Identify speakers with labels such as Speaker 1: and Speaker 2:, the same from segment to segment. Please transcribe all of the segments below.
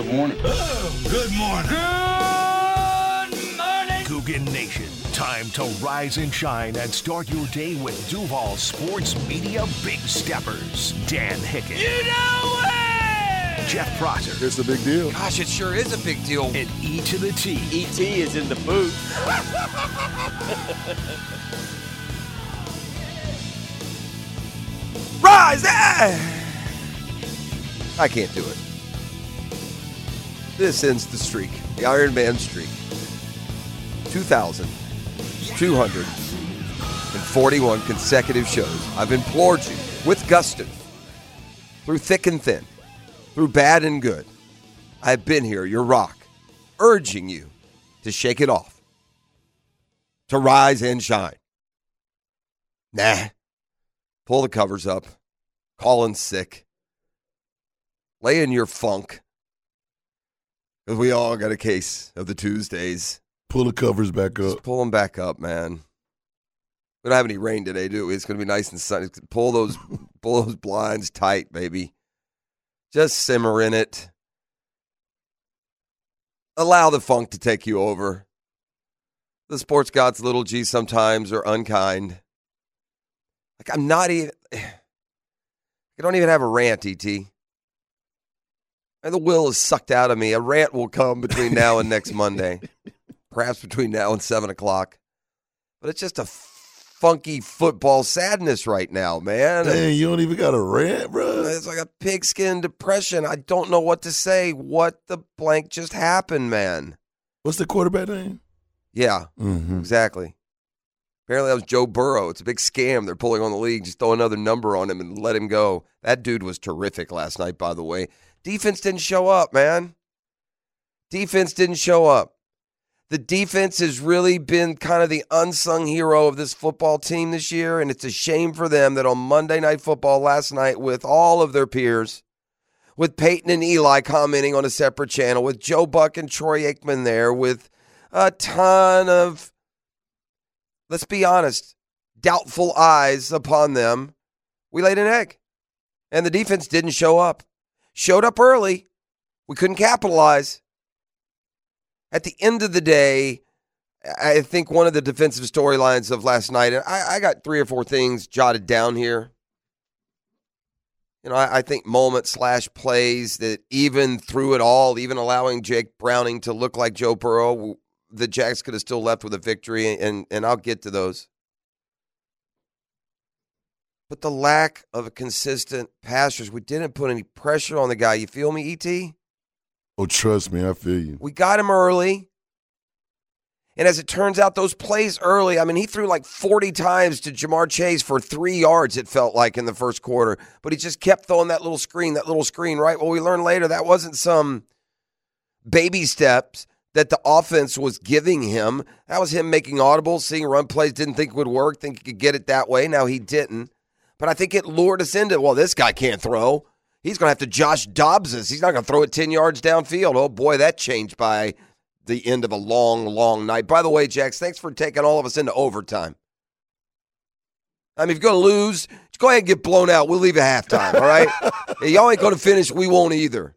Speaker 1: Good morning.
Speaker 2: Good morning.
Speaker 3: Good morning.
Speaker 4: Coogan Nation. Time to rise and shine and start your day with Duval Sports Media Big Steppers. Dan Hicken.
Speaker 3: You know it.
Speaker 4: Jeff Prosser.
Speaker 5: It's a big deal.
Speaker 6: Gosh, it sure is a big deal.
Speaker 4: And E to the T.
Speaker 1: ET is in the booth.
Speaker 6: Rise! Ah! I can't do it. This ends the streak, the Iron Man streak. 2,241 consecutive shows. I've implored you with gusto, through thick and thin, through bad and good. I've been here, your rock, urging you to shake it off, to rise and shine. Nah. Pull the covers up. Call in sick. Lay in your funk. We all got a case of the Tuesdays.
Speaker 5: Pull the covers back up.
Speaker 6: Just pull them back up, man. We don't have any rain today, do we? It's going to be nice and sunny. Pull those, pull those blinds tight, baby. Just simmer in it. Allow the funk to take you over. The sports gods, little g, sometimes are unkind. Like I'm not even. I don't even have a rant, Et. And the will is sucked out of me. A rant will come between now and next Monday, perhaps between now and seven o'clock. But it's just a funky football sadness right now, man.
Speaker 5: Dang, you don't even got a rant, bro.
Speaker 6: It's like a pigskin depression. I don't know what to say. What the blank just happened, man?
Speaker 5: What's the quarterback name?
Speaker 6: Yeah,
Speaker 5: Mm-hmm.
Speaker 6: exactly. Apparently that was Joe Burrow. It's a big scam. They're pulling on the league. Just throw another number on him and let him go. That dude was terrific last night, by the way. Defense didn't show up, man. Defense didn't show up. The defense has really been kind of the unsung hero of this football team this year, and it's a shame for them that on Monday Night Football last night, with all of their peers, with Peyton and Eli commenting on a separate channel, with Joe Buck and Troy Aikman there, with a ton of, let's be honest, doubtful eyes upon them, we laid an egg. And the defense didn't show up. Showed up early. We couldn't capitalize. At the end of the day, I think one of the defensive storylines of last night, and I, I got three or four things jotted down here. You know, I, I think moments slash plays that even through it all, even allowing Jake Browning to look like Joe Burrow, the Jacks could have still left with a victory, and and I'll get to those. But the lack of a consistent passers, we didn't put any pressure on the guy. You feel me, Et?
Speaker 5: Oh, trust me, I feel you.
Speaker 6: We got him early. And as it turns out, those plays early, I mean, he threw like 40 times to Ja'Marr Chase for three yards, it felt like in the first quarter. But he just kept throwing that little screen, that little screen, right? Well, we learned later that wasn't some baby steps that the offense was giving him. That was him making audibles, seeing run plays, didn't think would work, think he could get it that way. Now he didn't. But I think it lured us into, well, this guy can't throw. He's going to have to Josh Dobbs us. He's not going to throw it 10 yards downfield. Oh, boy, that changed by the end of a long, long night. By the way, Jax, thanks for taking all of us into overtime. I mean, if you're going to lose, just go ahead and get blown out. We'll leave at halftime, all right? Y'all ain't going to finish. We won't either.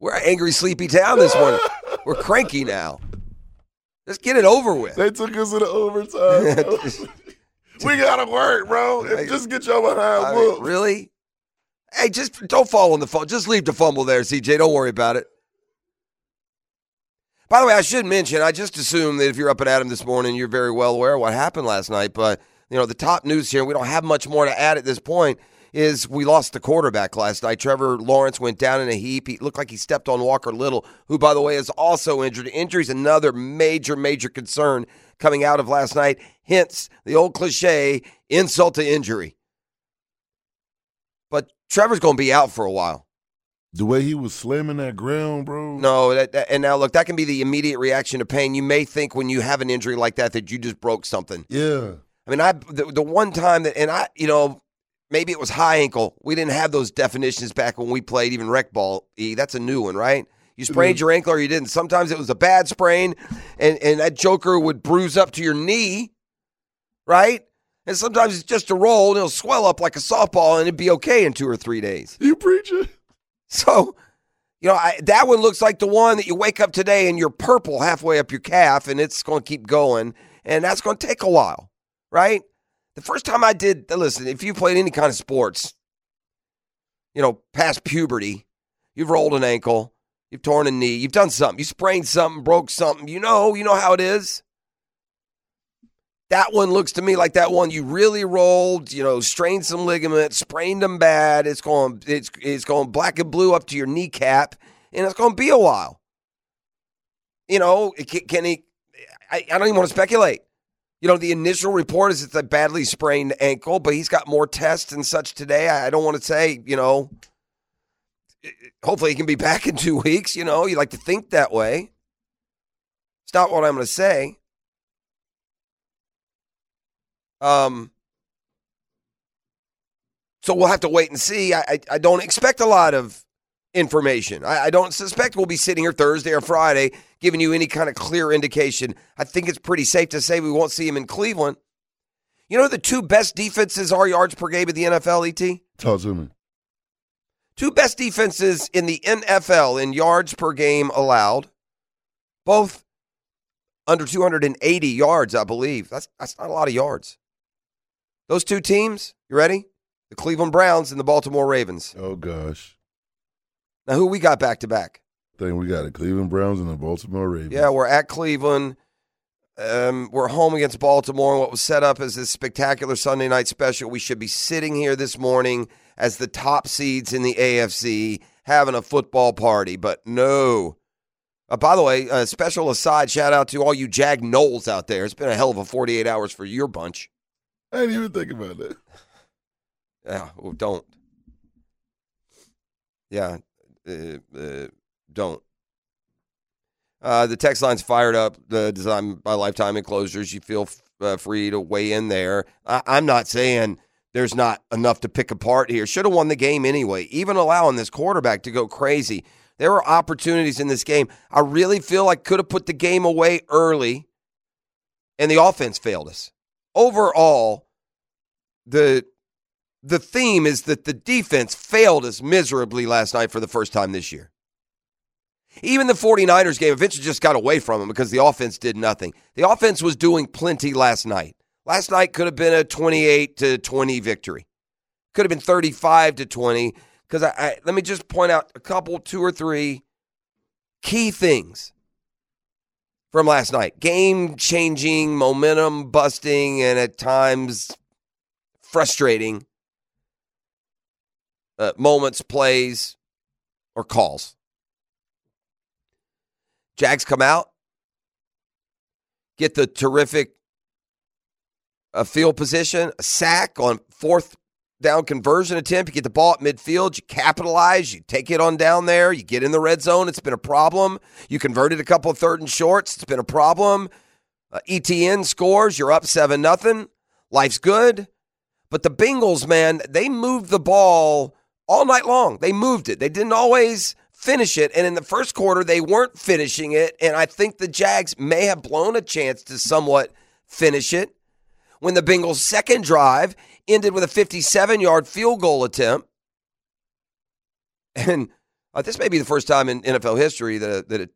Speaker 6: We're an angry, sleepy town this morning. We're cranky now. Let's get it over with.
Speaker 5: They took us into overtime. we gotta work, bro.
Speaker 6: Hey,
Speaker 5: Just get your behind
Speaker 6: I mean, really? Hey, just don't fall on the phone. Just leave the fumble there, CJ. Don't worry about it. By the way, I should mention, I just assume that if you're up at Adam this morning, you're very well aware of what happened last night. But, you know, the top news here, we don't have much more to add at this point, is we lost the quarterback last night. Trevor Lawrence went down in a heap. He looked like he stepped on Walker Little, who, by the way, is also injured. Injury is another major, major concern coming out of last night. Hence, the old cliche insult to injury. But Trevor's going to be out for a while.
Speaker 5: The way he was slamming that ground, bro.
Speaker 6: No, that, that- and now look, that can be the immediate reaction to pain. You may think when you have an injury like that that you just broke something.
Speaker 5: Yeah.
Speaker 6: I mean, I the, the one time that, and I, you know, maybe it was high ankle. We didn't have those definitions back when we played even rec ball. E, that's a new one, right? You sprained your ankle or you didn't. Sometimes it was a bad sprain, and and that joker would bruise up to your knee, right? And sometimes it's just a roll, and it'll swell up like a softball, and it'd be okay in two or three days.
Speaker 5: You preach it.
Speaker 6: So, you know, I, that one looks like the one that you wake up today and you're purple halfway up your calf and it's going to keep going. And that's going to take a while, right? The first time I did, listen, if you played any kind of sports, you know, past puberty, you've rolled an ankle, you've torn a knee, you've done something, you sprained something, broke something, you know, you know how it is. That one looks to me like that one you really rolled, you know, strained some ligaments, sprained them bad. It's going, it's it's going black and blue up to your kneecap, and it's going to be a while. You know, can, can he? I, I don't even want to speculate. You know, the initial report is it's a badly sprained ankle, but he's got more tests and such today. I, I don't want to say, you know, hopefully he can be back in two weeks. You know, you like to think that way. It's not what I'm going to say. Um, so we'll have to wait and see. I, I, I don't expect a lot of information. I, I, don't suspect we'll be sitting here Thursday or Friday giving you any kind of clear indication. I think it's pretty safe to say we won't see him in Cleveland. You know the two best defenses are yards per game in the NFL, ET?
Speaker 5: Me.
Speaker 6: Two best defenses in the NFL in yards per game allowed. Both under 280 yards, I believe. That's that's not a lot of yards. Those two teams, you ready? The Cleveland Browns and the Baltimore Ravens.
Speaker 5: Oh gosh.
Speaker 6: Now who we got back to back?
Speaker 5: I think we got the Cleveland Browns and the Baltimore Ravens.
Speaker 6: Yeah, we're at Cleveland. Um, we're home against Baltimore. And what was set up as this spectacular Sunday night special. We should be sitting here this morning as the top seeds in the AFC having a football party, but no. Uh, by the way, a special aside, shout out to all you Jag Knowles out there. It's been a hell of a 48 hours for your bunch.
Speaker 5: I didn't even think about that.
Speaker 6: Yeah, well, don't. Yeah, uh, uh, don't. Uh, the text line's fired up. The design by lifetime enclosures. You feel uh, free to weigh in there. I- I'm not saying there's not enough to pick apart here. Should have won the game anyway. Even allowing this quarterback to go crazy. There were opportunities in this game. I really feel like could have put the game away early, and the offense failed us. Overall, the the theme is that the defense failed us miserably last night for the first time this year. Even the 49ers game eventually just got away from them because the offense did nothing. The offense was doing plenty last night. Last night could have been a 28 to 20 victory. Could have been 35 to 20 because I, I let me just point out a couple two or three key things from last night. Game changing, momentum busting and at times frustrating uh, moments, plays, or calls. Jags come out, get the terrific uh, field position, a sack on fourth down conversion attempt. You get the ball at midfield, you capitalize, you take it on down there, you get in the red zone. It's been a problem. You converted a couple of third and shorts. It's been a problem. Uh, Etienne scores. You're up seven nothing. Life's good. But the Bengals, man, they moved the ball all night long. They moved it. They didn't always finish it. And in the first quarter, they weren't finishing it. And I think the Jags may have blown a chance to somewhat finish it when the Bengals' second drive ended with a 57 yard field goal attempt. And uh, this may be the first time in NFL history that, a, that a,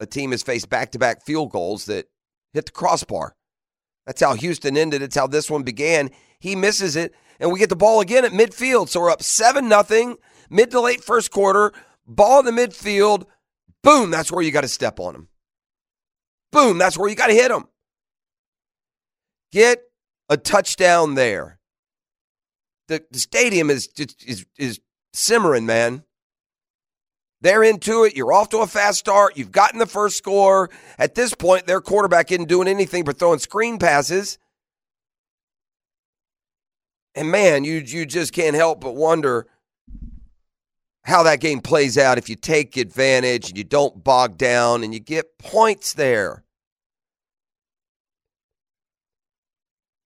Speaker 6: a team has faced back to back field goals that hit the crossbar. That's how Houston ended. It's how this one began. He misses it, and we get the ball again at midfield. So we're up 7 nothing, mid to late first quarter. Ball in the midfield. Boom, that's where you got to step on him. Boom, that's where you got to hit him. Get a touchdown there. The, the stadium is, is, is simmering, man. They're into it. You're off to a fast start. You've gotten the first score. At this point, their quarterback isn't doing anything but throwing screen passes. And man, you you just can't help but wonder how that game plays out if you take advantage and you don't bog down and you get points there.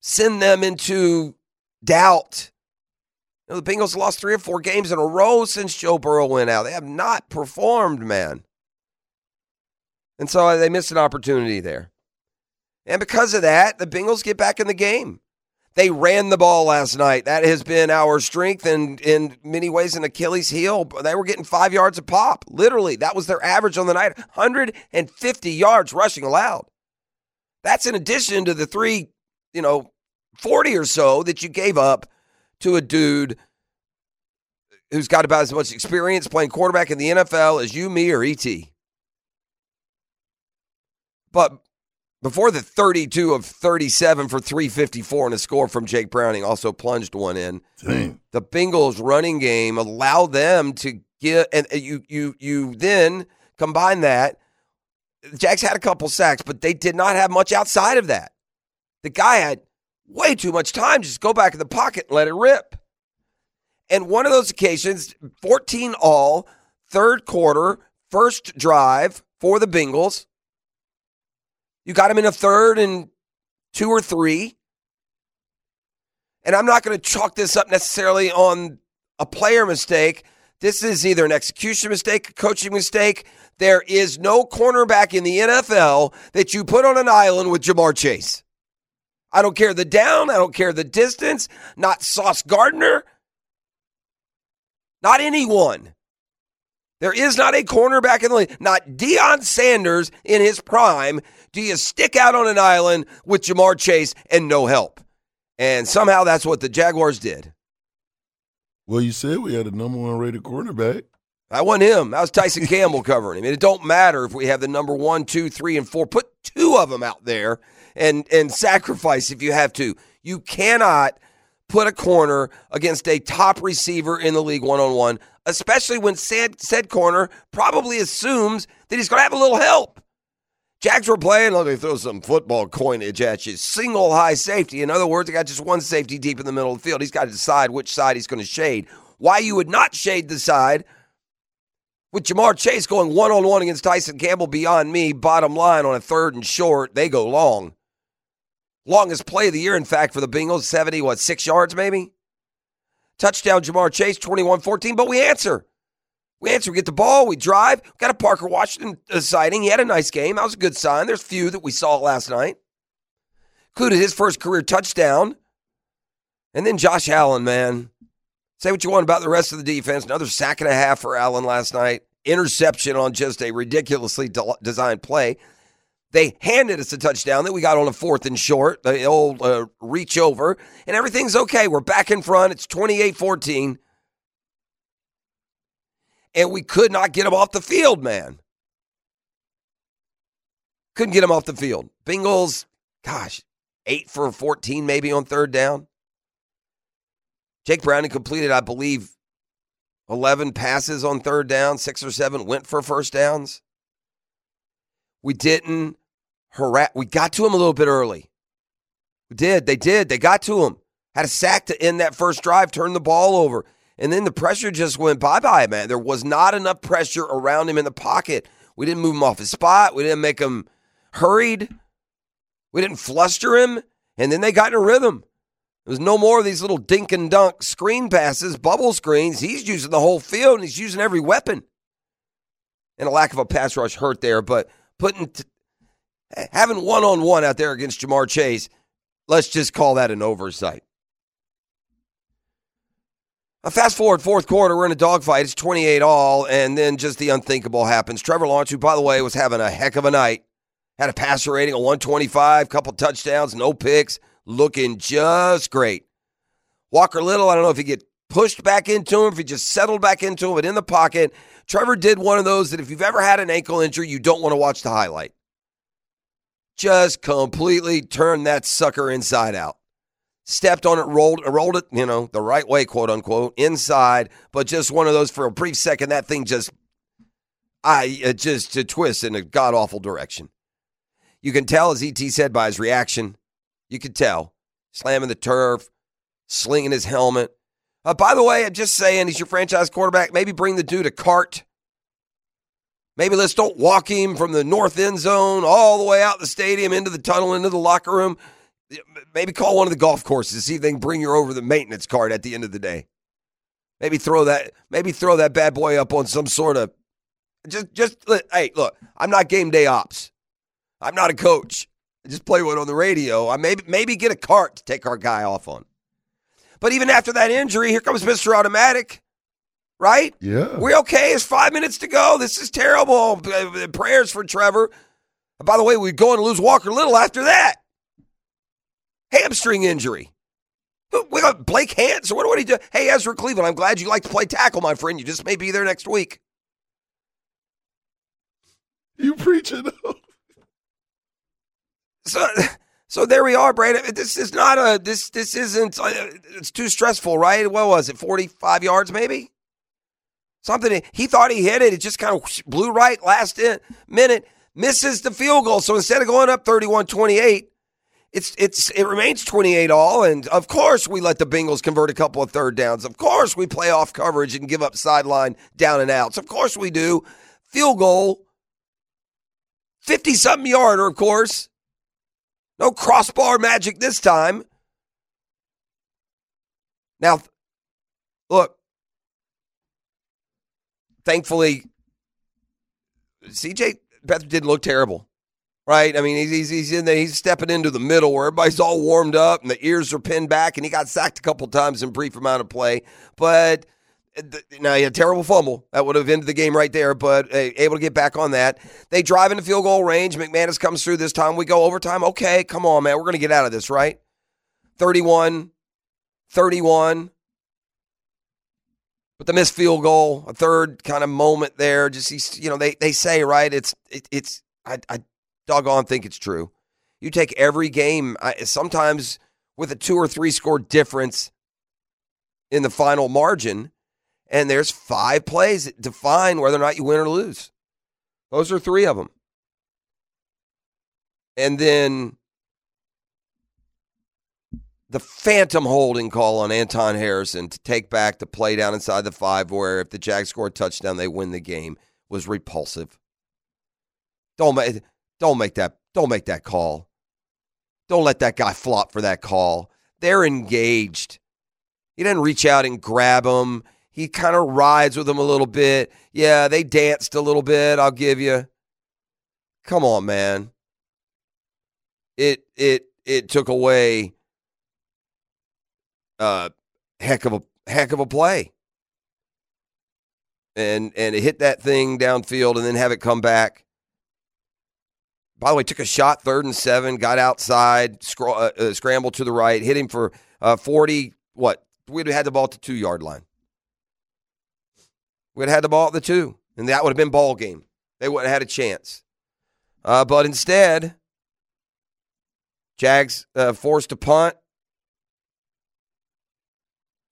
Speaker 6: Send them into doubt. You know, the Bengals lost three or four games in a row since Joe Burrow went out. They have not performed, man. And so uh, they missed an opportunity there. And because of that, the Bengals get back in the game. They ran the ball last night. That has been our strength and in many ways an Achilles heel. They were getting five yards a pop. Literally, that was their average on the night 150 yards rushing allowed. That's in addition to the three, you know, 40 or so that you gave up to a dude who's got about as much experience playing quarterback in the NFL as you, me, or ET. But before the 32 of 37 for 354 and a score from Jake Browning also plunged one in.
Speaker 5: Damn.
Speaker 6: The Bengals running game allowed them to get and you you you then combine that The Jags had a couple sacks, but they did not have much outside of that. The guy had way too much time. Just go back in the pocket and let it rip. And one of those occasions, 14 all, third quarter, first drive for the Bengals. You got him in a third and two or three. And I'm not going to chalk this up necessarily on a player mistake. This is either an execution mistake, a coaching mistake. There is no cornerback in the NFL that you put on an island with Ja'Marr Chase. I don't care the down, I don't care the distance, not Sauce Gardner, not anyone. There is not a cornerback in the league, not Deion Sanders in his prime. Do you stick out on an island with Ja'Marr Chase and no help? And somehow that's what the Jaguars did.
Speaker 5: Well, you said we had a number one rated quarterback.
Speaker 6: I want him. That was Tyson Campbell covering him. And it don't matter if we have the number one, two, three, and four. Put two of them out there and and sacrifice if you have to. You cannot put a corner against a top receiver in the league one on one, especially when said, said corner probably assumes that he's going to have a little help. Jags were playing, oh, let me throw some football coinage at you. Single high safety. In other words, he got just one safety deep in the middle of the field. He's got to decide which side he's going to shade. Why you would not shade the side with Ja'Marr Chase going one on one against Tyson Campbell beyond me, bottom line on a third and short, they go long. Longest play of the year, in fact, for the Bengals, 70, what, six yards maybe? Touchdown, Ja'Marr Chase, 21 14, but we answer. We answer. We get the ball. We drive. We got a Parker Washington uh, sighting. He had a nice game. That was a good sign. There's a few that we saw last night. Included his first career touchdown. And then Josh Allen, man. Say what you want about the rest of the defense. Another sack and a half for Allen last night. Interception on just a ridiculously de- designed play. They handed us a touchdown that we got on a fourth and short, the old uh, reach over, and everything's okay. We're back in front. It's 28 14 and we could not get them off the field, man. Couldn't get them off the field. Bengals, gosh, eight for 14 maybe on third down. Jake Browning completed, I believe, 11 passes on third down, six or seven went for first downs. We didn't harass, we got to him a little bit early. We did. They did. They got to him. Had a sack to end that first drive, turned the ball over. And then the pressure just went bye bye, man. There was not enough pressure around him in the pocket. We didn't move him off his spot. We didn't make him hurried. We didn't fluster him. And then they got in a rhythm. There was no more of these little dink and dunk screen passes, bubble screens. He's using the whole field and he's using every weapon. And a lack of a pass rush hurt there, but putting t- having one on one out there against Ja'Marr Chase, let's just call that an oversight. A fast forward fourth quarter, we're in a dogfight. It's 28 all, and then just the unthinkable happens. Trevor Lawrence, who, by the way, was having a heck of a night, had a passer rating of 125, couple touchdowns, no picks, looking just great. Walker Little, I don't know if he get pushed back into him, if he just settled back into him, but in the pocket, Trevor did one of those that if you've ever had an ankle injury, you don't want to watch the highlight. Just completely turned that sucker inside out stepped on it, rolled rolled it, you know, the right way, quote unquote, inside. But just one of those for a brief second, that thing just, I just to twist in a god awful direction. You can tell, as ET said, by his reaction. You could tell, slamming the turf, slinging his helmet. Uh, by the way, I'm just saying, he's your franchise quarterback. Maybe bring the dude a cart. Maybe let's don't walk him from the north end zone all the way out the stadium into the tunnel into the locker room maybe call one of the golf courses see if they can bring you over the maintenance card at the end of the day. Maybe throw that maybe throw that bad boy up on some sort of just just hey look I'm not game day ops. I'm not a coach. I just play one on the radio. I maybe maybe get a cart to take our guy off on. But even after that injury, here comes Mr. Automatic. Right?
Speaker 5: Yeah.
Speaker 6: We're okay. It's five minutes to go. This is terrible. Uh, Prayers for Trevor. By the way, we go and lose Walker Little after that. Hamstring injury. We got Blake Hance. What, what do you do? Hey, Ezra Cleveland, I'm glad you like to play tackle, my friend. You just may be there next week.
Speaker 5: You preaching?
Speaker 6: So, so there we are, Brandon. This is not a this. This isn't. uh, It's too stressful, right? What was it? Forty-five yards, maybe. Something. He thought he hit it. It just kind of blew right last in, minute. Misses the field goal. So instead of going up 31-28, it's it's it remains 28 all. And of course we let the Bengals convert a couple of third downs. Of course we play off coverage and give up sideline down and outs. Of course we do. Field goal. 50 something yarder, of course. No crossbar magic this time. Now, look, thankfully, CJ Beathard didn't look terrible, right? I mean, he's, he's, in there, he's stepping into the middle where everybody's all warmed up and the ears are pinned back, and he got sacked a couple times in brief amount of play. But now he had a terrible fumble that would have ended the game right there, but uh, able to get back on that. They drive into field goal range. McManus comes through this time. We go overtime. Okay, come on, man. We're going to get out of this, right? 31, 31. But the missed field goal, a third kind of moment there. Just you know, they they say right. It's it, it's I, I doggone think it's true. You take every game. I, sometimes with a two or three score difference in the final margin, and there's five plays that define whether or not you win or lose. Those are three of them. And then the phantom holding call on Anton Harrison to take back the play down inside the five, where if the Jags score a touchdown, they win the game, was repulsive. Don't make don't make that don't make that call. Don't let that guy flop for that call. They're engaged. He didn't reach out and grab him. He kind of rides with him a little bit. Yeah, they danced a little bit. I'll give you. Come on, man. It it it took away uh heck of a heck of a play. And and it hit that thing downfield and then have it come back. By the way, took a shot third and seven, got outside, scro- uh, uh, scrambled to the right, hit him for uh, 40. What? We'd have had the ball the two yard line. We'd have had the ball at the two, and that would have been ball game. They wouldn't have had a chance. Uh, but instead, Jags uh, forced a punt.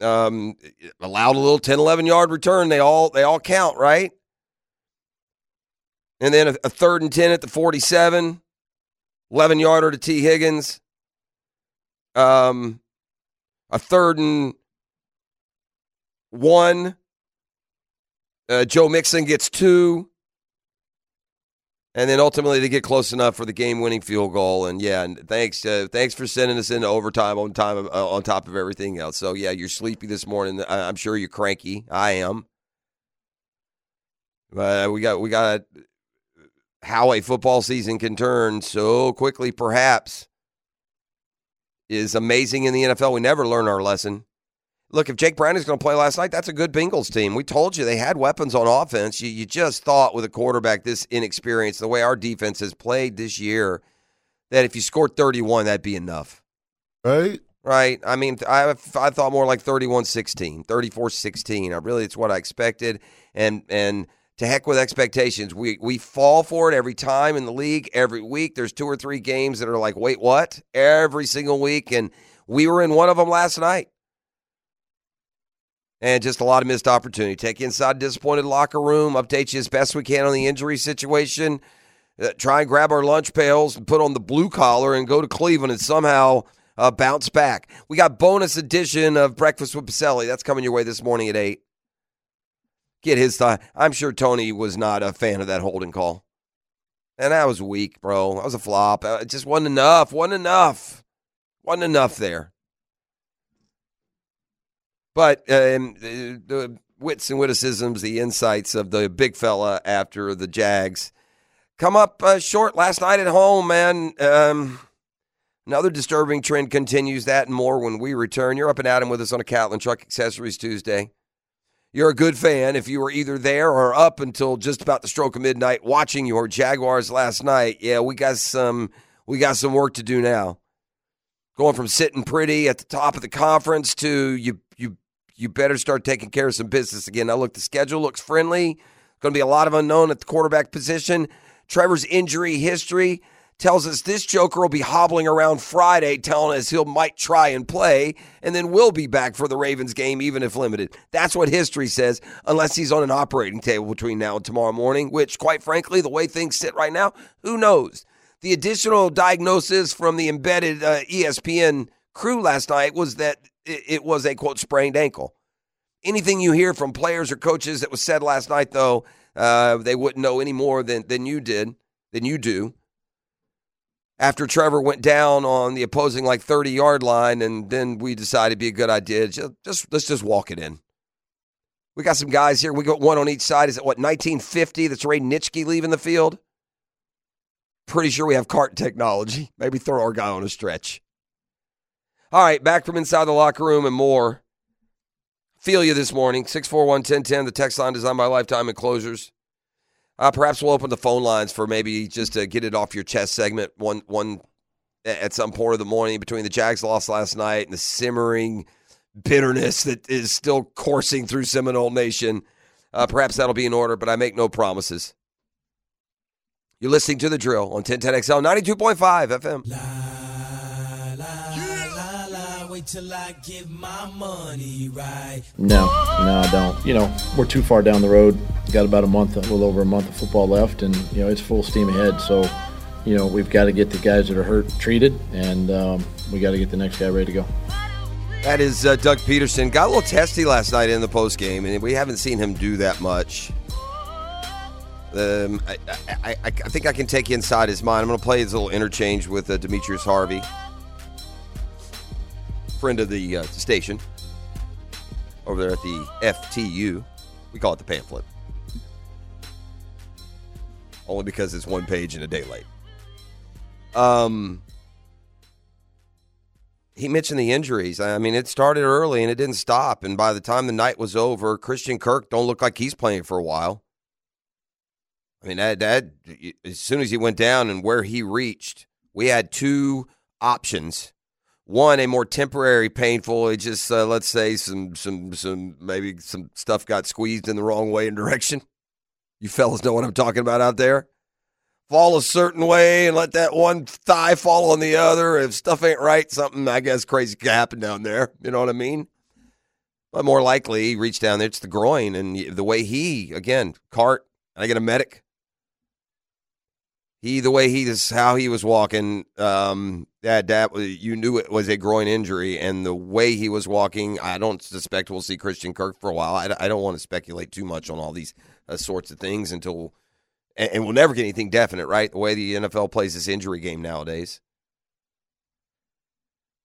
Speaker 6: Um, allowed a little 10, 11 yard return. They all they all count, right? And then a, a third and 10 at the 47, 11 yarder to Tee Higgins. Um, a third and one. Uh, Joe Mixon gets two. And then ultimately they get close enough for the game-winning field goal. And yeah, and thanks, uh, thanks for sending us into overtime on time uh, on top of everything else. So yeah, you're sleepy this morning. I'm sure you're cranky. I am. But we got we got how a football season can turn so quickly. Perhaps is amazing in the NFL. We never learn our lesson. Look, if Jake Brown is going to play last night, that's a good Bengals team. We told you they had weapons on offense. You, you just thought with a quarterback this inexperienced, the way our defense has played this year, that if you scored 31, that'd be enough.
Speaker 5: Right?
Speaker 6: Right? I mean, I, I thought more like 31 16, 34 16. I really, it's what I expected. And, and, to heck with expectations. We we fall for it every time in the league, every week. There's two or three games that are like, wait, what? Every single week. And we were in one of them last night and just a lot of missed opportunity. Take you inside disappointed locker room, update you as best we can on the injury situation, uh, try and grab our lunch pails and put on the blue collar and go to Cleveland and somehow uh, bounce back. We got bonus edition of Breakfast with Boselli. That's coming your way this morning at 8. Get his thought. I'm sure Tony was not a fan of that holding call. And that was weak, bro. That was a flop. Uh, It just wasn't enough. Wasn't enough. Wasn't enough there. But um, the, the wits and witticisms, the insights of the big fella after the Jags come up uh, short last night at home, man. Um, another disturbing trend continues that and more when we return. You're up and at 'em with us on a Catlin Truck Accessories Tuesday. You're a good fan if you were either there or up until just about the stroke of midnight watching your Jaguars last night. Yeah, we got some we got some work to do now. Going from sitting pretty at the top of the conference to you you better start taking care of some business again. Now look, the schedule looks friendly. Going to be a lot of unknown at the quarterback position. Trevor's injury history tells us this Joker will be hobbling around Friday, telling us he'll might try and play, and then will be back for the Ravens game, even if limited. That's what history says, unless he's on an operating table between now and tomorrow morning, which, quite frankly, the way things sit right now, who knows? The additional diagnosis from the embedded uh, ESPN crew last night was that it, was a quote sprained ankle. Anything you hear from players or coaches that was said last night, though, uh, they wouldn't know any more than than you did, than you do. After Trevor went down on the opposing like thirty yard line, and then we decided it'd be a good idea. Just, just let's just walk it in. We got some guys here. We got one on each side. Is it what 1950? That's Ray Nitschke leaving the field. Pretty sure we have cart technology. Maybe throw our guy on a stretch. All right, back from inside the locker room and more. Feel you this morning. 641 1010, the text line designed by Lifetime Enclosures. Uh, perhaps we'll open the phone lines for maybe just to get it off your chest segment one one at some point of the morning between the Jags loss last night and the simmering bitterness that is still coursing through Seminole Nation. Uh, perhaps that'll be in order, but I make no promises. You're listening to the drill on 1010XL 92.5 FM.
Speaker 1: Wait till I give my money right.
Speaker 2: No, no, I don't. You know, we're too far down the road. Got about a month, a little over a month of football left, and you know it's full steam ahead. So, you know, we've got to get the guys that are hurt treated, and um, we got to get the next guy ready to go.
Speaker 6: That is uh, Doug Pederson. Got a little testy last night in the post game, and we haven't seen him do that much. Um, I, I, I, I think I can take you inside his mind. I'm going to play his little interchange with uh, Demetrius Harvey, friend of the uh, station over there at the FTU. We call it the pamphlet. Only because it's one page and a day late. Um, he mentioned the injuries. I mean, it started early and it didn't stop. And by the time the night was over, Christian Kirk don't look like he's playing for a while. I mean, that, that as soon as he went down and where he reached, we had two options. One, a more temporary, painful. It just uh, let's say some some some maybe some stuff got squeezed in the wrong way and direction. You fellas know what I'm talking about out there. Fall a certain way and let that one thigh fall on the other. If stuff ain't right, something I guess crazy could happen down there. You know what I mean? But more likely, he reached down there. It's the groin, and the way he again cart. I get a medic he the way he is how he was walking um that that was you knew it was a groin injury and the way he was walking i don't suspect we'll see christian kirk for a while. I, I don't want to speculate too much on all these uh, sorts of things until and, and we'll never get anything definite right? The way the nfl plays this injury game nowadays.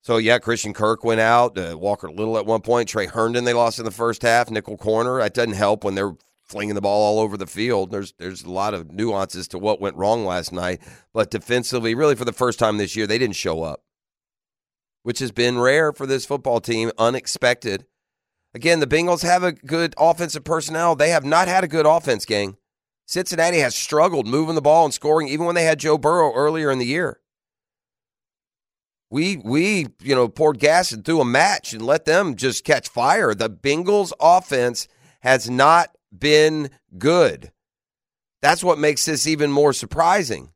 Speaker 6: So yeah christian kirk went out uh, walker little at one point tre herndon they lost in the first half nickel corner. That doesn't help when they're flinging the ball all over the field. There's there's a lot of nuances to what went wrong last night, but defensively, really for the first time this year, they didn't show up, which has been rare for this football team, unexpected. Again, the Bengals have a good offensive personnel. They have not had a good offense, gang. Cincinnati has struggled moving the ball and scoring even when they had Joe Burrow earlier in the year. We we, you know, poured gas into a match and let them just catch fire. The Bengals offense has not been good. That's what makes this even more surprising.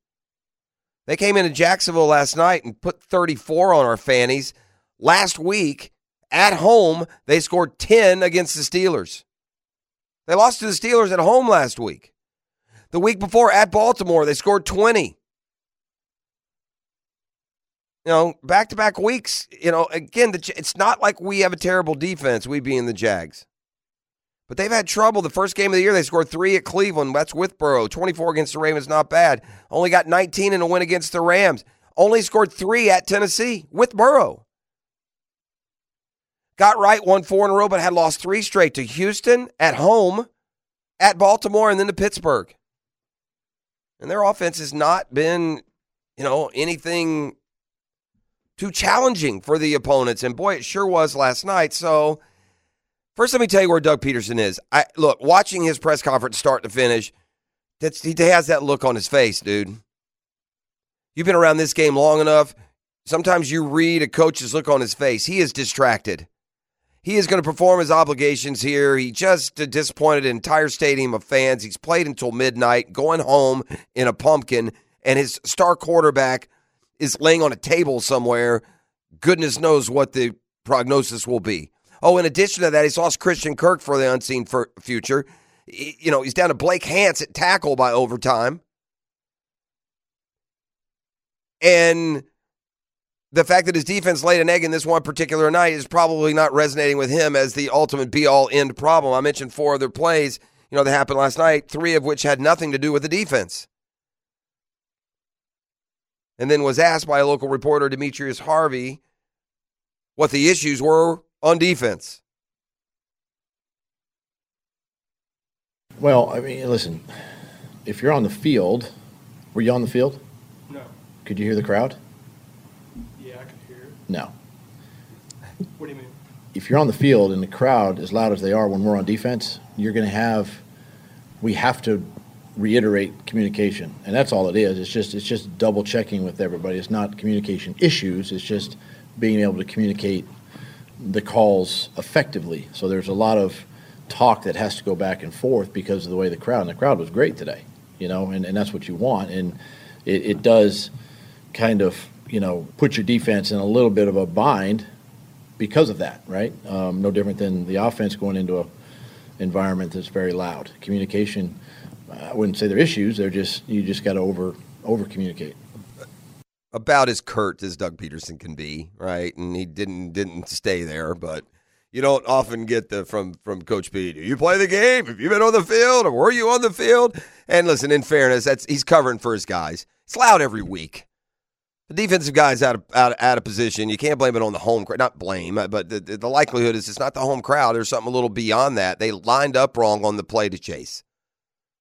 Speaker 6: They came into Jacksonville last night and put 34 on our fannies. Last week, at home, they scored 10 against the Steelers. They lost to the Steelers at home last week. The week before at Baltimore, they scored 20. You know, back to back weeks, you know, again, it's not like we have a terrible defense, we being the Jags. But they've had trouble. The first game of the year, they scored three at Cleveland. That's with Burrow. 24 against the Ravens, not bad. Only got 19 in a win against the Rams. Only scored three at Tennessee with Burrow. Got right, won four in a row, but had lost three straight to Houston, at home, at Baltimore, and then to Pittsburgh. And their offense has not been, you know, anything too challenging for the opponents. And boy, it sure was last night. So, first, let me tell you where Doug Pederson is. I look watching his press conference start to finish. That's he has that look on his face, dude. You've been around this game long enough. Sometimes you read a coach's look on his face. He is distracted. He is going to perform his obligations here. He just uh, disappointed an entire stadium of fans. He's played until midnight, going home in a pumpkin, and his star quarterback is laying on a table somewhere. Goodness knows what the prognosis will be. Oh, in addition to that, he's lost Christian Kirk for the unseen future. You know, he's down to Blake Hance at tackle by overtime. And the fact that his defense laid an egg in this one particular night is probably not resonating with him as the ultimate be all end problem. I mentioned four other plays, you know, that happened last night, three of which had nothing to do with the defense. And then was asked by a local reporter, Demetrius Harvey, what the issues were on defense.
Speaker 2: Well, I mean, listen, if you're on the field, were you on the field?
Speaker 7: No.
Speaker 2: Could you hear the crowd? Yeah, I could hear it. No.
Speaker 7: What do you mean?
Speaker 2: If you're on the field and the crowd as loud as they are when we're on defense, you're going to have. We have to reiterate communication, and that's all it is. It's just it's just double checking with everybody. It's not communication issues. It's just being able to communicate the calls effectively. So there's a lot of talk that has to go back and forth because of the way the crowd and the crowd was great today, you know, and, and that's what you want. And it, it does kind of you know, put your defense in a little bit of a bind because of that, right? Um, no different than the offense going into a environment that's very loud. Communication, I wouldn't say they're issues. They're just you just got to over over communicate.
Speaker 6: About as curt as Doug Pederson can be, right? And he didn't didn't stay there, but you don't often get the from from Coach P. Do you play the game? Have you been on the field, or were you on the field? And listen, in fairness, that's he's covering for his guys. It's loud every week. The defensive guy's out of out, out of position. You can't blame it on the home crowd. Not blame, uh, but the, the likelihood is it's not the home crowd. There's something a little beyond that. They lined up wrong on the play to chase.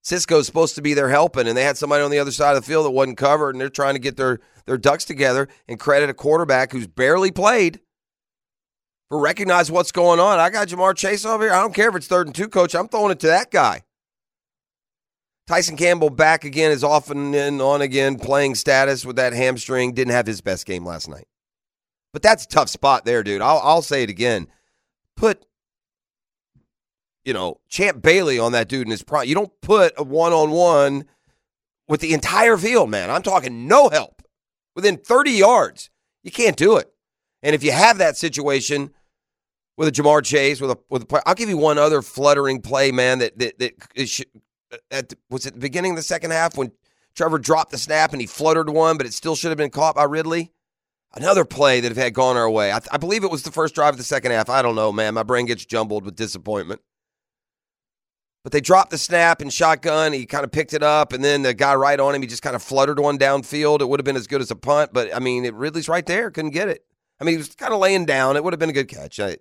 Speaker 6: Cisco's supposed to be there helping, and they had somebody on the other side of the field that wasn't covered, and they're trying to get their, their ducks together and credit a quarterback who's barely played for recognize what's going on. I got Ja'Marr Chase over here. I don't care if it's third and two, coach. I'm throwing it to that guy. Tyson Campbell back again is off and on again, playing status with that hamstring. Didn't have his best game last night. But that's a tough spot there, dude. I'll, I'll say it again. Put, you know, Champ Bailey on that dude in his prime. You don't put a one on one with the entire field, man. I'm talking no help within 30 yards. You can't do it. And if you have that situation with a Ja'Marr Chase, with a with a play, I'll give you one other fluttering play, man. That that that at was it the beginning of the second half when Trevor dropped the snap and he fluttered one, but it still should have been caught by Ridley. Another play that had gone our way. I, I believe it was the first drive of the second half. I don't know, man. My brain gets jumbled with disappointment. But they dropped the snap and shotgun. He kind of picked it up, and then the guy right on him, he just kind of fluttered one downfield. It would have been as good as a punt, but I mean, it, Ridley's right there. Couldn't get it. I mean, he was kind of laying down. It would have been a good catch. I,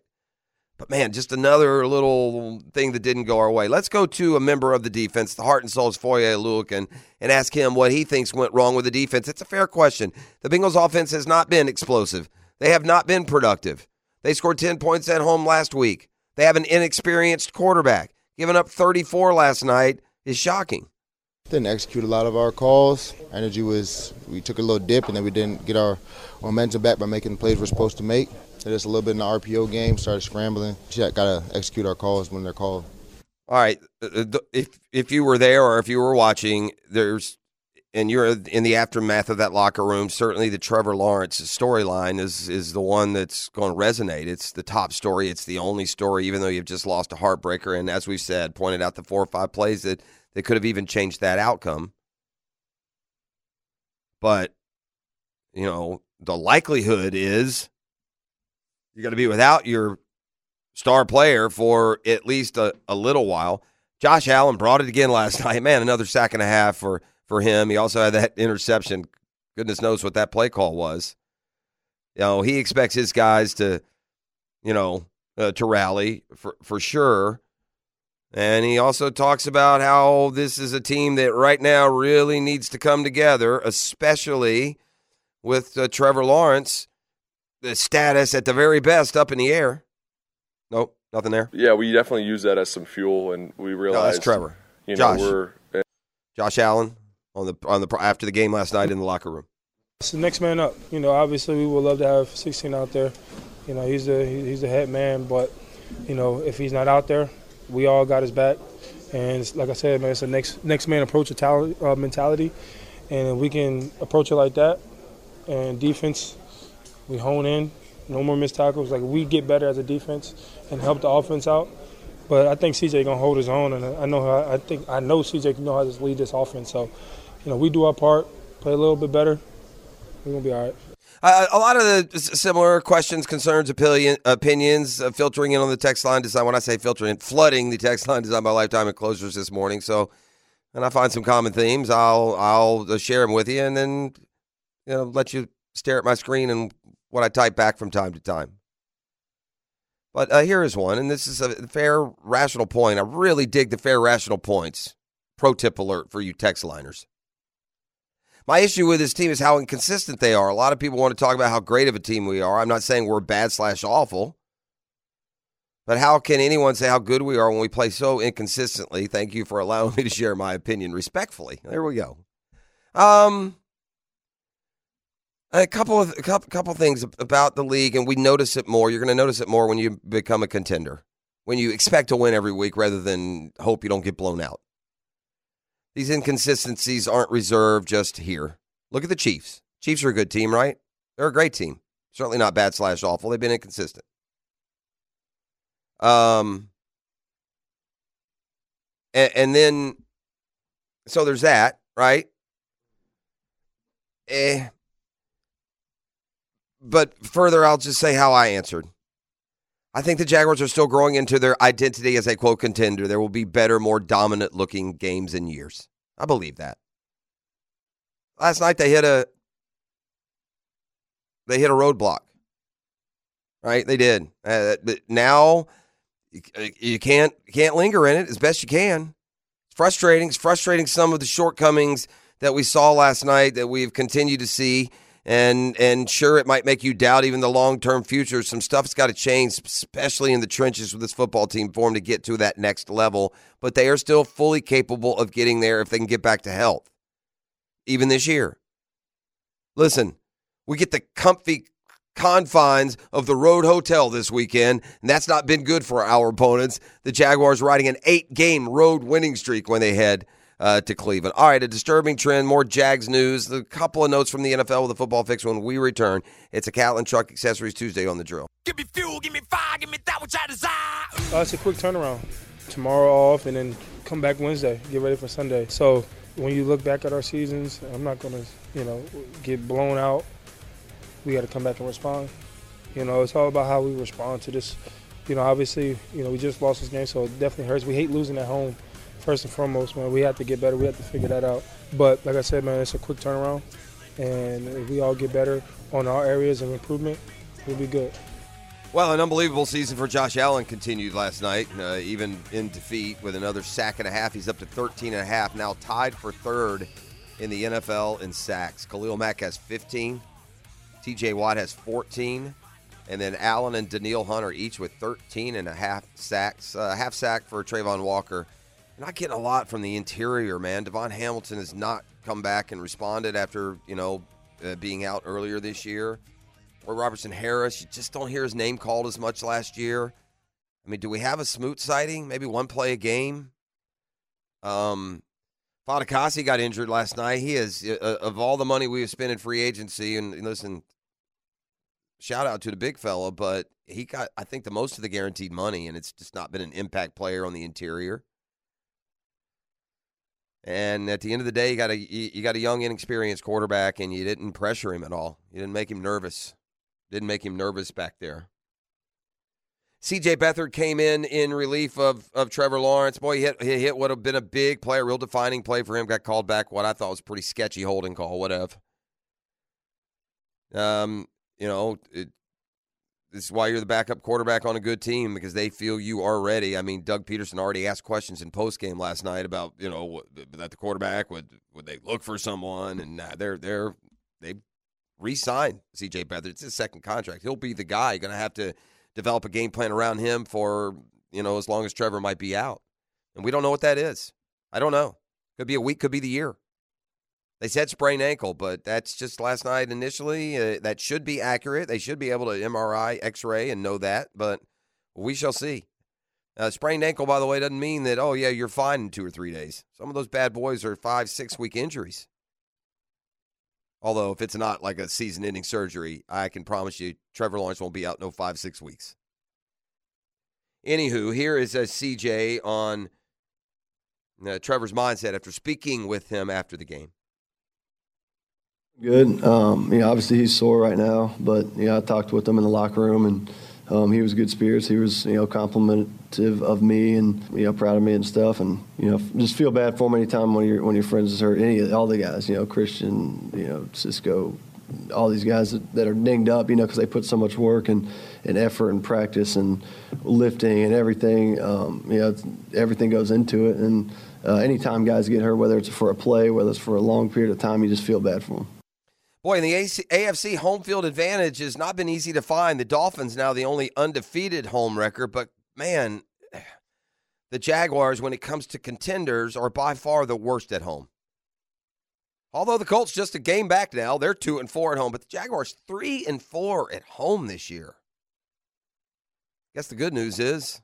Speaker 6: but man, just another little thing that didn't go our way. Let's go to a member of the defense, the heart and souls Foye Oluokun, and ask him what he thinks went wrong with the defense. It's a fair question. The Bengals offense has not been explosive. They have not been productive. They scored 10 points at home last week. They have an inexperienced quarterback. Giving up 34 last night is shocking.
Speaker 8: Didn't execute a lot of our calls. Energy was, we took a little dip and then we didn't get our momentum back by making the plays we're supposed to make. Hit us a little bit in the RPO game, started scrambling. Just got to execute our calls when they're called.
Speaker 6: All right. Uh, uh, if if you were there or if you were watching, there's and you're in the aftermath of that locker room. Certainly, the Trevor Lawrence storyline is is the one that's going to resonate. It's the top story. It's the only story, even though you've just lost a heartbreaker. And as we've said, pointed out the four or five plays that that could have even changed that outcome. But you know, the likelihood is you're going to be without your star player for at least a, a little while. Josh Allen brought it again last night. Man, another sack and a half for, for him. He also had that interception. Goodness knows what that play call was. You know, he expects his guys to, you know, uh, to rally for, for sure. And he also talks about how this is a team that right now really needs to come together, especially with uh, Trevor Lawrence, the status at the very best up in the air. Nope, nothing there.
Speaker 9: Yeah, we definitely use that as some fuel, and we
Speaker 6: No,
Speaker 9: realize
Speaker 6: that's Trevor.
Speaker 9: You know,
Speaker 6: Josh.
Speaker 9: we're
Speaker 6: Josh Allen on the on the after the game last night in the locker room.
Speaker 7: It's the next man up. You know, obviously we would love to have 16 out there. You know, he's the he's the head man, but you know if he's not out there, we all got his back. And like I said, man, it's a next next man approach uh, mentality, and we can approach it like that. And defense, we hone in, no more missed tackles. Like we get better as a defense and help the offense out. But I think CJ gonna hold his own, and I know I think I know CJ can know how to lead this offense. So, you know, we do our part, play a little bit better. We're gonna be all right.
Speaker 6: Uh, a lot of the similar questions, concerns, opinion, opinions uh, filtering in on the text line design. When I say filtering, flooding the text line designed by Lifetime and Closers this morning. So, and I find some common themes. I'll I'll uh, share them with you, and then you know let you stare at my screen and what I type back from time to time. But uh, here is one, and this is a fair, rational point. I really dig the fair, rational points. Pro tip alert for you text liners. My issue with this team is how inconsistent they are. A lot of people want to talk about how great of a team we are. I'm not saying we're bad slash awful, but how can anyone say how good we are when we play so inconsistently? Thank you for allowing me to share my opinion respectfully. There we go. Um, a couple of a couple, couple things about the league, and we notice it more. You're going to notice it more when you become a contender, when you expect to win every week rather than hope you don't get blown out. These inconsistencies aren't reserved just here. Look at the Chiefs. Chiefs are a good team, right? They're a great team. Certainly not bad slash awful. They've been inconsistent. Um, and, and then, so there's that, right? Eh. But further, I'll just say how I answered. I think the Jaguars are still growing into their identity as a quote contender. There will be better, more dominant looking games in years. I believe that. Last night they hit a they hit a roadblock. Right? They did. Uh, but now you- you can't you can't linger in it as best you can. It's frustrating. It's frustrating some of the shortcomings that we saw last night that we've continued to see and and sure it might make you doubt even the long-term future. Some stuff's got to change especially in the trenches with this football team for them to get to that next level but they are still fully capable of getting there if they can get back to health even this year. Listen we get the comfy confines of the road hotel this weekend and that's not been good for our opponents. The jaguars riding an eight game road winning streak when they head uh, to Cleveland. All right, a disturbing trend, more Jags news, a couple of notes from the NFL with a football fix when we return. It's a Catlin Truck Accessories Tuesday on the drill.
Speaker 3: Give me fuel, give me fire, give me that which I desire.
Speaker 7: Uh, it's a quick turnaround. Tomorrow off, and then come back Wednesday. Get ready for Sunday. So when you look back at our seasons, I'm not gonna, you know, get blown out. We got to come back and respond. You know, it's all about how we respond to this. You know, obviously, you know, we just lost this game, so it definitely hurts. We hate losing at home. First and foremost, man, we have to get better. We have to figure that out. But like I said, man, it's a quick turnaround, and if we all get better on our areas of improvement, we'll be good.
Speaker 6: Well, an unbelievable season for Josh Allen continued last night, uh, even in defeat with another sack and a half. He's up to 13 and a half, now tied for third in the NFL in sacks. Khalil Mack has 15, TJ Watt has 14, and then Allen and Danielle Hunter each with 13 and a half sacks. Uh, half sack for Travon Walker. Not getting a lot from the interior, man. DaVon Hamilton has not come back and responded after, you know, uh, being out earlier this year or Robertson Harris. You just don't hear his name called as much last year. I mean, do we have a Smoot sighting? Maybe one play a game. Um, Fatukasi got injured last night. He is uh, of all the money we have spent in free agency. And, and listen, shout out to the big fella, but he got I think the most of the guaranteed money, and it's just not been an impact player on the interior. And at the end of the day, you got a you got a young, inexperienced quarterback, and you didn't pressure him at all. You didn't make him nervous. Didn't make him nervous back there. C.J. Beathard came in in relief of of Trevor Lawrence. Boy, he hit he hit what have been a big play, a real defining play for him. Got called back. What I thought was pretty sketchy holding call. Whatever. Um, you know, it, This is why you're the backup quarterback on a good team because they feel you are ready. I mean, Doug Pederson already asked questions in post game last night about you know that the quarterback would would they look for someone, and they're they're they re-signed C.J. Beathard. It's his second contract. He'll be the guy. Going to have to develop a game plan around him for you know as long as Trevor might be out, and we don't know what that is. I don't know. Could be a week. Could be the year. They said sprained ankle, but that's just last night initially. Uh, that should be accurate. They should be able to MRI, X ray, and know that, but we shall see. Uh, sprained ankle, by the way, doesn't mean that, oh, yeah, you're fine in two or three days. Some of those bad boys are five, six week injuries. Although, if it's not like a season ending surgery, I can promise you Trevor Lawrence won't be out no five, six weeks. Anywho, here is a CJ on uh, Trevor's mindset after speaking with him after the game.
Speaker 10: Good. Um, you know, obviously he's sore right now, but you know, I talked with him in the locker room, and um, he was good spirits. He was, you know, complimentive of me and you know, proud of me and stuff. And you know, just feel bad for him anytime of your of your friends is hurt. Any all the guys, you know, Christian, you know, Cisco, all these guys that, that are dinged up, you know, because they put so much work and, and effort and practice and lifting and everything. Um, you know, everything goes into it. And uh, anytime guys get hurt, whether it's for a play, whether it's for a long period of time, you just feel bad for them.
Speaker 6: Boy, and the AFC home field advantage has not been easy to find. The Dolphins now the only undefeated home record, but man, the Jaguars, when it comes to contenders, are by far the worst at home. Although the Colts just a game back now, they're two and four at home, but the Jaguars three and four at home this year. Guess the good news is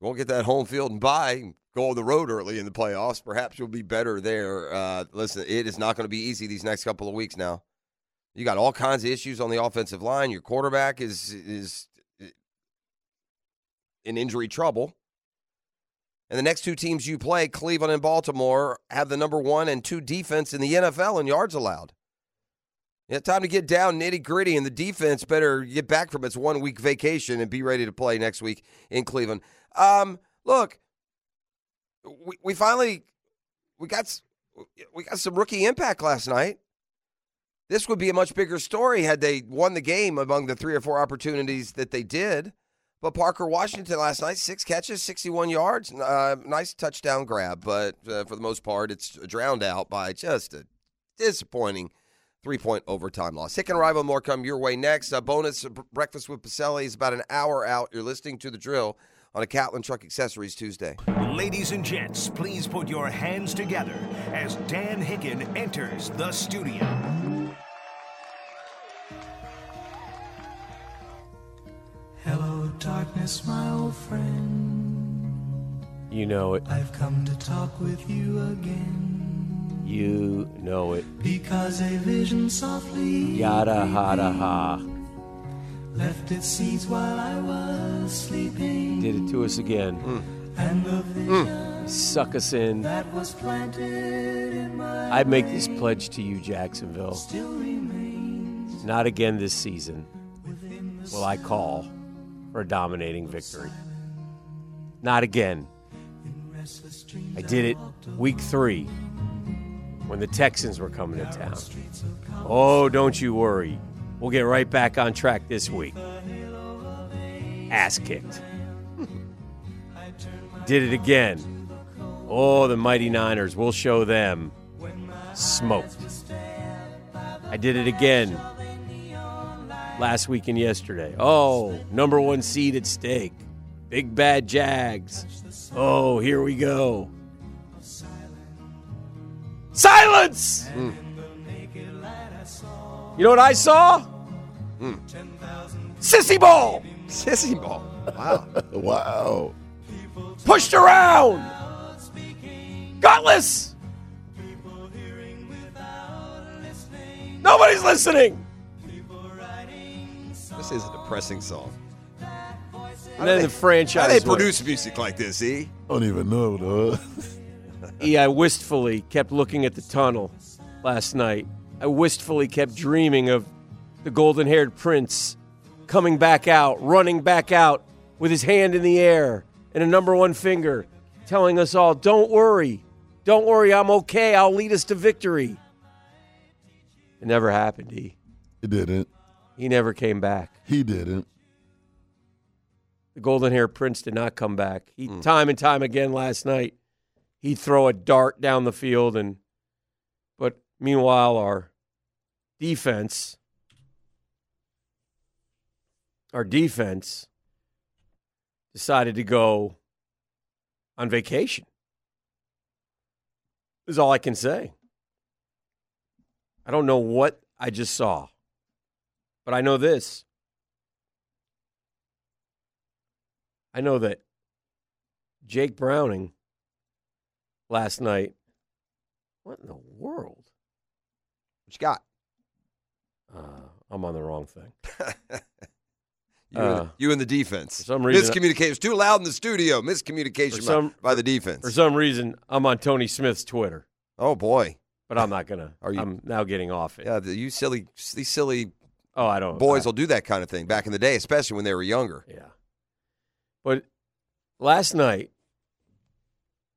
Speaker 6: you won't get that home field and bye. Go on the road early in the playoffs. Perhaps you'll be better there. Uh, listen, it is not going to be easy these next couple of weeks. Now, you got all kinds of issues on the offensive line. Your quarterback is is in injury trouble. And the next two teams you play, Cleveland and Baltimore, have the number one and two defense in the NFL in yards allowed. Yeah, time to get down nitty gritty, and the defense better get back from its one week vacation and be ready to play next week in Cleveland. Um, look, we, we finally we got we got some rookie impact last night. This would be a much bigger story had they won the game among the three or four opportunities that they did. But Parker Washington last night, six catches, 61 yards, uh, nice touchdown grab. But uh, for the most part, it's drowned out by just a disappointing three point overtime loss. Hick and Rival more come your way next. A bonus breakfast with Boselli is about an hour out. You're listening to the drill on a Catlin Truck Accessories Tuesday.
Speaker 4: Ladies and gents, please put your hands together as Dan Hicken enters the studio.
Speaker 1: Hello, darkness, my old friend.
Speaker 11: You know it.
Speaker 1: I've come to talk with you again.
Speaker 11: You know it.
Speaker 1: Because a vision softly
Speaker 11: Yada hada ha.
Speaker 1: Left its seeds while I was sleeping.
Speaker 11: Did it to us again. Mm.
Speaker 1: And the mm. vision
Speaker 11: Suck us in.
Speaker 1: that was planted in my
Speaker 11: I make this pledge to you, Jacksonville.
Speaker 1: still remains
Speaker 11: Not again this season will I call for a dominating victory. Not again. I did it week three when the Texans were coming to town. Oh, don't you worry. We'll get right back on track this week. Ass kicked. Did it again. Oh, the mighty Niners. We'll show them. Smoked. I did it again last week and yesterday. Oh, number one seed at stake. Big bad Jags. Oh, here we go. Silence! Mm. You know what I saw? Hmm. Sissy ball!
Speaker 6: Sissy ball. Wow.
Speaker 5: wow.
Speaker 11: Pushed around! Gutless! Nobody's listening!
Speaker 6: This is a depressing song.
Speaker 11: And then the franchise.
Speaker 6: How they
Speaker 11: went.
Speaker 6: produce music like this, E?
Speaker 5: Don't even know, dog.
Speaker 11: E, I wistfully kept looking at the tunnel last night. I wistfully kept dreaming of the golden haired prince coming back out, running back out with his hand in the air and a number one finger, telling us all, Don't worry. Don't worry. I'm okay. I'll lead us to victory. It never happened.
Speaker 5: He didn't.
Speaker 11: He never came back.
Speaker 5: He didn't.
Speaker 11: The golden haired prince did not come back. He mm. time and time again last night, he'd throw a dart down the field and meanwhile our defense our defense decided to go on vacation. Is all I can say. I don't know what I just saw, but I know this. I know that Jake Browning last night. What in the world?
Speaker 6: You got?
Speaker 11: Uh, I'm on the wrong thing.
Speaker 6: You, and,
Speaker 11: Uh,
Speaker 6: the, you and the defense.
Speaker 11: for some reason-
Speaker 6: miscommunication. It's too loud in the studio. Miscommunication
Speaker 11: For
Speaker 6: by- by, the defense.
Speaker 11: For some reason, I'm on Tony Smith's Twitter,
Speaker 6: oh boy,
Speaker 11: but I'm not gonna.
Speaker 6: Are you-
Speaker 11: I'm now getting off it.
Speaker 6: yeah, the, you silly, these silly
Speaker 11: Oh, I don't.
Speaker 6: boys
Speaker 11: I-
Speaker 6: will do that kind of thing back in the day, especially when they were younger.
Speaker 11: Yeah. But last night,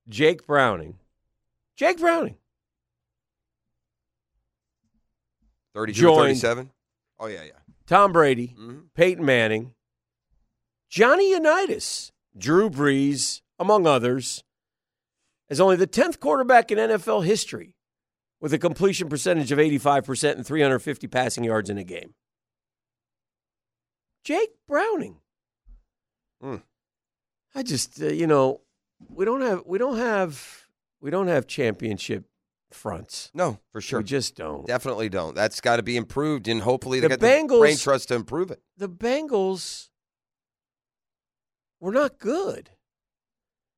Speaker 11: Jake Browning, Jake Browning,
Speaker 6: 32
Speaker 11: Joined-
Speaker 6: 37. Oh yeah, yeah.
Speaker 11: Tom Brady,
Speaker 6: Mhm.
Speaker 11: Peyton Manning, Johnny Unitas, Drew Brees, among others, as only the 10th quarterback in NFL history with a completion percentage of 85% and 350 passing yards in a game. Jake Browning.
Speaker 6: Hmm.
Speaker 11: I just, uh, you know, we don't have, we don't have, we don't have championship fronts.
Speaker 6: No, for sure.
Speaker 11: We just don't.
Speaker 6: Definitely don't. That's got to be improved, and hopefully they
Speaker 11: The
Speaker 6: got the
Speaker 11: Bengals-
Speaker 6: brain trust to improve it.
Speaker 11: the Bengals were not good.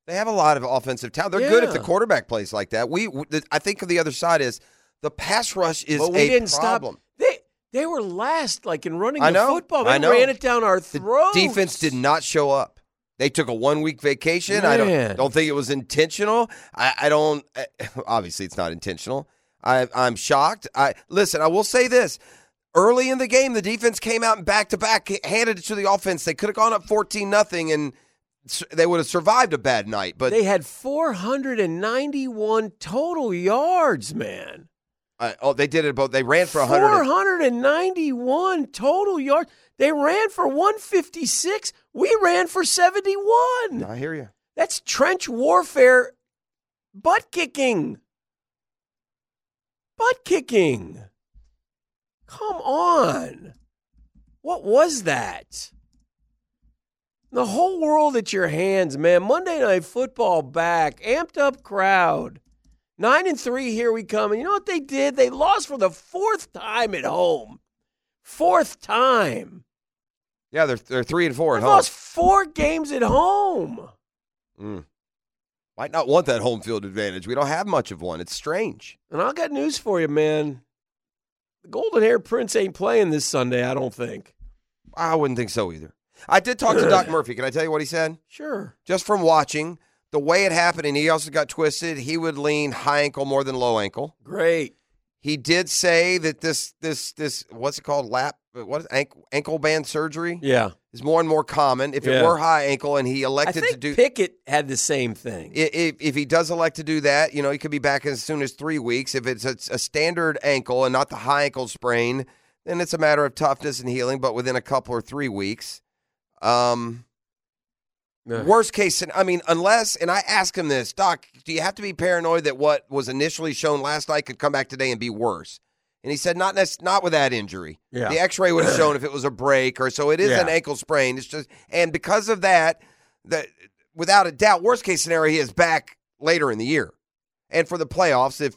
Speaker 6: They have a lot of offensive talent. They're good if the quarterback plays like that. We, I think of the other side is the pass rush is
Speaker 11: but we
Speaker 6: a
Speaker 11: didn't
Speaker 6: problem.
Speaker 11: stop. They they were last, like in running
Speaker 6: I
Speaker 11: the football. They
Speaker 6: I know.
Speaker 11: ran it down our
Speaker 6: The
Speaker 11: throats.
Speaker 6: defense did not show up. They took a one week vacation. I don't don't think it was intentional. I, I don't. eh, Obviously, it's not intentional. I, I'm shocked. I listen. I will say this. Early in the game, the defense came out and back to back handed it to the offense. They could have gone up fourteen nothing, and they would have survived a bad night. But
Speaker 11: They had 491 total yards, man.
Speaker 6: uh, oh, they did it. Both they ran for hundred.
Speaker 11: 491 total yards. They ran for 156. We ran for 71.
Speaker 6: I hear you.
Speaker 11: That's trench warfare, butt kicking. Butt kicking. Come on. What was that? The whole world at your hands, man. Monday Night Football back, amped up crowd. Nine and three, here we come. And you know what they did? They lost for the fourth time at home. Fourth time.
Speaker 6: Yeah, they're they're three and four at home.
Speaker 11: lost four games at home.
Speaker 6: Mm. Might not want that home field advantage. We don't have much of one. It's strange.
Speaker 11: And I got news for you, man. The golden hair prince ain't playing this Sunday, I don't think.
Speaker 6: I wouldn't think so either. I did talk to Doc Murphy. Can I tell you what he said?
Speaker 11: Sure.
Speaker 6: Just from watching the way it happened, and he also got twisted. He would lean high ankle more than low ankle.
Speaker 11: Great.
Speaker 6: He did say that this this this what's it called lap what is ankle, ankle band surgery
Speaker 11: Yeah.
Speaker 6: is more and more common. If it were high ankle and he elected to do
Speaker 11: Pickett had the same thing.
Speaker 6: if, if he does elect to do that, you know, he could be back as soon as three weeks. If it's a, a standard ankle and not the high ankle sprain, then it's a matter of toughness and healing, but within a couple or three weeks. Um,
Speaker 11: Yeah.
Speaker 6: worst case, I mean, unless, and I asked him this, Doc, do you have to be paranoid that what was initially shown last night could come back today and be worse? And he said, not nec- not with that injury.
Speaker 11: Yeah.
Speaker 6: The X-ray would have shown if it was a break or so. It is an ankle sprain. It's just, and because of that, that without a doubt, worst case scenario, he is back later in the year, and for the playoffs. If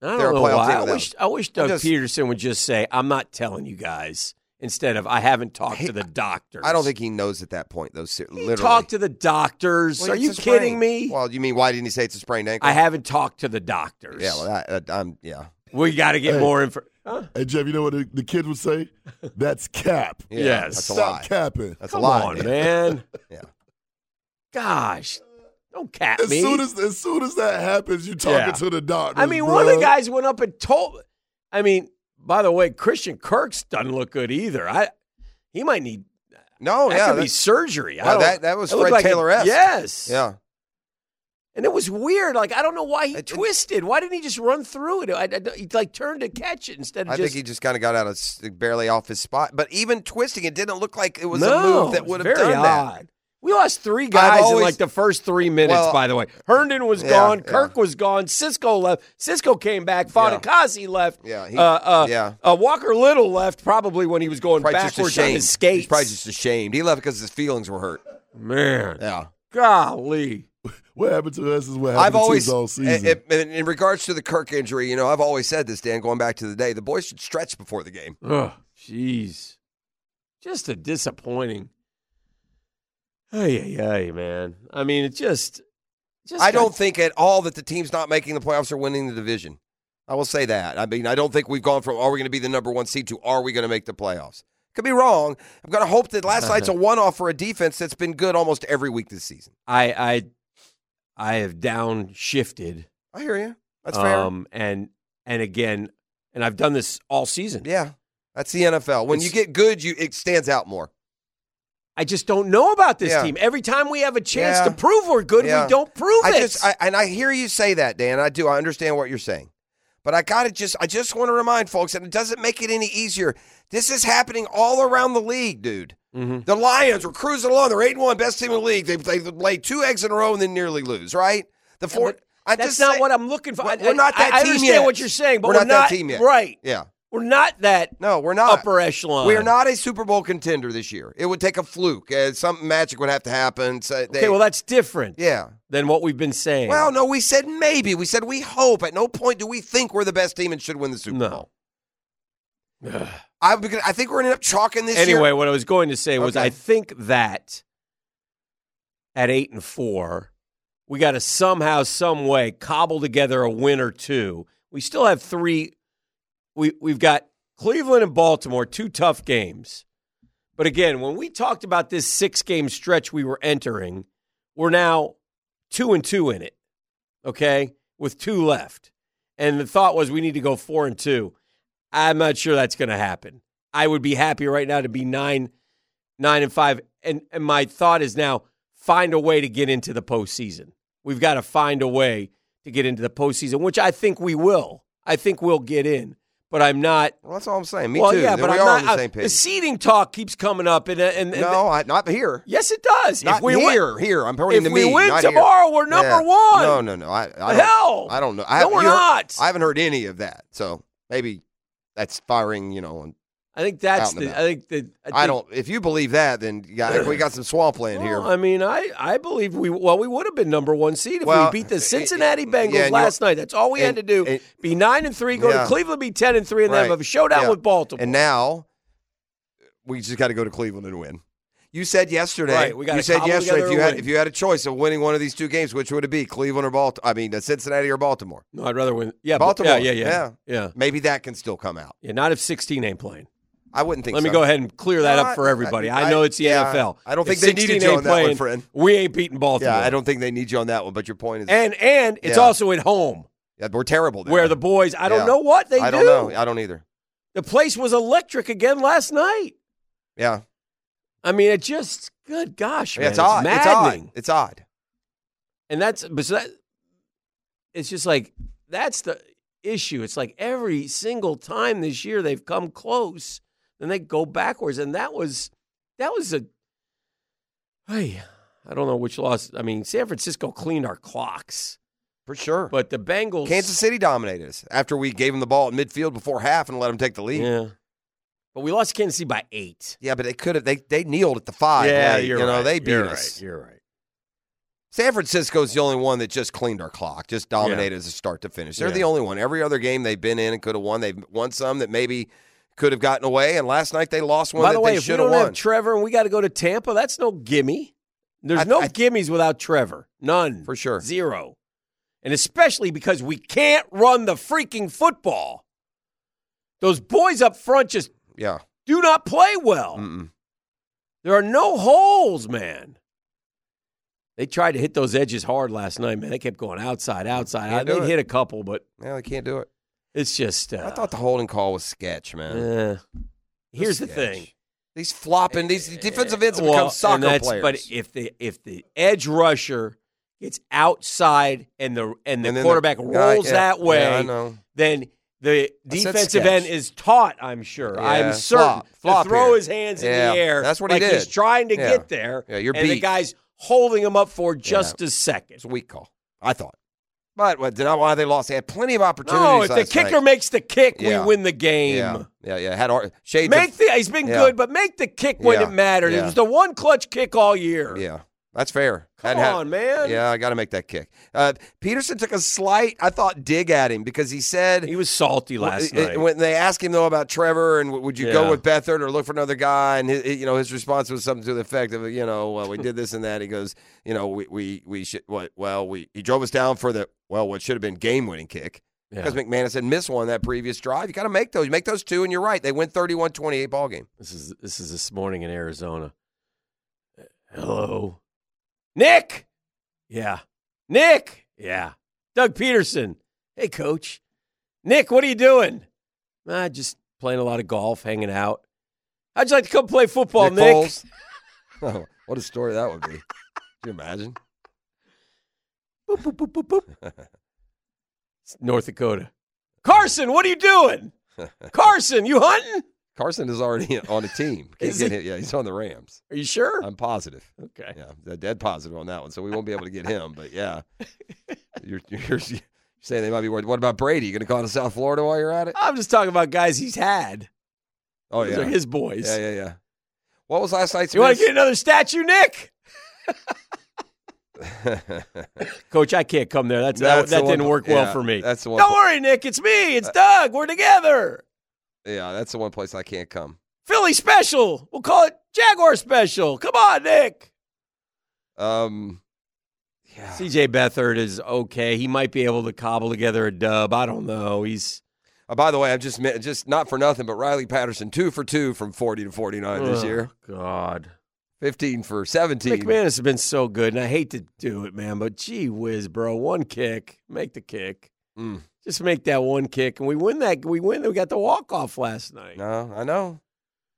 Speaker 11: I
Speaker 6: they're a
Speaker 11: don't know why. I wish. I wish Doug
Speaker 6: just-
Speaker 11: Pederson would just say, I'm not telling you guys, instead of, I haven't talked to the doctors.
Speaker 6: I don't think he knows at that point, though. ser-
Speaker 11: he
Speaker 6: Literally,
Speaker 11: talked to the doctors.
Speaker 6: Well,
Speaker 11: Are you kidding me?
Speaker 6: Well, you mean why didn't he say it's a sprained ankle?
Speaker 11: I haven't talked to the doctors.
Speaker 6: Yeah, well, that, that, I'm yeah.
Speaker 11: We got to get
Speaker 5: Hey.
Speaker 11: more info. Huh?
Speaker 5: Hey Jeff, you know what the, the kids would say? That's cap.
Speaker 6: Yeah,
Speaker 11: Yes.
Speaker 6: that's a
Speaker 5: Stop
Speaker 6: lie.
Speaker 5: capping.
Speaker 6: That's
Speaker 11: Come
Speaker 6: a lie,
Speaker 11: on,
Speaker 6: yeah.
Speaker 11: man.
Speaker 6: Yeah.
Speaker 11: Gosh, don't cap
Speaker 5: As
Speaker 11: me.
Speaker 5: soon as as soon as that happens, you talking
Speaker 11: Yeah.
Speaker 5: to the doctor.
Speaker 11: I mean, one of the guys went up and told. I mean, by the way, Christian Kirk's doesn't look good either. I he might need
Speaker 6: No,
Speaker 11: that
Speaker 6: yeah,
Speaker 11: could be
Speaker 6: that's-
Speaker 11: surgery. I
Speaker 6: Well,
Speaker 11: don't-
Speaker 6: that- that was
Speaker 11: it
Speaker 6: Fred
Speaker 11: like
Speaker 6: Taylor-esque.
Speaker 11: Yes.
Speaker 6: yeah.
Speaker 11: And it was weird. Like I don't know why he twisted. Why didn't he just run through it? I, I- he like turned to catch it instead of
Speaker 6: I
Speaker 11: just.
Speaker 6: think he just kind of got out of barely off his spot. But even twisting, it didn't look like it was
Speaker 11: no,
Speaker 6: a move that would have done that.
Speaker 11: odd. We lost three guys in like the first three minutes.
Speaker 6: Well,
Speaker 11: by the way, Herndon was
Speaker 6: yeah,
Speaker 11: gone.
Speaker 6: yeah.
Speaker 11: Kirk was gone. Cisco left. Cisco came back. Fatukasi left.
Speaker 6: Yeah, he-
Speaker 11: uh, uh,
Speaker 6: yeah.
Speaker 11: Uh, Walker Little left probably when he was going
Speaker 6: Probably
Speaker 11: backwards on his skates.
Speaker 6: He's probably just ashamed. He left because his feelings were hurt.
Speaker 11: Man,
Speaker 6: Yeah.
Speaker 11: golly.
Speaker 5: What happened to us is what happened
Speaker 6: I've always,
Speaker 5: to us all season.
Speaker 6: in, regards to the Kirk injury, you know, I've always said this, Dan, going back to the day, the boys should stretch before the game.
Speaker 11: Oh, jeez. Just a disappointing. Hey, hey, hey, man. I mean, it just. just
Speaker 6: I
Speaker 11: got-
Speaker 6: don't think at all that the team's not making the playoffs or winning the division. I will say that. I mean, I don't think we've gone from are we going to be the number one seed to are we going to make the playoffs. Could be wrong. I'm going to hope that last night's a one off for a defense that's been good almost every week this season.
Speaker 11: I I I have downshifted.
Speaker 6: I hear you. That's fair.
Speaker 11: Um, and and again, and I've done this all season.
Speaker 6: Yeah, that's the NFL. When you
Speaker 11: It's-
Speaker 6: get good, you it stands out more.
Speaker 11: I just don't know about this
Speaker 6: Yeah.
Speaker 11: team. Every time we have a chance
Speaker 6: Yeah.
Speaker 11: to prove we're good,
Speaker 6: Yeah.
Speaker 11: we don't prove
Speaker 6: I
Speaker 11: it.
Speaker 6: just I, and I hear you say that, Dan. I do. I understand what you're saying, but I got to just I just want to remind folks, and it doesn't make it any easier. This is happening all around the league, dude.
Speaker 11: Mm-hmm.
Speaker 6: The Lions were cruising along. They're eight and one, best team in the league. They they laid two eggs in a row and then nearly lose. Right? The four. I
Speaker 11: That's
Speaker 6: just
Speaker 11: not
Speaker 6: say-
Speaker 11: what I'm looking for.
Speaker 6: We're, we're not that
Speaker 11: I, I
Speaker 6: team
Speaker 11: understand
Speaker 6: yet.
Speaker 11: what you're saying, but
Speaker 6: we're,
Speaker 11: we're,
Speaker 6: not, that team yet.
Speaker 11: Right.
Speaker 6: Yeah.
Speaker 11: We're not that.
Speaker 6: No, we're not
Speaker 11: upper echelon.
Speaker 6: We're not a Super Bowl contender this year. It would take a fluke. Uh, something magic would have to happen. So they-
Speaker 11: Okay, well that's different.
Speaker 6: Yeah.
Speaker 11: Than what we've been saying.
Speaker 6: Well, no, we said maybe. We said we hope. At no point do we think we're the best team and should win the Super Bowl.
Speaker 11: No.
Speaker 6: Bowl. I, I think we're going to end up chalking this
Speaker 11: anyway,
Speaker 6: year.
Speaker 11: what I was going to say was
Speaker 6: Okay.
Speaker 11: I think that at eight and four, we got to somehow, some way cobble together a win or two. We still have three. We we've got Cleveland and Baltimore, two tough games. But again, when we talked about this six game stretch we were entering, we're now two and two in it. Okay, with two left, and the thought was we need to go four and two. I'm not sure that's going to happen. I would be happy right now to be nine, nine and five. And, and my thought is now find a way to get into the postseason. We've got to find a way to get into the postseason, which I think we will. I think we'll get in, but I'm not.
Speaker 6: Well, that's all I'm saying. Me
Speaker 11: well,
Speaker 6: too.
Speaker 11: yeah,
Speaker 6: Then
Speaker 11: but
Speaker 6: we
Speaker 11: I'm
Speaker 6: are
Speaker 11: not.
Speaker 6: on the same page.
Speaker 11: seeding talk keeps coming up, and and, and
Speaker 6: no, I, not here.
Speaker 11: yes, it does.
Speaker 6: Not
Speaker 11: if we win-
Speaker 6: here. here, I'm pointing
Speaker 11: if
Speaker 6: to
Speaker 11: we win
Speaker 6: not here.
Speaker 11: tomorrow, we're number
Speaker 6: Yeah.
Speaker 11: one.
Speaker 6: No, no, no. I, I
Speaker 11: The
Speaker 6: don't,
Speaker 11: hell?
Speaker 6: I don't know. I
Speaker 11: No, we're not.
Speaker 6: I haven't heard any of that. So maybe that's firing. You know,
Speaker 11: I think that's the. I think that. I, think,
Speaker 6: I don't. If you believe that, then got, we got some swampland here.
Speaker 11: Well, I mean, I, I believe we well we would have been number one seed if
Speaker 6: Well,
Speaker 11: we beat the
Speaker 6: eh,
Speaker 11: Cincinnati
Speaker 6: eh,
Speaker 11: Bengals
Speaker 6: yeah,
Speaker 11: last night. That's all we had to do.
Speaker 6: and-
Speaker 11: be nine and three, go
Speaker 6: Yeah.
Speaker 11: to Cleveland, be ten and three, and then have a showdown
Speaker 6: Yeah.
Speaker 11: with Baltimore.
Speaker 6: And now we just got to go to Cleveland and win. You said yesterday.
Speaker 11: Right, we gotta
Speaker 6: you said yesterday if you had
Speaker 11: win.
Speaker 6: if you had a choice of winning one of these two games, which would it be? Cleveland or Baltimore? I mean, uh, Cincinnati or Baltimore?
Speaker 11: no, I'd rather win. Yeah,
Speaker 6: Baltimore.
Speaker 11: Yeah, yeah, yeah, yeah.
Speaker 6: Maybe that can still come out.
Speaker 11: Yeah, not if sixteen ain't playing.
Speaker 6: I wouldn't think.
Speaker 11: Let me go ahead and clear that
Speaker 6: No,
Speaker 11: up for everybody.
Speaker 6: I-
Speaker 11: I, know it's the
Speaker 6: yeah,
Speaker 11: NFL.
Speaker 6: I don't
Speaker 11: If
Speaker 6: think they
Speaker 11: 16
Speaker 6: needed you on that one,
Speaker 11: playing,
Speaker 6: friend.
Speaker 11: We ain't beating Baltimore.
Speaker 6: Yeah, I don't think they need you on that one. But your point is,
Speaker 11: And and it's
Speaker 6: Yeah.
Speaker 11: also at home
Speaker 6: yeah, we're terrible. There.
Speaker 11: where the boys. I don't
Speaker 6: Yeah.
Speaker 11: know what they
Speaker 6: I
Speaker 11: do.
Speaker 6: don't know. I don't either.
Speaker 11: The place was electric again last night.
Speaker 6: Yeah,
Speaker 11: I mean, it just good gosh,
Speaker 6: yeah
Speaker 11: man,
Speaker 6: it's odd. It's odd. It's odd.
Speaker 11: And that's but so that it's just like that's the issue. It's like every single time this year they've come close, then they go backwards, and that was that was a. Hey, I don't know which loss. I mean, San Francisco cleaned our clocks,
Speaker 6: For sure.
Speaker 11: but the Bengals,
Speaker 6: Kansas City dominated us after we gave them the ball at midfield before half and let them take the lead.
Speaker 11: yeah. But we lost Kansas City by eight.
Speaker 6: Yeah, but they could have. They they kneeled at the five.
Speaker 11: yeah,
Speaker 6: late,
Speaker 11: you're
Speaker 6: you know
Speaker 11: right.
Speaker 6: they beat
Speaker 11: you're
Speaker 6: us.
Speaker 11: Right. You're right.
Speaker 6: San Francisco's the only one that just cleaned our clock, just dominated as a start to finish. They're
Speaker 11: Yeah.
Speaker 6: the only one. Every other game they've been in and could have won. They've won some that maybe could have gotten away, and last night they lost one
Speaker 11: By
Speaker 6: that
Speaker 11: the way,
Speaker 6: they
Speaker 11: if we don't
Speaker 6: won.
Speaker 11: have Trevor and we got to go to Tampa, that's no gimme. There's
Speaker 6: I-
Speaker 11: no
Speaker 6: I-
Speaker 11: gimmies without Trevor. None.
Speaker 6: For sure.
Speaker 11: Zero. And especially because we can't run the freaking football. Those boys up front just
Speaker 6: yeah.
Speaker 11: do not play well.
Speaker 6: Mm-mm.
Speaker 11: There are no holes, man. They tried to hit those edges hard last night, man. They kept going outside, outside.
Speaker 6: Do
Speaker 11: They hit a couple, but
Speaker 6: Yeah, they can't do it.
Speaker 11: it's just. Uh,
Speaker 6: I thought the holding call was sketch, man.
Speaker 11: eh. Here's the thing.
Speaker 6: These flopping, these defensive ends have
Speaker 11: Well,
Speaker 6: become soccer players.
Speaker 11: But if the if the edge rusher gets outside and the and the
Speaker 6: And the
Speaker 11: quarterback
Speaker 6: guy-
Speaker 11: rolls
Speaker 6: yeah,
Speaker 11: that way,
Speaker 6: yeah, I
Speaker 11: then the defensive end is taught. I'm sure.
Speaker 6: Yeah,
Speaker 11: I'm certain
Speaker 6: flop, flop
Speaker 11: to throw
Speaker 6: here.
Speaker 11: his hands
Speaker 6: Yeah,
Speaker 11: in the air.
Speaker 6: that's what he
Speaker 11: like He's trying to
Speaker 6: Yeah.
Speaker 11: get there.
Speaker 6: Yeah, you're
Speaker 11: and the guy's holding him up for just a second.
Speaker 6: It's a weak call, I thought. But what, did not why they lost? They had plenty of opportunities.
Speaker 11: No, if the kicker
Speaker 6: night.
Speaker 11: makes the kick,
Speaker 6: Yeah.
Speaker 11: we win the game.
Speaker 6: yeah, yeah, yeah, had our shades.
Speaker 11: Make
Speaker 6: of,
Speaker 11: the he's been
Speaker 6: Yeah.
Speaker 11: good, but make the kick when it mattered. It was the one clutch kick all year.
Speaker 6: yeah, that's fair.
Speaker 11: Come
Speaker 6: had-
Speaker 11: on, man.
Speaker 6: Yeah, I got to make that kick. Uh, Pederson took a slight, I thought, dig at him because he said
Speaker 11: he was salty last
Speaker 6: Well,
Speaker 11: night.
Speaker 6: When they asked him though about Trevor and w- would you go with Beathard or look for another guy, and his, you know his response was something to the effect of you know well, we did this and that. He goes, you know, we we we should what? Well, we he drove us down for the well, what should have been game winning kick.
Speaker 11: Yeah.
Speaker 6: Because McManus had missed one that previous drive. You got to make those. You make those two, and you're right. They win 31-28 ball game.
Speaker 11: This is this is this morning in Arizona. Hello, Nick. Yeah, Nick. Yeah, Doug Pederson. Hey, coach. Nick, what are you doing? Ah, just playing a lot of golf, hanging out. How'd you like to come play football, Nick?
Speaker 6: Foles. Oh, what a story that would be. Can you imagine?
Speaker 11: Boop, boop, boop, boop, boop. North Dakota. Carson, what are you doing? Carson, you hunting?
Speaker 6: Carson is already on a team. Can't
Speaker 11: Is
Speaker 6: get
Speaker 11: he?
Speaker 6: him. Yeah, he's on the Rams.
Speaker 11: Are you sure?
Speaker 6: I'm positive.
Speaker 11: Okay.
Speaker 6: Yeah, dead positive on that one, so we won't be able to get him. But yeah, you're, you're, you're saying they might be worried. What about Brady? You going to call to South Florida while you're at it?
Speaker 11: I'm just talking about guys he's had.
Speaker 6: Oh
Speaker 11: Those
Speaker 6: yeah,
Speaker 11: are his boys.
Speaker 6: Yeah, yeah, yeah. What was last night's?
Speaker 11: You want to get another statue, Nick? Coach, I can't come there. That's, that,
Speaker 6: That's
Speaker 11: that
Speaker 6: the one-
Speaker 11: didn't work
Speaker 6: yeah,
Speaker 11: well for me.
Speaker 6: that's the one
Speaker 11: Don't worry, Nick. It's me. It's uh, Doug. We're together.
Speaker 6: Yeah, that's the one place I can't come.
Speaker 11: Philly special. We'll call it Jaguar special. Come on, Nick.
Speaker 6: Um, yeah.
Speaker 11: CJ Beathard is okay. He might be able to cobble together a dub. I don't know. He's
Speaker 6: Oh, by the way, I've just met, just not for nothing, but Riley Patterson two for two from forty to forty nine this
Speaker 11: Oh,
Speaker 6: year.
Speaker 11: God.
Speaker 6: Fifteen for seventeen.
Speaker 11: McManus has been so good, and I hate to do it, man, but gee whiz, bro. One kick. Make the kick.
Speaker 6: Mm.
Speaker 11: Just make that one kick, and we win that. We win. We got the walk off last night.
Speaker 6: No, I know.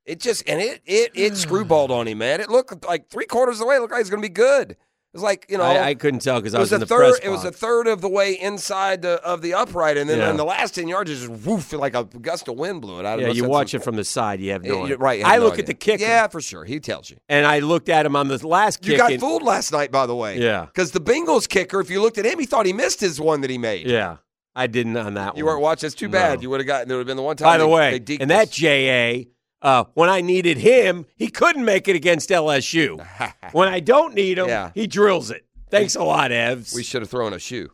Speaker 6: It just and it it it screwballed on him, man. It looked like three quarters of the way. It looked like it was going to be good. It was like you know.
Speaker 11: I, I couldn't tell because I was,
Speaker 6: was,
Speaker 11: in the
Speaker 6: third.
Speaker 11: press
Speaker 6: It was a third of the way inside the, of the upright, and then
Speaker 11: Yeah.
Speaker 6: in the last ten yards, it just woof like a gust of wind blew it out.
Speaker 11: Yeah, you watch
Speaker 6: some-
Speaker 11: it from the side. You have no
Speaker 6: right. have
Speaker 11: I
Speaker 6: no
Speaker 11: look
Speaker 6: idea.
Speaker 11: at the kicker.
Speaker 6: Yeah, for sure. He tells you.
Speaker 11: And I looked at him on the last kick.
Speaker 6: You got
Speaker 11: and-
Speaker 6: fooled last night, by the way.
Speaker 11: Yeah.
Speaker 6: Because the Bengals kicker, if you looked at him, he thought he missed his one that he made.
Speaker 11: Yeah. I didn't on that one.
Speaker 6: You
Speaker 11: one.
Speaker 6: weren't watching. It's too
Speaker 11: No.
Speaker 6: bad. You would have gotten. It would have been the one time.
Speaker 11: By the
Speaker 6: they-
Speaker 11: way,
Speaker 6: they
Speaker 11: and that. JA, uh, when I needed him, he couldn't make it against LSU. when I don't need him,
Speaker 6: Yeah.
Speaker 11: he drills it. Thanks a lot, Evs.
Speaker 6: we should have thrown a shoe.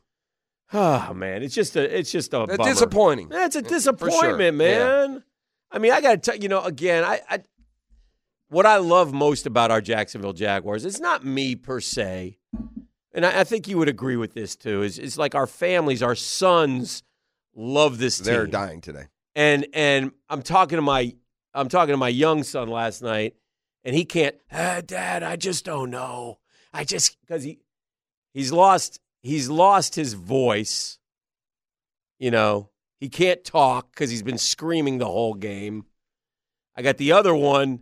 Speaker 11: Oh man, it's just a it's just a bummer.
Speaker 6: disappointing.
Speaker 11: That's a disappointment,
Speaker 6: sure.
Speaker 11: man. I mean, I got to tell you know again, I, I what I love most about our Jacksonville Jaguars, it's not me per se, and I, I think you would agree with this too. Is is like our families, our sons love this team.
Speaker 6: They're dying today.
Speaker 11: and and I'm talking to my I'm talking to my young son last night, and he can't. Ah, Dad, I just don't know. I just because he he's lost he's lost his voice. You know, he can't talk because he's been screaming the whole game. I got the other one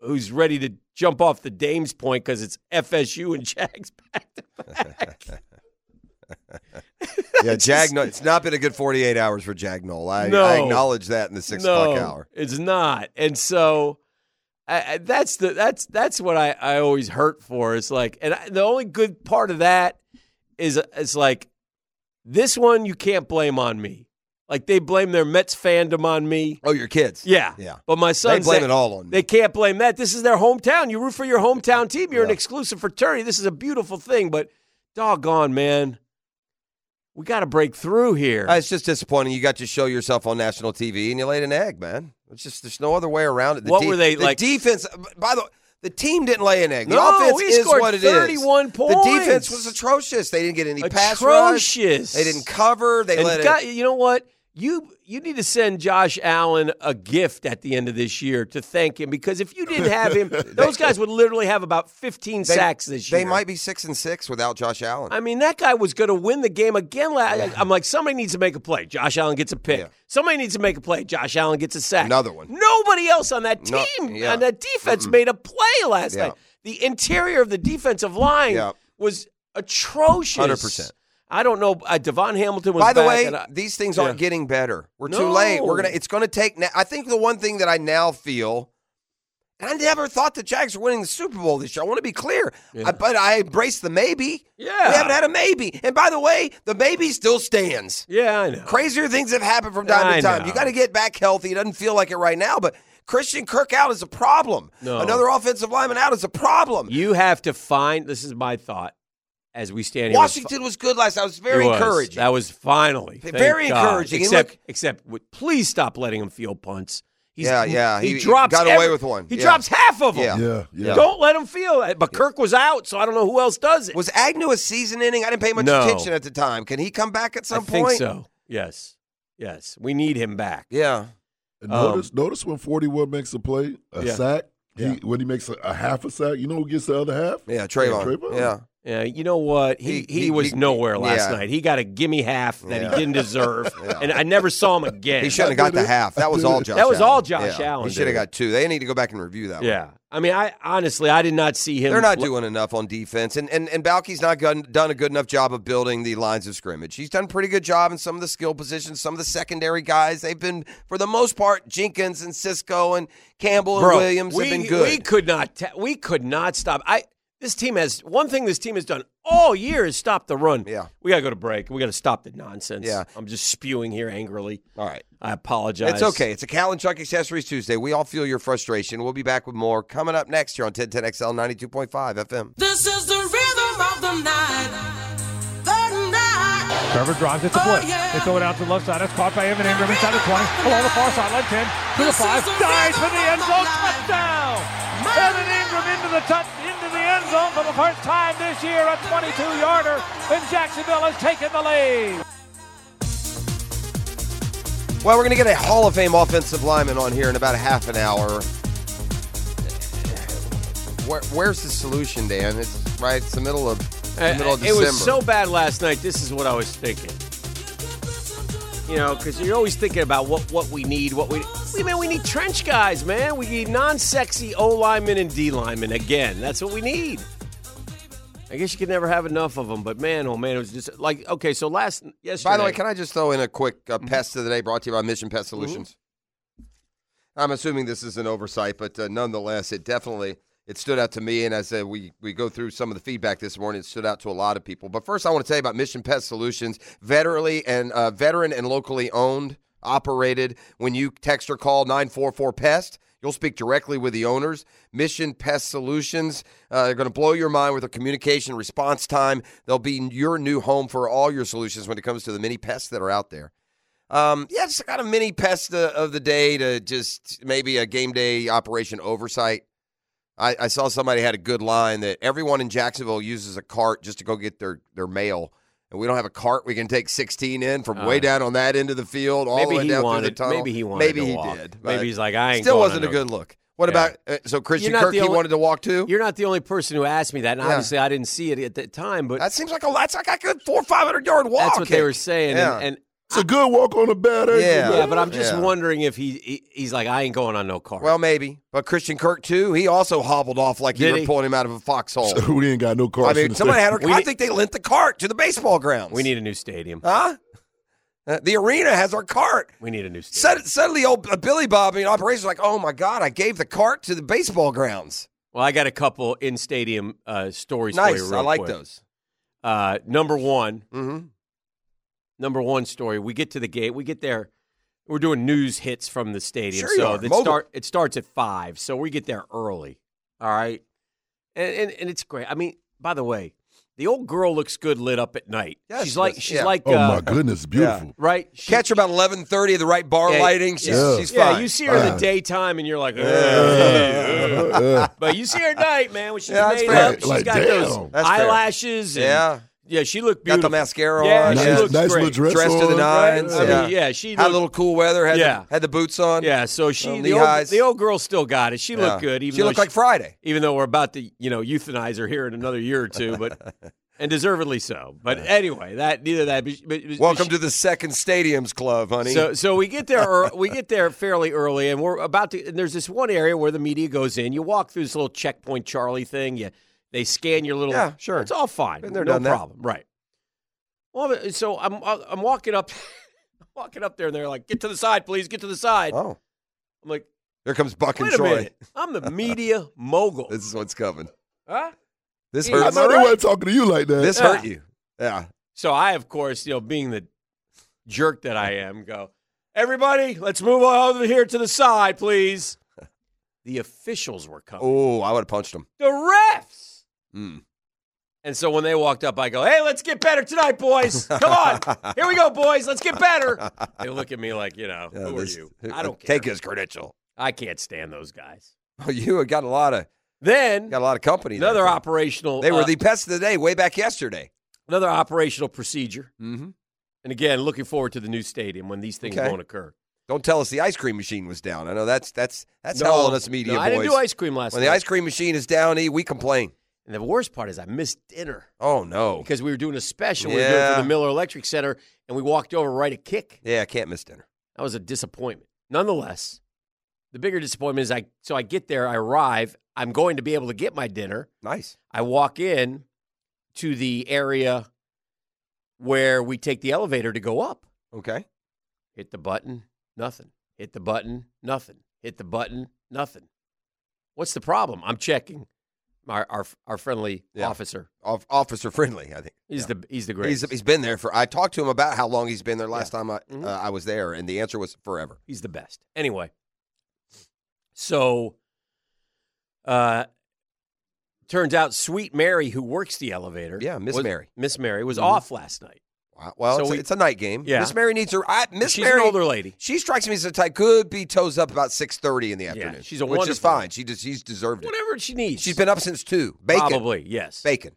Speaker 11: who's ready to jump off the Dames point because it's FSU and Jags back to back.
Speaker 6: Yeah, Jag. It's not been a good 48 hours for Jag I,
Speaker 11: No.
Speaker 6: I acknowledge that in the six
Speaker 11: no,
Speaker 6: o'clock hour.
Speaker 11: It's not, and so I, I- that's the that's that's what I, I always hurt for. It's like, and I, the only good part of that is it's like this one you can't blame on me. Like they blame their Mets fandom on me.
Speaker 6: Oh, your kids.
Speaker 11: Yeah,
Speaker 6: Yeah.
Speaker 11: But my
Speaker 6: They
Speaker 11: son
Speaker 6: blame it all on me.
Speaker 11: They can't blame that. This is their hometown. You root for your hometown team. You're an exclusive fraternity. This is a beautiful thing. But doggone, man, we got to break through here.
Speaker 6: Uh, it's just disappointing. You got to show yourself on national TV and you laid an egg, man. It's just there's no other way around it. The
Speaker 11: What were they,
Speaker 6: the
Speaker 11: like-
Speaker 6: defense? By the way, the team didn't lay an egg. The
Speaker 11: No,
Speaker 6: offense is what it is.
Speaker 11: 31
Speaker 6: The defense was atrocious. They didn't get any pass rush.
Speaker 11: Atrocious.
Speaker 6: They didn't cover. They
Speaker 11: And
Speaker 6: let
Speaker 11: God,
Speaker 6: it.
Speaker 11: you know what? You you need to send Josh Allen a gift at the end of this year to thank him because if you didn't have him, those guys would literally have about 15
Speaker 6: They,
Speaker 11: sacks this year.
Speaker 6: they might be six and six without Josh Allen.
Speaker 11: I mean, that guy was going to win the game again. I'm like, somebody needs to make a play. Josh Allen gets a pick.
Speaker 6: Yeah.
Speaker 11: Somebody needs to make a play. Josh Allen gets a sack.
Speaker 6: Another one.
Speaker 11: Nobody else on that
Speaker 6: No,
Speaker 11: team,
Speaker 6: yeah.
Speaker 11: on that defense, made a play last night. The interior of the defensive line was atrocious.
Speaker 6: 100%.
Speaker 11: I don't know. Uh, DaVon Hamilton was.
Speaker 6: By the way,
Speaker 11: I-
Speaker 6: these things
Speaker 11: Yeah.
Speaker 6: aren't getting better. We're too late. We're gonna. It's gonna take. na- I think the one thing that I now feel, and I never thought the Jags were winning the Super Bowl this year. I want to be clear,
Speaker 11: Yeah.
Speaker 6: I, but I embrace the maybe.
Speaker 11: Yeah.
Speaker 6: we haven't had a maybe. And by the way, the maybe still stands.
Speaker 11: Yeah, I know.
Speaker 6: Crazier things have happened from time
Speaker 11: I
Speaker 6: to time.
Speaker 11: know.
Speaker 6: You got to get back healthy. It doesn't feel like it right now, but Christian Kirk out is a problem.
Speaker 11: No.
Speaker 6: Another offensive lineman out is a problem.
Speaker 11: You have to find. This is my thought as we stand here.
Speaker 6: Washington was good last. night. I was very
Speaker 11: It was.
Speaker 6: encouraging.
Speaker 11: That was finally
Speaker 6: Very
Speaker 11: God.
Speaker 6: encouraging.
Speaker 11: Except,
Speaker 6: look-
Speaker 11: except, w- please stop letting him field punts. He's,
Speaker 6: Yeah, yeah,
Speaker 11: He,
Speaker 6: he- he
Speaker 11: drops.
Speaker 6: got away
Speaker 11: every-
Speaker 6: with one.
Speaker 11: He
Speaker 6: Yeah.
Speaker 11: drops half of them.
Speaker 6: Yeah.
Speaker 5: Yeah, yeah.
Speaker 11: Don't let him feel it. But Kirk was out, so I don't know who else does it.
Speaker 6: Was Agnew a season inning? I didn't pay much
Speaker 11: No.
Speaker 6: attention at the time. Can he come back at some
Speaker 11: I think
Speaker 6: point?
Speaker 11: so. Yes, yes. We need him back.
Speaker 6: Yeah.
Speaker 5: And
Speaker 11: Um,
Speaker 5: notice, notice when 41 makes a play, a
Speaker 11: Yeah.
Speaker 5: sack, he,
Speaker 11: Yeah.
Speaker 5: when he makes a, a half a sack, you know who gets the other half?
Speaker 6: Yeah, Travon.
Speaker 5: Travon.
Speaker 6: Yeah.
Speaker 11: Yeah, you know what? He
Speaker 6: He-
Speaker 11: he,
Speaker 6: he-
Speaker 11: was
Speaker 6: he-
Speaker 11: nowhere last
Speaker 6: yeah.
Speaker 11: night. He got a gimme half that
Speaker 6: Yeah.
Speaker 11: he didn't deserve,
Speaker 6: Yeah.
Speaker 11: and I never saw him again.
Speaker 6: He shouldn't have got the half. That was all Josh
Speaker 11: That was all Josh
Speaker 6: Yeah.
Speaker 11: Allen,
Speaker 6: He should have got two. They need to go back and review that one.
Speaker 11: Yeah, I mean, I honestly, I did not see him.
Speaker 6: They're not
Speaker 11: fl-
Speaker 6: doing enough on defense, and and and Baalke's not done, done a good enough job of building the lines of scrimmage. He's done a pretty good job in some of the skill positions. Some of the secondary guys, they've been for the most part Jenkins and Cisco and Campbell and
Speaker 11: Bro,
Speaker 6: Williams
Speaker 11: we,
Speaker 6: have been good.
Speaker 11: We could not. ta- we could not stop. I. This team has one thing. This team has done all year is stop the run.
Speaker 6: Yeah.
Speaker 11: we got to go to break. We got to stop the nonsense.
Speaker 6: Yeah.
Speaker 11: I'm just spewing here angrily.
Speaker 6: all right.
Speaker 11: I apologize.
Speaker 6: It's okay. It's a Catlin Truck Accessories Tuesday. We all feel your frustration. We'll be back with more coming up next here on 1010XL 92.5 FM.
Speaker 1: This is the rhythm of the night. The night.
Speaker 12: Trevor drives it to
Speaker 1: Oh, yeah.
Speaker 12: They throw it out to the left side. It's caught by Evan Engram inside the 20. Along the far sideline, 10 to the 5.
Speaker 1: is
Speaker 12: Dives for the end zone. Touchdown! Evan Engram into the touch, into the end zone for the first time this year. A 22-yarder, and Jacksonville has taken the lead.
Speaker 6: Well, we're going to get a Hall of Fame offensive lineman on here in about a half an hour. Where, where's the solution, Dan? It's right. It's the middle of the
Speaker 11: Uh,
Speaker 6: middle of
Speaker 11: it was so bad last night. This is what I was thinking. You know, because you're always thinking about what, what we need, what we we man, we need trench guys, man. We need non-sexy O linemen and D linemen again. That's what we need. I guess you could never have enough of them, but man, oh man, it was just like okay. So last yesterday.
Speaker 6: By the way, can I just throw in a quick
Speaker 11: Mm-hmm.
Speaker 6: uh, pest of the day brought to you by Mission Pest Solutions? I'm assuming this is an oversight, but uh, nonetheless, it definitely it stood out to me. And as uh, we we go through some of the feedback this morning, it stood out to a lot of people. But first, I want to tell you about Mission Pest Solutions, veteranly and uh, veteran and locally owned, operated. When you text or call nine four four pest. You'll speak directly with the owners. Mission Pest Solutions. Uh, they're going to blow your mind with their communication response time. They'll be your new home for all your solutions when it comes to the many pests that are out there. Um, yeah, just kind of mini pest uh, of the day to just maybe a game day operation oversight. I, I saw somebody had a good line that everyone in Jacksonville uses a cart just to go get their, their mail. And we don't have a cart we can take 16 in from
Speaker 11: Uh,
Speaker 6: way down on that end of the field all the
Speaker 11: maybe
Speaker 6: way
Speaker 11: he
Speaker 6: down
Speaker 11: wanted,
Speaker 6: through the tunnel.
Speaker 11: maybe he wanted.
Speaker 6: Maybe he
Speaker 11: walk.
Speaker 6: did.
Speaker 11: Maybe he's like, I ain't.
Speaker 6: Still wasn't a good look. What
Speaker 11: Yeah.
Speaker 6: about uh, so Christian Kirk?
Speaker 11: the
Speaker 6: He wanted to walk too.
Speaker 11: You're not the only person who asked me that, and
Speaker 6: Yeah.
Speaker 11: obviously I didn't see it at that time. But
Speaker 6: That seems like a that's like a good four or five hundred yard walk.
Speaker 11: that's what they were saying.
Speaker 6: Yeah.
Speaker 11: And, and
Speaker 5: It's a good walk on a bad ankle.
Speaker 6: Yeah.
Speaker 5: man.
Speaker 11: yeah, but I'm just
Speaker 6: Yeah.
Speaker 11: wondering if he, he he's like, I ain't going on no car.
Speaker 6: Well, maybe. But Christian Kirk too. He also hobbled off like you
Speaker 11: Did
Speaker 6: were
Speaker 11: he?
Speaker 6: pulling him out of a foxhole.
Speaker 5: So we ain't got no cars.
Speaker 6: I mean, somebody had.
Speaker 5: stadium.
Speaker 6: I think they lent the cart to the baseball grounds.
Speaker 11: we need a new stadium.
Speaker 6: huh? Uh, the arena has our cart.
Speaker 11: We need a new stadium.
Speaker 6: Sud- Suddenly, old uh, Billy Bob in operations like, oh my god, I gave the cart to the baseball grounds.
Speaker 11: Well, I got a couple in stadium uh, stories for
Speaker 6: Nice,
Speaker 11: you. real
Speaker 6: I like
Speaker 11: quick.
Speaker 6: those.
Speaker 11: Uh, number one,
Speaker 6: Mm-hmm.
Speaker 11: Number one story. We get to the gate. We get there. We're doing news hits from the stadium,
Speaker 6: Sure you
Speaker 11: so
Speaker 6: are.
Speaker 11: it
Speaker 6: Mobile.
Speaker 11: start it starts at five. So we get there early. All right, and and, and it's great. I mean, by the way, the old girl looks good lit up at night.
Speaker 6: Yeah,
Speaker 11: she's like she's
Speaker 6: Yeah.
Speaker 11: like
Speaker 5: Oh
Speaker 11: uh,
Speaker 5: my goodness, beautiful.
Speaker 11: right. She-
Speaker 6: Catch her about eleven thirty the right bar
Speaker 11: Yeah,
Speaker 6: lighting. She's,
Speaker 5: yeah.
Speaker 6: she's
Speaker 11: yeah,
Speaker 6: fine.
Speaker 11: you see her in the daytime, and you're like,
Speaker 5: Uh,
Speaker 11: "Ugh."
Speaker 5: uh,
Speaker 11: but you see her at night, man, when she's
Speaker 6: Yeah, that's
Speaker 11: made
Speaker 6: fair.
Speaker 11: up. She's
Speaker 5: Like,
Speaker 11: got
Speaker 5: damn.
Speaker 11: those
Speaker 6: That's fair.
Speaker 11: eyelashes. And,
Speaker 6: yeah,
Speaker 11: yeah, she looked
Speaker 6: got
Speaker 11: beautiful.
Speaker 6: the mascara
Speaker 11: Yeah,
Speaker 6: on.
Speaker 11: she
Speaker 5: nice,
Speaker 11: looks
Speaker 5: nice
Speaker 11: great.
Speaker 5: dress
Speaker 6: Dressed to the nines.
Speaker 11: I
Speaker 6: yeah.
Speaker 11: mean, yeah, she
Speaker 6: had a little cool weather. Had
Speaker 11: Yeah.
Speaker 6: the, had the boots on.
Speaker 11: Yeah, so she
Speaker 6: um,
Speaker 11: the old, the old girl still got it. She
Speaker 6: Yeah.
Speaker 11: looked good. Even
Speaker 6: she
Speaker 11: though
Speaker 6: looked like Friday.
Speaker 11: even though we're about to you know euthanize her here in another year or two, but and deservedly so. But anyway, that neither that. But, but, but
Speaker 6: Welcome
Speaker 11: she-
Speaker 6: to the Second Stadiums Club, honey.
Speaker 11: So so we get there ear- we get there fairly early, and we're about to. And there's this one area where the media goes in. You walk through this little checkpoint Charlie thing. You They scan your little.
Speaker 6: Yeah, sure.
Speaker 11: It's all fine.
Speaker 6: Been there,
Speaker 11: no
Speaker 6: done that.
Speaker 11: problem. Right. Well, so I'm I'm walking up, walking up there, and they're like, "Get to the side, please. Get to the side."
Speaker 6: Oh,
Speaker 11: I'm like,
Speaker 6: here comes Buck and
Speaker 11: "Wait a
Speaker 6: Troy.
Speaker 11: minute. I'm the media mogul."
Speaker 6: This is what's coming.
Speaker 11: Huh?
Speaker 6: This
Speaker 11: Yeah,
Speaker 5: I
Speaker 6: hurts.
Speaker 5: know they wasn't talking to you like that.
Speaker 6: This
Speaker 11: Yeah.
Speaker 6: hurt you. Yeah.
Speaker 11: So I, of course, you know, being the jerk that I am, go, everybody, let's move over here to the side, please. The officials were coming.
Speaker 6: Oh, I would have punched them.
Speaker 11: The refs.
Speaker 6: Mm.
Speaker 11: And so when they walked up, I go, hey, let's get better tonight, boys. Come on. Here we go, boys. Let's get better. They look at me like, you know,
Speaker 6: Yeah,
Speaker 11: who
Speaker 6: this-
Speaker 11: are you? I don't care.
Speaker 6: Take his credential.
Speaker 11: I can't stand those guys.
Speaker 6: Oh, you got a lot of
Speaker 11: Then
Speaker 6: got a lot of company.
Speaker 11: another
Speaker 6: Phil.
Speaker 11: operational.
Speaker 6: They were
Speaker 11: uh,
Speaker 6: the pest of the day way back yesterday.
Speaker 11: another operational procedure.
Speaker 6: Mm-hmm.
Speaker 11: And again, looking forward to the new stadium when these things
Speaker 6: Okay.
Speaker 11: won't occur.
Speaker 6: Don't tell us the ice cream machine was down. I know that's that's that's
Speaker 11: No,
Speaker 6: hell on us media
Speaker 11: no,
Speaker 6: boys.
Speaker 11: I didn't do ice cream last
Speaker 6: when
Speaker 11: night.
Speaker 6: the ice cream machine is down, E, we complain.
Speaker 11: And the worst part is I missed dinner
Speaker 6: Oh no.
Speaker 11: because we were doing a special. We were doing for the Miller Electric Center, and we walked over right a kick.
Speaker 6: Yeah, I can't miss dinner.
Speaker 11: That was a disappointment. Nonetheless, the bigger disappointment is I so I get there, I arrive, I'm going to be able to get my dinner.
Speaker 6: Nice.
Speaker 11: I walk in to the area where we take the elevator to go up.
Speaker 6: Okay.
Speaker 11: Hit the button, nothing. Hit the button, nothing. Hit the button, nothing. What's the problem? I'm checking. Our our, our friendly
Speaker 6: Yeah.
Speaker 11: officer.
Speaker 6: Off, officer friendly, I think.
Speaker 11: He's
Speaker 6: Yeah.
Speaker 11: the he's the
Speaker 6: He's, he's been there for. I talked to him about how long he's been there. Last
Speaker 11: Yeah.
Speaker 6: time I
Speaker 11: Mhm.
Speaker 6: uh, I was there, and the answer was forever.
Speaker 11: He's the best. Anyway, so uh, turns out Sweet Mary, who works the elevator,
Speaker 6: Yeah, Miss
Speaker 11: was-
Speaker 6: Mary.
Speaker 11: Miss Mary was
Speaker 6: Mhm.
Speaker 11: off last night.
Speaker 6: Well,
Speaker 11: So
Speaker 6: it's,
Speaker 11: we-
Speaker 6: a, it's a night game.
Speaker 11: Yeah.
Speaker 6: Miss Mary needs her. I, Miss
Speaker 11: She's
Speaker 6: Mary,
Speaker 11: an older lady.
Speaker 6: She strikes me as a type could be toes up about six thirty in the
Speaker 11: Yeah,
Speaker 6: afternoon.
Speaker 11: she's a
Speaker 6: which is fine. She just she's deserved it.
Speaker 11: Whatever she needs.
Speaker 6: She's been up since two. Bacon.
Speaker 11: Probably, yes.
Speaker 6: Bacon.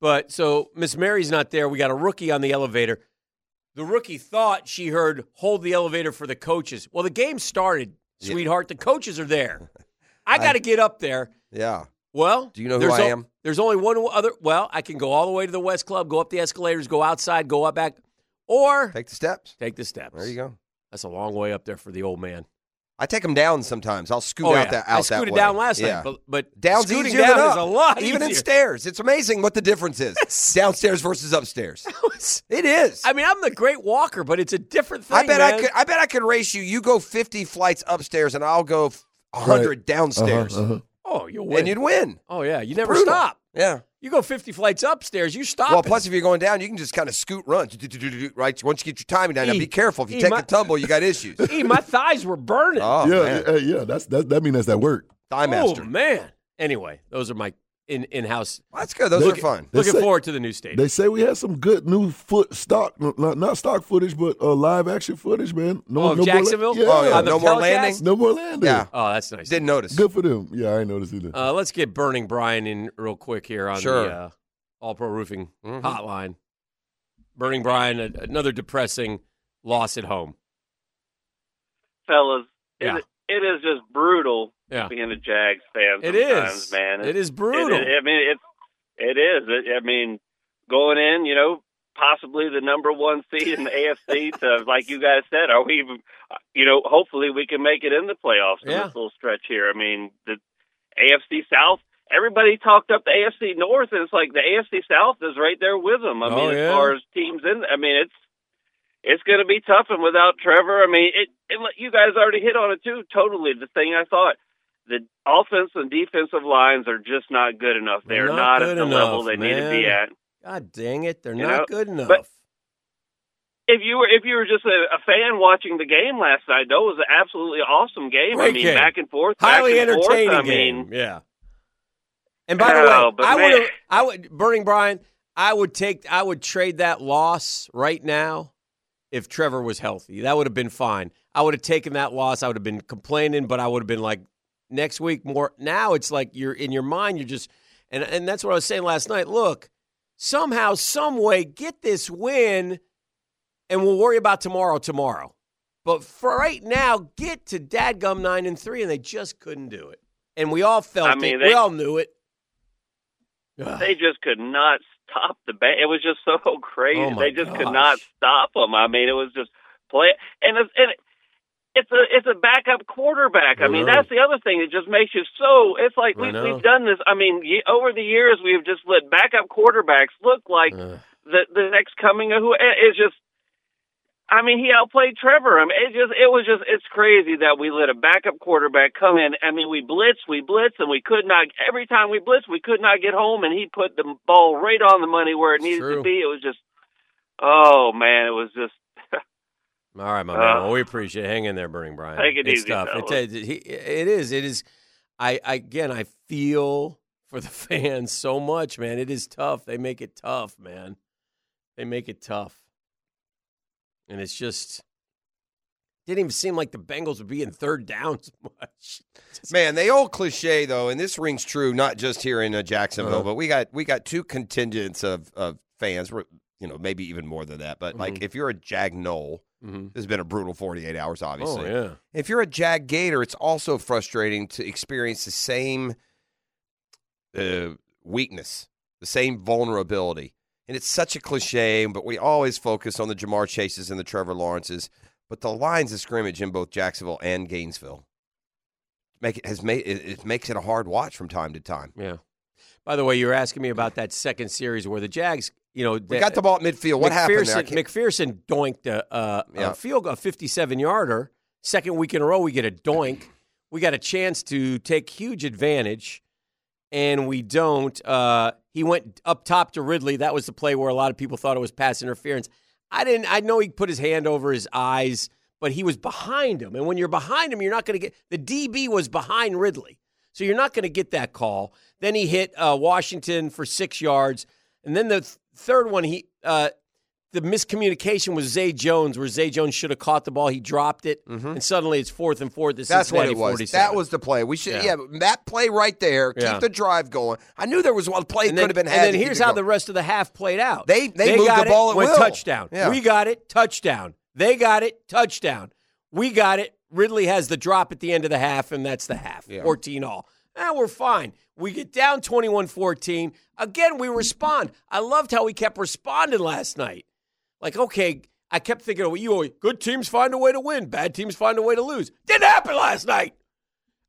Speaker 11: But so Miss Mary's not there. We got a rookie on the elevator. The rookie thought she heard hold the elevator for the coaches. Well, the game started,
Speaker 6: Yeah.
Speaker 11: sweetheart. The coaches are there. I got to get up there.
Speaker 6: Yeah.
Speaker 11: Well,
Speaker 6: Do you know who
Speaker 11: there's
Speaker 6: I
Speaker 11: o-
Speaker 6: am?
Speaker 11: There's only one other. Well, I can go all the way to the West Club, go up the escalators, go outside, go up back, or
Speaker 6: Take the steps.
Speaker 11: take the steps.
Speaker 6: There you go.
Speaker 11: That's a long way up there for the old man.
Speaker 6: I take them down sometimes. I'll scoot
Speaker 11: oh,
Speaker 6: out
Speaker 11: yeah.
Speaker 6: that
Speaker 11: I
Speaker 6: out that way.
Speaker 11: down last
Speaker 6: yeah.
Speaker 11: night, but, but
Speaker 6: Down's
Speaker 11: scooting
Speaker 6: easier
Speaker 11: down
Speaker 6: than
Speaker 11: is a lot
Speaker 6: Even in stairs. It's amazing what the difference is. Downstairs versus upstairs. It is.
Speaker 11: I mean, I'm the great walker, but it's a different thing.
Speaker 6: I bet I could. I bet I could race you. You go fifty flights upstairs, and I'll go hundred
Speaker 5: Right.
Speaker 6: downstairs,
Speaker 5: Uh-huh, uh-huh.
Speaker 11: Oh, you'll win.
Speaker 6: and you'd win.
Speaker 11: oh yeah, you never
Speaker 6: Brutal.
Speaker 11: stop.
Speaker 6: Yeah.
Speaker 11: You go 50 flights upstairs, you stop.
Speaker 6: Well, plus if you're going down, you can just kind of scoot, run, right? Once you get your timing down, now
Speaker 11: E-
Speaker 6: be careful. If you
Speaker 11: E,
Speaker 6: take
Speaker 11: my-
Speaker 6: a tumble, you got issues.
Speaker 11: Hey, my thighs were burning.
Speaker 6: Oh
Speaker 5: yeah,
Speaker 6: man,
Speaker 5: yeah, yeah. That's that. That means that's that work.
Speaker 6: thigh
Speaker 11: Oh,
Speaker 6: master.
Speaker 11: man. Anyway, those are my in in house.
Speaker 6: Well, that's good. Those
Speaker 5: They-
Speaker 6: are fun.
Speaker 11: Looking
Speaker 5: say-
Speaker 11: forward to the new stadium.
Speaker 5: They say we had some good new foot stock, not, not stock footage, but uh, live action footage, man. No,
Speaker 11: Oh,
Speaker 5: no
Speaker 11: Jacksonville?
Speaker 5: More, la- yeah,
Speaker 6: Oh, yeah. No more
Speaker 11: telecast?
Speaker 6: landing?
Speaker 5: no more landing.
Speaker 6: Yeah.
Speaker 11: Oh, that's nice.
Speaker 6: Didn't notice.
Speaker 5: good for them. Yeah, I ain't noticed either.
Speaker 11: Uh, let's get Burning Brian in real quick here on
Speaker 6: Sure.
Speaker 11: the uh, All Pro Roofing
Speaker 6: Mhm.
Speaker 11: hotline. Burning Brian, a, another depressing loss at home.
Speaker 13: fellas.
Speaker 11: Yeah.
Speaker 13: It, it is just brutal
Speaker 11: Yeah.
Speaker 13: being a Jags fan.
Speaker 11: It is.
Speaker 13: man.
Speaker 11: It is brutal.
Speaker 13: It, I mean, it's it is. It, I mean, going in, you know, possibly the number one seed in the AFC. To like you guys said, are we even? You know, hopefully we can make it in the playoffs in
Speaker 11: Yeah.
Speaker 13: this little stretch here. I mean, the AFC South. Everybody talked up the AFC North, and it's like the AFC South is right there with them. I
Speaker 11: Oh,
Speaker 13: mean,
Speaker 11: yeah.
Speaker 13: as far as teams in, I mean, it's it's going to be tough, and without Trevor, I mean, it, it. You guys already hit on it too. Totally, the thing I thought. The offense and defensive lines are just not good enough. They're
Speaker 11: They're
Speaker 13: not,
Speaker 11: not
Speaker 13: at the level
Speaker 11: enough,
Speaker 13: they need to be at.
Speaker 11: God dang it. They're
Speaker 13: You
Speaker 11: not
Speaker 13: know,
Speaker 11: good enough.
Speaker 13: but- If you were if you were just a, a fan watching the game last night, though, it was an absolutely awesome game. I mean,
Speaker 11: game.
Speaker 13: back and forth, back
Speaker 11: Highly
Speaker 13: and forth.
Speaker 11: entertaining
Speaker 13: I
Speaker 11: game.
Speaker 13: mean,
Speaker 11: yeah. And by the way, I would I would Burning Brian, I would take I would trade that loss right now if Trevor was healthy. That would have been fine. I would have taken that loss. I would have been complaining, but I would have been like next week more. Now it's like you're in your mind, you're just and and that's what I was saying last night. Look, somehow, some way, get this win, and we'll worry about tomorrow tomorrow. But for right now, get to dadgum nine and three, and they just couldn't do it. And we all felt
Speaker 13: I mean,
Speaker 11: it.
Speaker 13: they-
Speaker 11: we all knew it. Ugh.
Speaker 13: they just could not stop the band. It was just so crazy.
Speaker 11: Oh,
Speaker 13: they just could not stop them. I mean, it was just play and it's, and it's a it's a backup quarterback. I,
Speaker 11: I
Speaker 13: mean,
Speaker 11: know.
Speaker 13: that's the other thing that just makes you so. It's like we, we've done this. I mean, over the years, we've just let backup quarterbacks look like
Speaker 11: Ugh.
Speaker 13: the the next coming of who. It's just. I mean, he outplayed Trevor. I mean, it just it was just it's crazy that we let a backup quarterback come in. I mean, we blitz, we blitz, and we could not. Every time we blitz, we could not get home, and he put the ball right on the money where it needed
Speaker 11: true.
Speaker 13: to be. It was just, oh man, it was just.
Speaker 11: All right, my
Speaker 13: Uh,
Speaker 11: man. Well, we appreciate it. Hang in there, Burning Brian.
Speaker 13: Take it
Speaker 11: it's
Speaker 13: easy,
Speaker 11: tough.
Speaker 13: fellas.
Speaker 11: It, it, it is. It is. I, I again, I feel for the fans so much, man. It is tough. They make it tough, man. They make it tough, and it's just didn't even seem like the Bengals would be in third downs much.
Speaker 6: Man, the old cliche though, and this rings true not just here in uh, Jacksonville,
Speaker 11: Uh-huh.
Speaker 6: but we got we got two contingents of of fans. We're- You know, maybe even more than that. But like,
Speaker 11: Mhm.
Speaker 6: if you're a Jag Nole,
Speaker 11: Mhm.
Speaker 6: this has been a brutal 48 hours. Obviously,
Speaker 11: Oh, yeah.
Speaker 6: If you're a Jag Gator, it's also frustrating to experience the same uh, weakness, the same vulnerability. And it's such a cliche, but we always focus on the Ja'Marr Chases and the Trevor Lawrences. But the lines of scrimmage in both Jacksonville and Gainesville make it has made it, it makes it a hard watch from time to time.
Speaker 11: Yeah. By the way, you were asking me about that second series where the Jags, you know,
Speaker 6: We got the ball at midfield. What happened there?
Speaker 11: McPherson, doinked a, a,
Speaker 6: Yeah.
Speaker 11: a field, a 57 yarder. Second week in a row, we get a doink. We got a chance to take huge advantage, and we don't. Uh, he went up top to Ridley. That was the play where a lot of people thought it was pass interference. I didn't. I know he put his hand over his eyes, but he was behind him. And when you're behind him, you're not going to get the DB was behind Ridley, so you're not going to get that call. Then he hit uh, Washington for six yards, and then the th- third one he. Uh, the miscommunication was Zay Jones, where Zay Jones should have caught the ball. He dropped it, and suddenly it's fourth and fourth.
Speaker 6: Mm-hmm. That's what it was.
Speaker 11: 47.
Speaker 6: That was the play. We should, yeah, that play right there. Keep
Speaker 11: Yeah.
Speaker 6: the drive going. I knew there was one play
Speaker 11: and
Speaker 6: could have been
Speaker 11: and then here's how
Speaker 6: going.
Speaker 11: the rest of the half played out.
Speaker 6: They- they moved
Speaker 11: got
Speaker 6: the ball
Speaker 11: it,
Speaker 6: at
Speaker 11: went
Speaker 6: will.
Speaker 11: touchdown.
Speaker 6: Yeah.
Speaker 11: We got it, touchdown. They got it, touchdown. We got it. Ridley has the drop at the end of the half, and that's the half.
Speaker 6: Yeah.
Speaker 11: 14 all. Eh, we're fine. We get down 21 14. Again, we respond. I loved how we kept responding last night. Like, okay, I kept thinking, well, you always, good teams find a way to win, bad teams find a way to lose. Didn't happen last night.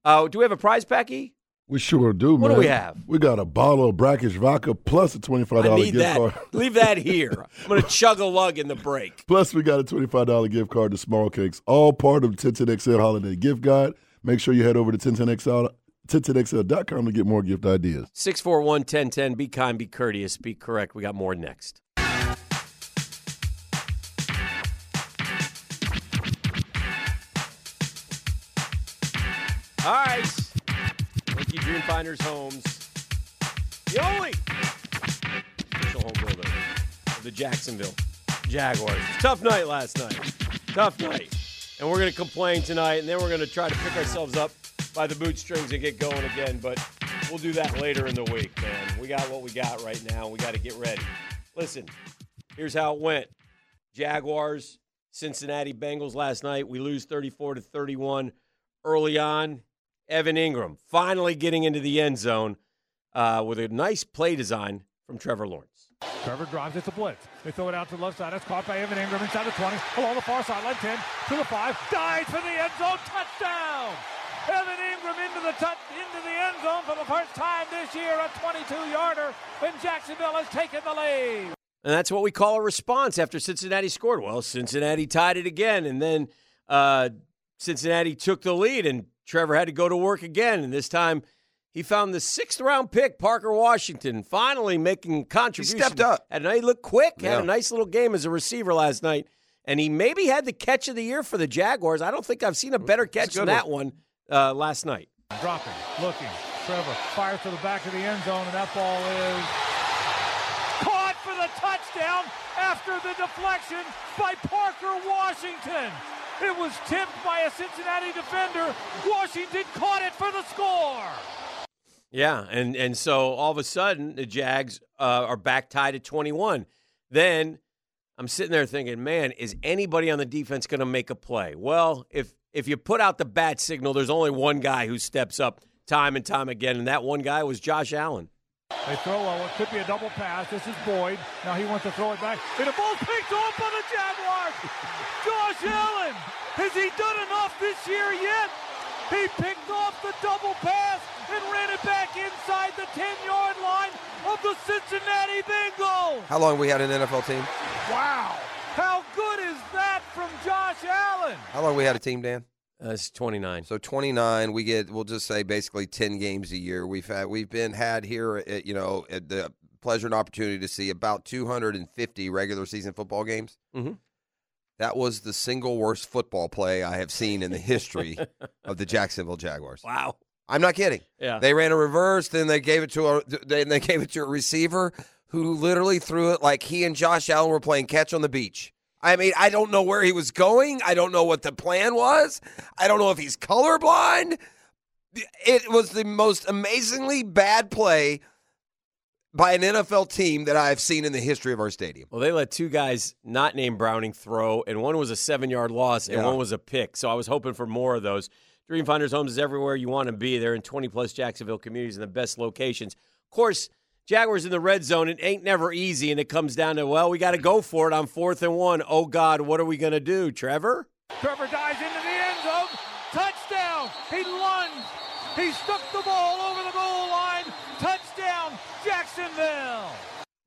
Speaker 11: Uh, do we have a prize pack, E?
Speaker 5: We sure do,
Speaker 11: What
Speaker 5: man.
Speaker 11: do we have?
Speaker 5: We got a bottle of brackish vodka plus a twenty-five
Speaker 11: I
Speaker 5: dollar
Speaker 11: need
Speaker 5: gift
Speaker 11: that.
Speaker 5: card.
Speaker 11: Leave that here. I'm going to chug a lug in the break.
Speaker 5: Plus, we got a twenty-five dollar gift card to Small Cakes, all part of the 1010XL Holiday Gift Guide. Make sure you head over to 1010XL, 1010XL.com to get more gift ideas.
Speaker 11: 641 1010. Be kind, be courteous, be correct. We got more next. All right. Thank you, Dream Finders Homes. The only official home builder of the Jacksonville Jaguars. Tough night last night. Tough night. And we're going to complain tonight, and then we're going to try to pick ourselves up by the bootstrings and get going again. But we'll do that later in the week, man. We got what we got right now. We got to get ready. Listen, here's how it went Jaguars, Cincinnati Bengals last night. We lose 34 to 31 early on. Evan Engram finally getting into the end zone uh, with a nice play design from Trevor Lawrence.
Speaker 12: Trevor drives it to blitz. They throw it out to the left side. It's caught by Evan Engram inside the 20, along the far sideline, 10 to the 5, dives for the end zone, touchdown! Evan Engram into the touch, into the end zone for the first time this year, a 22-yarder, and Jacksonville has taken the lead.
Speaker 11: And that's what we call a response after Cincinnati scored. Well, Cincinnati tied it again, and then uh, Cincinnati took the lead, and Trevor had to go to work again. And this time, he found the sixth round pick, Parker Washington, finally making contribution.
Speaker 6: stepped up.
Speaker 11: And he looked quick. Had a nice little game as a receiver last night, and he maybe had the catch of the year for the Jaguars. I don't think I've seen a better catch
Speaker 6: good
Speaker 11: than that one uh, last night.
Speaker 12: Dropping, looking. Trevor fires to the back of the end zone, and that ball is caught for the touchdown after the deflection by Parker Washington. It was tipped by a Cincinnati defender. Washington caught it for the score.
Speaker 11: Yeah, and and so all of a sudden the Jags uh, are back tied at 21. Then I'm sitting there thinking, man, is anybody on the defense going to make a play? Well, if if you put out the bat signal, there's only one guy who steps up time and time again, and that one guy was Josh Allen.
Speaker 12: They throw a, what could be a double pass. This is Boyd. Now he wants to throw it back. And the ball picked off by the Jaguars. Josh Allen. Has he done enough this year yet? He picked off the double pass and ran it back inside the 10-yard line of the Cincinnati Bengals.
Speaker 6: How long we had an NFL team?
Speaker 12: Wow. How good is that from Josh Allen?
Speaker 6: How long we had a team, Dan?
Speaker 11: Uh, it's 29.
Speaker 6: So 29, we get we'll just say basically 10 games a year. We've had we've been had here at, you know at the pleasure and opportunity to see about 250 regular season football games.
Speaker 11: Mhm.
Speaker 6: That was the single worst football play I have seen in the history of the Jacksonville Jaguars.
Speaker 11: Wow.
Speaker 6: I'm not kidding.
Speaker 11: Yeah.
Speaker 6: They ran a reverse, then they gave it to a then they gave it to a receiver who literally threw it like he and Josh Allen were playing catch on the beach. I mean, I don't know where he was going. I don't know what the plan was. I don't know if he's colorblind. It was the most amazingly bad play by an NFL team that I've seen in the history of our stadium.
Speaker 11: Well, they let two guys not named Browning throw, and one was a seven yard loss, and
Speaker 6: Yeah.
Speaker 11: one was a pick. So I was hoping for more of those. Dreamfinders Homes is everywhere you want to be. They're in 20 plus Jacksonville communities in the best locations. Of course, Jaguars in the red zone. It ain't never easy, and it comes down to, well, we got to go for it on fourth and one. Oh, God, what are we going to do, Trevor?
Speaker 12: Trevor dives into the end zone. Touchdown. He lunged. He stuck the ball over the goal line. Touchdown, Jacksonville.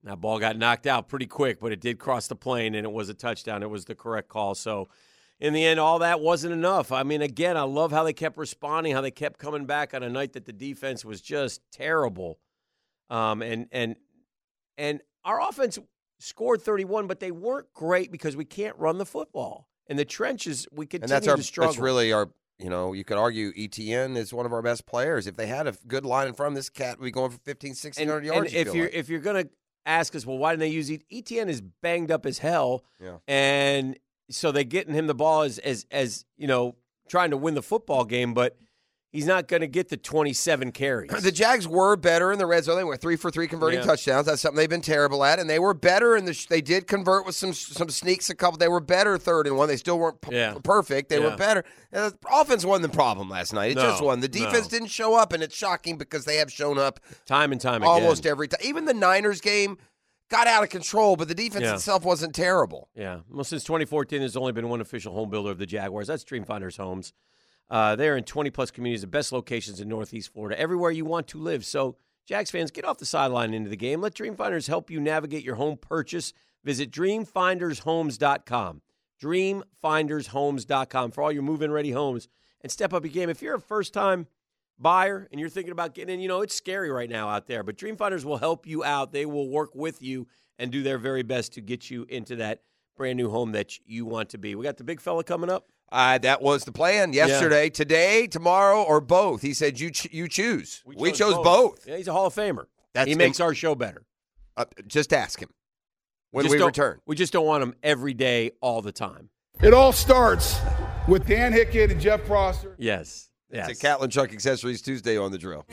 Speaker 11: That ball got knocked out pretty quick, but it did cross the plane, and it was a touchdown. It was the correct call. So, in the end, all that wasn't enough. I mean, again, I love how they kept responding, how they kept coming back on a night that the defense was just terrible. Um, and and and our offense scored 31, but they weren't great because we can't run the football. And the trenches, we continue
Speaker 6: and that's our
Speaker 11: to struggle.
Speaker 6: that's really our you know you could argue Etienne is one of our best players if they had a good line in front of this cat we'd be going for 15 16
Speaker 11: and,
Speaker 6: yards
Speaker 11: and
Speaker 6: you
Speaker 11: if you're
Speaker 6: like.
Speaker 11: if you're gonna ask us, well, why didn't they use it? Etienne is banged up as hell,
Speaker 6: Yeah.
Speaker 11: and so they're getting him the ball as as as you know trying to win the football game, but he's not going to get the 27 carries.
Speaker 6: The Jags were better in the red zone. They were three for three converting
Speaker 11: Yeah.
Speaker 6: touchdowns. That's something they've been terrible at, and they were better in the. sh- They did convert with some some sneaks. A couple. They were better third and one. They still weren't p-
Speaker 11: Yeah.
Speaker 6: perfect. They
Speaker 11: Yeah.
Speaker 6: were better. Uh, the offense wasn't the problem last night. It
Speaker 11: No,
Speaker 6: just wasn't. The defense
Speaker 11: no.
Speaker 6: didn't show up, and it's shocking because they have shown up
Speaker 11: time and time again.
Speaker 6: almost every time. Even the Niners game got out of control, but the defense
Speaker 11: Yeah.
Speaker 6: itself wasn't terrible.
Speaker 11: Yeah. Well, since 2014, there's only been one official home builder of the Jaguars. That's Dreamfinders Homes. Uh, they're in 20 plus communities, the best locations in Northeast Florida, everywhere you want to live. So, Jags fans, get off the sideline into the game. Let Dreamfinders help you navigate your home purchase. Visit dreamfindershomes.com. Dreamfindershomes.com for all your move in ready homes and step up your game. If you're a first time buyer and you're thinking about getting in, you know, it's scary right now out there, but Dreamfinders will help you out. They will work with you and do their very best to get you into that brand new home that you want to be. We got the big fella coming up.
Speaker 6: Uh, that was the plan yesterday, today, tomorrow, or both. He said you ch- you choose. We, chose, both.
Speaker 11: Yeah, he's a Hall of Famer.
Speaker 6: That's
Speaker 11: he makes our show better.
Speaker 6: Uh, just ask him when
Speaker 11: Just
Speaker 6: we return.
Speaker 11: We just don't want him every day, all the time.
Speaker 14: It all starts with Dan Hicken and Jeff Prosser.
Speaker 11: Yes. Yes.
Speaker 6: It's a Catlin Truck Accessories Tuesday on the drill.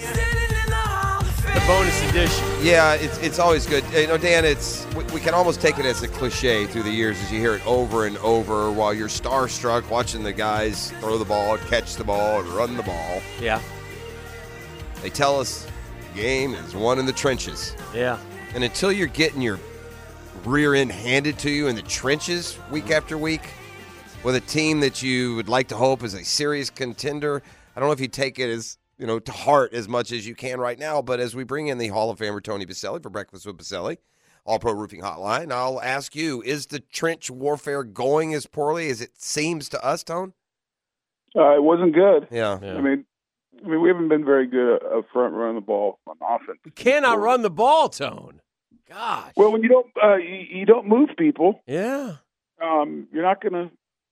Speaker 11: Bonus edition.
Speaker 6: Yeah, it's it's always good. You know, Dan, it's we, we can almost take it as a cliche through the years as you hear it over and over while you're starstruck watching the guys throw the ball, catch the ball, and run the ball.
Speaker 11: Yeah.
Speaker 6: They tell us the game is won in the trenches.
Speaker 11: Yeah.
Speaker 6: And until you're getting your rear end handed to you in the trenches week mm-hmm. after week with a team that you would like to hope is a serious contender, I don't know if you take it as you know to heart as much as you can right now. But as we bring in the Hall of Famer Tony Boselli for Breakfast with Boselli, All Pro Roofing Hotline, I'll ask you: Is the trench warfare going as poorly as it seems to us, Tone?
Speaker 15: Uh, it wasn't good.
Speaker 6: Yeah.
Speaker 15: I mean, I mean, we haven't been very good up front running the ball on offense.
Speaker 11: Cannot run the ball, Tone. Gosh.
Speaker 15: Well, when you don't, uh, you, you don't move people.
Speaker 11: Yeah.
Speaker 15: Um, you're not gonna,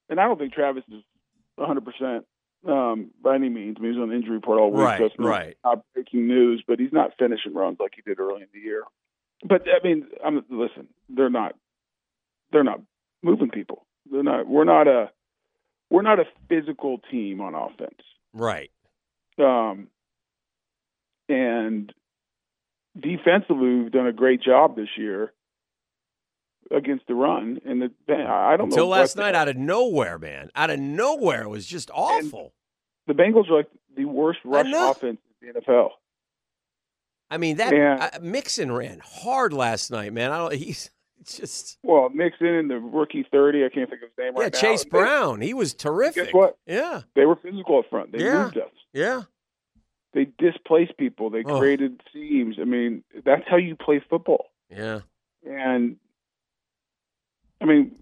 Speaker 15: and I don't think Travis is 100 percent um, by any means. I mean, he's on the injury report all week.
Speaker 11: Right,
Speaker 15: so
Speaker 11: right.
Speaker 15: Not breaking news, but he's not finishing runs like he did early in the year. But I mean, I'm listen. They're not. They're not moving people. They're not. We're not a. We're not a physical team on offense.
Speaker 11: Right.
Speaker 15: Um, and defensively, we've done a great job this year against the run. And the I don't know
Speaker 11: Until last night, out of nowhere, man. Out of nowhere, it was just awful.
Speaker 15: the Bengals are like the worst rush offense in the NFL.
Speaker 11: I mean that
Speaker 15: Yeah.
Speaker 11: uh, Mixon ran hard last night, man. I don't. He's just
Speaker 15: Well, Mixon and the rookie thirty, I can't think of his name
Speaker 11: yeah.
Speaker 15: right now.
Speaker 11: Chase
Speaker 15: They-
Speaker 11: Brown, he was terrific.
Speaker 15: Guess what?
Speaker 11: Yeah,
Speaker 15: They were physical up front. They
Speaker 11: Yeah.
Speaker 15: moved us.
Speaker 11: yeah.
Speaker 15: They displaced people. They
Speaker 11: Oh.
Speaker 15: created seams. I mean, that's how you play football.
Speaker 11: Yeah.
Speaker 15: And I mean,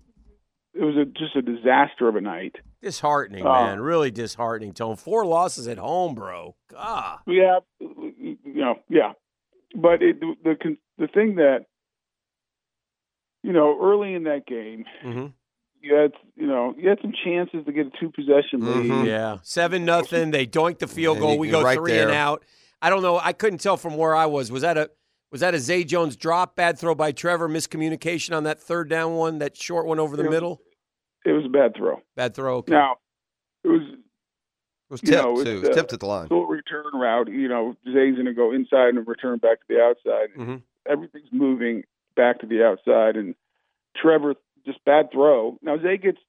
Speaker 15: it was a, just a disaster of a night.
Speaker 11: Disheartening,
Speaker 15: Oh.
Speaker 11: man. Really disheartening, Tone. Four losses at home, bro. God.
Speaker 15: Yeah, you know, yeah. But it, the the the thing that you know early in that game,
Speaker 11: Mm-hmm.
Speaker 15: you had you know you had some chances to get a two possession lead.
Speaker 11: Yeah, seven nothing. They doink the field goal. We go
Speaker 6: right
Speaker 11: three and out. I don't know. I couldn't tell from where I was. Was that a was that a Zay Jones drop? Bad throw by Trevor. Miscommunication on that third down one. That short one over the
Speaker 15: It was-
Speaker 11: middle.
Speaker 15: It was a bad throw.
Speaker 11: Bad throw. Okay.
Speaker 15: Now it was
Speaker 6: It was
Speaker 15: you
Speaker 6: tipped
Speaker 15: know,
Speaker 6: too.
Speaker 15: it's,
Speaker 6: It was tipped at the line.
Speaker 15: Full return route. You know, Zay's going to go inside and return back to the outside.
Speaker 11: Mm-hmm.
Speaker 15: Everything's moving back to the outside, and Trevor just bad throw. Now Zay gets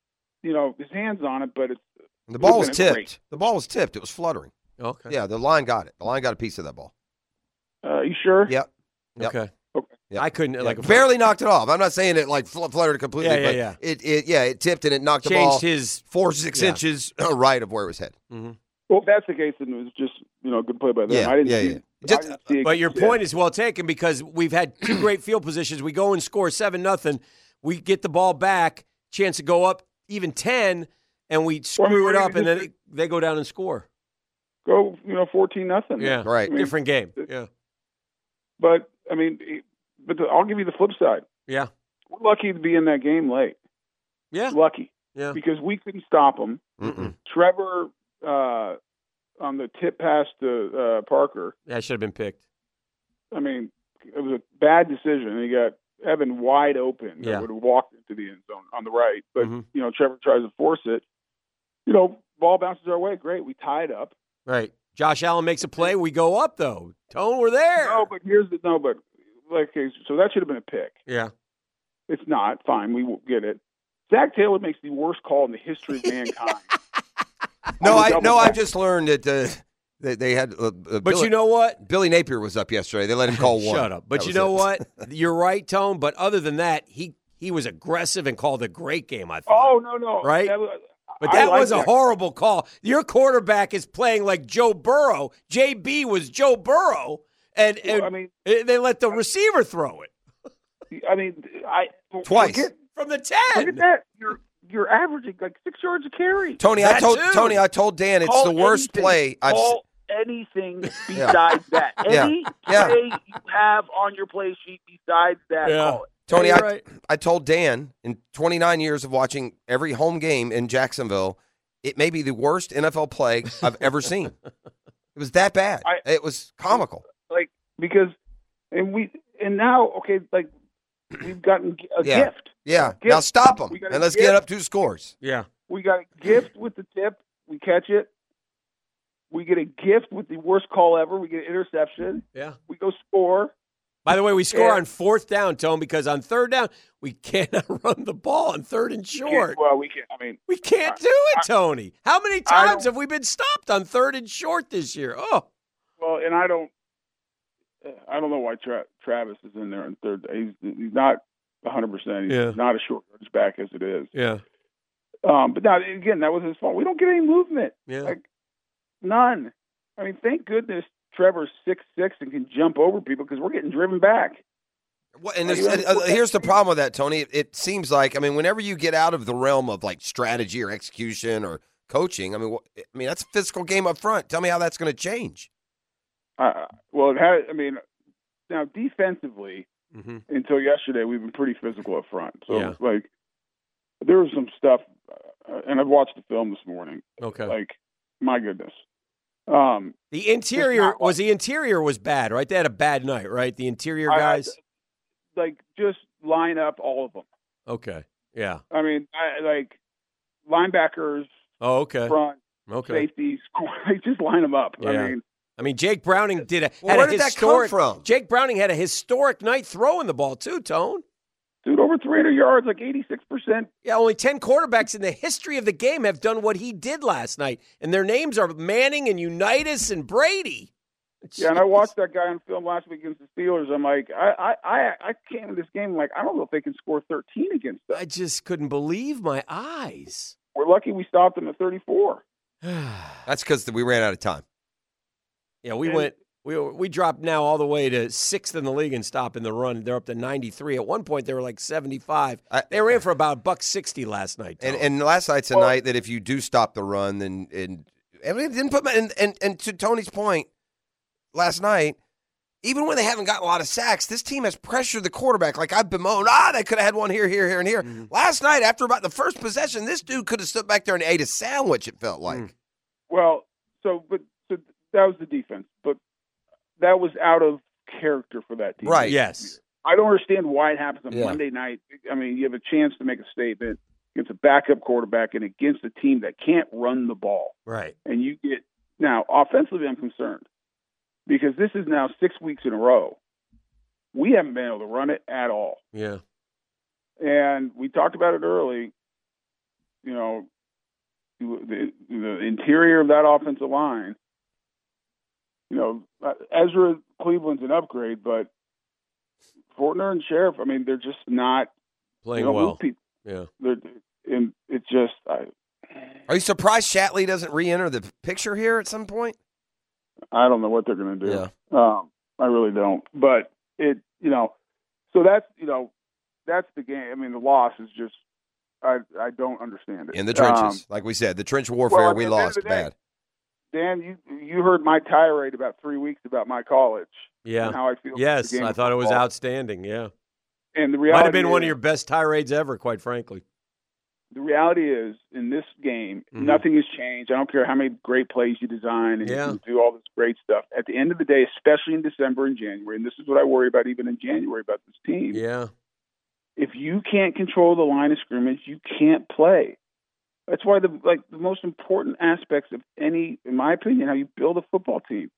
Speaker 15: you know his hands on it, but it's
Speaker 6: The ball was
Speaker 15: would've been a
Speaker 6: tipped. The ball was tipped. It was fluttering.
Speaker 11: Okay.
Speaker 6: Yeah, the line got it. The line got a piece of that ball.
Speaker 15: Uh, you sure?
Speaker 6: Yep. Yep.
Speaker 11: Okay.
Speaker 6: Yep.
Speaker 11: I couldn't
Speaker 6: Yeah,
Speaker 11: like
Speaker 6: barely knocked it off. I'm not saying it like fl- fluttered completely,
Speaker 11: Yeah, yeah,
Speaker 6: but
Speaker 11: yeah.
Speaker 6: it, it yeah it tipped and it knocked the
Speaker 11: Changed
Speaker 6: ball
Speaker 11: his-
Speaker 6: four six
Speaker 11: yeah.
Speaker 6: inches right of where it was headed.
Speaker 11: Mm-hmm.
Speaker 15: Well, if that's the case, then it was just you know a good play by them.
Speaker 6: Yeah,
Speaker 15: I didn't
Speaker 6: yeah,
Speaker 15: see,
Speaker 6: yeah.
Speaker 15: I
Speaker 6: Just-
Speaker 15: didn't see it-
Speaker 11: But your
Speaker 15: yeah.
Speaker 11: point is well taken because we've had two great field positions. We go and score seven nothing. We get the ball back, chance to go up even ten, and we screw it
Speaker 15: maybe
Speaker 11: up, and then
Speaker 15: just-
Speaker 11: they go down and score.
Speaker 15: go you know fourteen nothing.
Speaker 11: Yeah,
Speaker 6: Right.
Speaker 15: I mean,
Speaker 11: Different game. Yeah,
Speaker 15: But I mean, but the, I'll give you the flip side.
Speaker 11: yeah,
Speaker 15: We're lucky to be in that game late.
Speaker 11: yeah,
Speaker 15: Lucky
Speaker 11: yeah.
Speaker 15: because we couldn't stop them.
Speaker 6: Mm-mm.
Speaker 15: Trevor uh, on the tip pass to uh, Parker.
Speaker 11: That should have been picked.
Speaker 15: I mean, it was a bad decision. He got Evan wide open.
Speaker 11: Yeah.
Speaker 15: Would have walked into the end zone on the right. But
Speaker 11: Mhm.
Speaker 15: you know, Trevor tries to force it. You know, ball bounces our way. Great, we tied up.
Speaker 11: Right. Josh Allen makes a play. We go up though. Tone, we're there.
Speaker 15: No, but here's the no. But like, so that should have been a pick.
Speaker 11: Yeah.
Speaker 15: It's not. Fine, we will get it. Zac Taylor makes the worst call in the history of mankind.
Speaker 6: No, I no, I just learned that uh, they, they had. Uh, uh,
Speaker 11: But
Speaker 6: Billy,
Speaker 11: you know what?
Speaker 6: Billy Napier was up yesterday. They let him call one.
Speaker 11: Shut up. But
Speaker 6: That
Speaker 11: you know
Speaker 6: it.
Speaker 11: what? You're right, Tone. But other than that, he he was aggressive and called a great game. I thought.
Speaker 15: oh no, no,
Speaker 11: Right?
Speaker 15: That
Speaker 11: But that
Speaker 15: like
Speaker 11: was a
Speaker 15: that.
Speaker 11: horrible call. Your quarterback is playing like Joe Burrow. JB was Joe Burrow, and, and
Speaker 15: I mean, eh,
Speaker 11: they let the receiver throw it
Speaker 15: I mean, I
Speaker 6: Twice.
Speaker 15: Forget,
Speaker 11: from the ten.
Speaker 15: look at that. You're you're averaging like six yards a carry.
Speaker 6: Tony, I told
Speaker 11: too.
Speaker 6: Tony, I told Dan it's
Speaker 15: Call
Speaker 6: the worst
Speaker 15: anything.
Speaker 6: play I've.
Speaker 15: Call anything besides that. Any
Speaker 6: Yeah.
Speaker 15: play you have on your play sheet besides that,
Speaker 11: Yeah.
Speaker 15: call it.
Speaker 6: Tony, I,
Speaker 11: right.
Speaker 6: I told Dan in 29 years of watching every home game in Jacksonville, it may be the worst NFL play I've ever seen. It was that bad.
Speaker 15: I-
Speaker 6: it was comical.
Speaker 15: Like because, and we and now okay, like we've gotten a
Speaker 6: Yeah.
Speaker 15: gift.
Speaker 6: Yeah.
Speaker 15: Gift.
Speaker 6: Now stop them
Speaker 15: We got a
Speaker 6: and let's
Speaker 15: gift.
Speaker 6: get up two scores.
Speaker 11: Yeah.
Speaker 15: We got a gift with the tip. We catch it. We get a gift with the worst call ever. We get an interception.
Speaker 11: Yeah.
Speaker 15: We go score.
Speaker 11: By the way, we score
Speaker 15: Yeah.
Speaker 11: on fourth down, Tone, because on third down we cannot run the ball on third and short.
Speaker 15: Well, we can't. I mean,
Speaker 11: We can't do it, Tony. How many times have we been stopped on third and short this year? Oh,
Speaker 15: well, and I don't. I don't know why Tra- Travis is in there on third. He's he's not 100. percent He's
Speaker 11: Yeah.
Speaker 15: not a short yardage back as it is.
Speaker 11: yeah,
Speaker 15: Um, but now again, that was his fault. We don't get any movement.
Speaker 11: yeah.
Speaker 15: Like none. I mean, thank goodness Trevor's six six and can jump over people because we're getting driven back.
Speaker 6: Well, and uh, here's the problem with that, Tony. It, it seems like I mean, whenever you get out of the realm of like strategy or execution or coaching, I mean, wh- I mean that's a physical game up front. Tell me how that's going to change.
Speaker 15: Uh, well, it had. I mean, now defensively,
Speaker 11: hmm
Speaker 15: until yesterday, we've been pretty physical up front. So
Speaker 11: Yeah.
Speaker 15: like, there was some stuff, uh, and I've watched the film this morning.
Speaker 11: Okay.
Speaker 15: Like, my goodness. Um,
Speaker 11: the interior
Speaker 15: not
Speaker 11: was the interior was bad, right? They had a bad night, right? The interior
Speaker 15: I-
Speaker 11: guys.
Speaker 15: like just line up all of them.
Speaker 11: Okay. Yeah.
Speaker 15: I mean, I, like linebackers,
Speaker 11: Oh, okay.
Speaker 15: front,
Speaker 11: Okay.
Speaker 15: safeties, like just line them up.
Speaker 11: Yeah.
Speaker 15: I mean,
Speaker 11: I mean, Jake Browning did a
Speaker 6: Well, where
Speaker 11: a
Speaker 6: did that come from?
Speaker 11: Jake Browning had a historic night throwing the ball too. Tone.
Speaker 15: Dude, over 300 yards, like 86 percent.
Speaker 11: Yeah, only 10 quarterbacks in the history of the game have done what he did last night. And their names are Manning and Unitas and Brady.
Speaker 15: Yeah, and I watched that guy on film last week against the Steelers. I'm like, I, I, I, I came to this game like I don't know if they can score 13 against us.
Speaker 11: I just couldn't believe my eyes.
Speaker 15: We're lucky we stopped them at 34.
Speaker 6: That's because we ran out of time.
Speaker 11: Yeah, we
Speaker 15: And-
Speaker 11: went. We we dropped now all the way to sixth in the league and stop in the run. They're up to ninety three. At one point, they were like seventy five. They ran for about buck sixty last night.
Speaker 6: And
Speaker 11: Tom.
Speaker 6: and last night's a night that if you do stop the run, then and I mean, it didn't put my and, and and to Tony's point, last night, even when they haven't gotten a lot of sacks, this team has pressured the quarterback. Like I've bemoaned, ah, they could have had one here, here, here, and here.
Speaker 11: Mm-hmm.
Speaker 6: Last night, after about the first possession, this dude could have stood back there and ate a sandwich. It felt like.
Speaker 11: Mm.
Speaker 15: Well, so but so that was the defense, but that was out of character for that team.
Speaker 6: Right.
Speaker 11: Yes.
Speaker 15: I don't understand why it happens on
Speaker 6: Yeah.
Speaker 15: Monday night. I mean, you have a chance to make a statement against a backup quarterback and against a team that can't run the ball.
Speaker 11: Right.
Speaker 15: And you get now offensively, I'm concerned because this is now six weeks in a row. We haven't been able to run it at all.
Speaker 11: Yeah.
Speaker 15: And we talked about it early. You know, the, the interior of that offensive line. You know, uh, Ezra Cleveland's an upgrade, but Fortner and Scherff. I mean, they're just not
Speaker 11: Playing
Speaker 15: they don't
Speaker 11: well.
Speaker 15: people.
Speaker 11: Yeah.
Speaker 15: They're, and it's just I,
Speaker 6: Are you surprised Shatley doesn't re-enter the picture here at some point?
Speaker 15: I don't know what they're going to do.
Speaker 6: Yeah.
Speaker 15: Um, I really don't. But it, you know, so that's you know, that's the game. I mean, the loss is just I I don't understand it
Speaker 6: In the trenches,
Speaker 15: Um,
Speaker 6: like we said, the trench warfare
Speaker 15: well, I
Speaker 6: we
Speaker 15: mean, at the end of
Speaker 6: lost
Speaker 15: day,
Speaker 6: bad.
Speaker 15: Dan, you you heard my tirade about three weeks about my college.
Speaker 11: Yeah.
Speaker 15: And how I feel.
Speaker 11: Yes, I thought it was
Speaker 15: football.
Speaker 11: outstanding. Yeah.
Speaker 15: And the reality
Speaker 11: Might have been one of your best tirades ever, quite frankly.
Speaker 15: The reality is, in this game,
Speaker 11: Mhm.
Speaker 15: nothing has changed. I don't care how many great plays you design and
Speaker 11: Yeah.
Speaker 15: you do all this great stuff. At the end of the day, especially in December and January, and this is what I worry about even in January about this team.
Speaker 11: Yeah.
Speaker 15: If you can't control the line of scrimmage, you can't play. That's why the like the most important aspects of any, in my opinion, how you build a football team.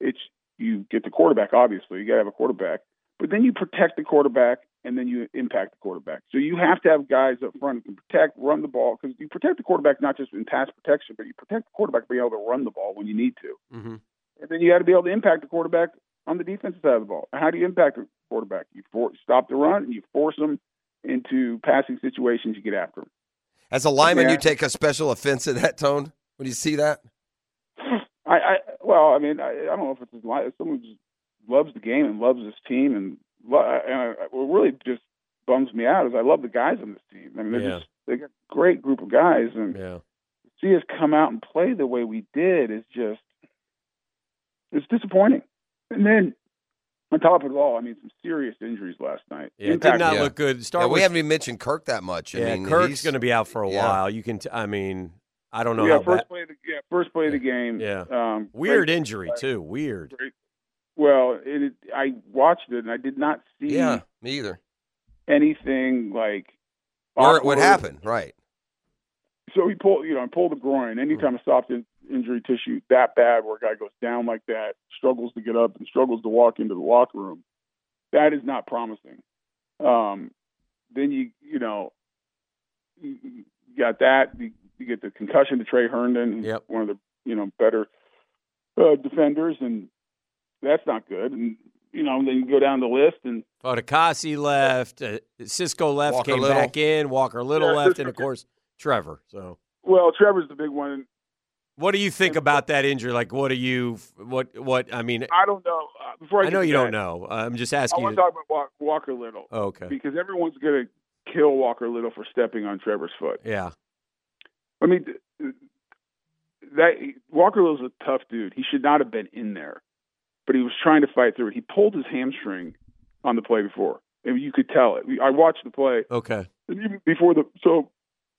Speaker 15: It's you get the quarterback. Obviously, you got to have a quarterback, but then you protect the quarterback and then you impact the quarterback. So you have to have guys up front who can protect, run the ball because you protect the quarterback not just in pass protection, but you protect the quarterback being able to run the ball when you need to.
Speaker 11: Mm-hmm.
Speaker 15: And then you got to be able to impact the quarterback on the defensive side of the ball. How do you impact the quarterback? You for, stop the run and you force them into passing situations. You get after them.
Speaker 6: As a lineman,
Speaker 15: Yeah.
Speaker 6: you take a special offense at that tone when you see that.
Speaker 15: I, I well, I mean, I, I don't know if it's his. Someone just loves the game and loves this team, and, lo- and I, what really just bums me out is I love the guys on this team. I mean, they're
Speaker 11: Yeah.
Speaker 15: just they got a great group of guys, and
Speaker 11: Yeah.
Speaker 15: to see us come out and play the way we did is just it's disappointing. And then on top of it all, I mean, some serious injuries last night.
Speaker 11: Yeah, it did
Speaker 15: Impact-
Speaker 11: not look good. Start
Speaker 6: Yeah, we
Speaker 11: with-
Speaker 6: haven't even mentioned Kirk that much. I
Speaker 11: yeah,
Speaker 6: mean,
Speaker 11: Kirk's going to be out for a
Speaker 6: yeah.
Speaker 11: while. You can. T- I mean, I don't know
Speaker 15: yeah,
Speaker 11: how
Speaker 15: first
Speaker 11: bad.
Speaker 15: play the yeah, first play of the game.
Speaker 11: Yeah.
Speaker 15: um,
Speaker 11: Weird
Speaker 15: great-
Speaker 11: injury too. Weird.
Speaker 15: Well, it, it, I watched it and I did not see
Speaker 6: Yeah, me either.
Speaker 15: anything like
Speaker 6: Where it would happen, right?
Speaker 15: So he pulled, you know, pulled the groin. Anytime a soft in, injury tissue that bad, where a guy goes down like that, struggles to get up and struggles to walk into the locker room, that is not promising. Um, then you, you know, you you got that. You, you get the concussion to Tre Herndon,
Speaker 11: Yep.
Speaker 15: one of the, you know, better uh, defenders, and that's not good. And you know, then you go down the list, and
Speaker 11: Fatukasi left. Uh, Cisco left.
Speaker 15: Walker
Speaker 11: came
Speaker 15: Little.
Speaker 11: back in. Walker Little
Speaker 15: Yeah,
Speaker 11: left,
Speaker 15: Cisco
Speaker 11: and of course Trevor. So,
Speaker 15: well, Trevor's the big one.
Speaker 11: What do you think about that injury? Like, what do you? What? What? I mean,
Speaker 15: I don't know. Uh, before I,
Speaker 11: I know you
Speaker 15: that,
Speaker 11: don't know. I'm just
Speaker 15: I
Speaker 11: asking
Speaker 15: want
Speaker 11: you.
Speaker 15: to talk about Walker Little.
Speaker 11: Oh, okay.
Speaker 15: Because everyone's going to kill Walker Little for stepping on Trevor's foot.
Speaker 11: Yeah.
Speaker 15: I mean, that Walker Little's a tough dude. He should not have been in there, but he was trying to fight through it. He pulled his hamstring on the play before, and you could tell it. I watched the play
Speaker 11: Okay.
Speaker 15: and even before the so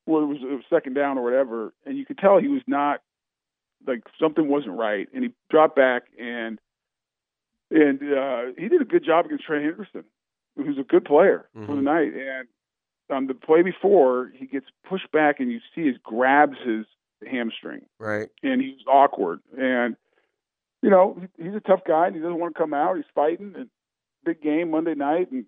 Speaker 15: well, it was a second down or whatever, and you could tell he was not like something wasn't right, and he dropped back and and uh, he did a good job against Trey Hendrickson, who's a good player for the
Speaker 11: Mhm.
Speaker 15: night. And on the play before, he gets pushed back, and you see he grabs his hamstring,
Speaker 11: Right.
Speaker 15: and he's awkward. And you know he's a tough guy, and he doesn't want to come out. He's fighting, and big game Monday night, and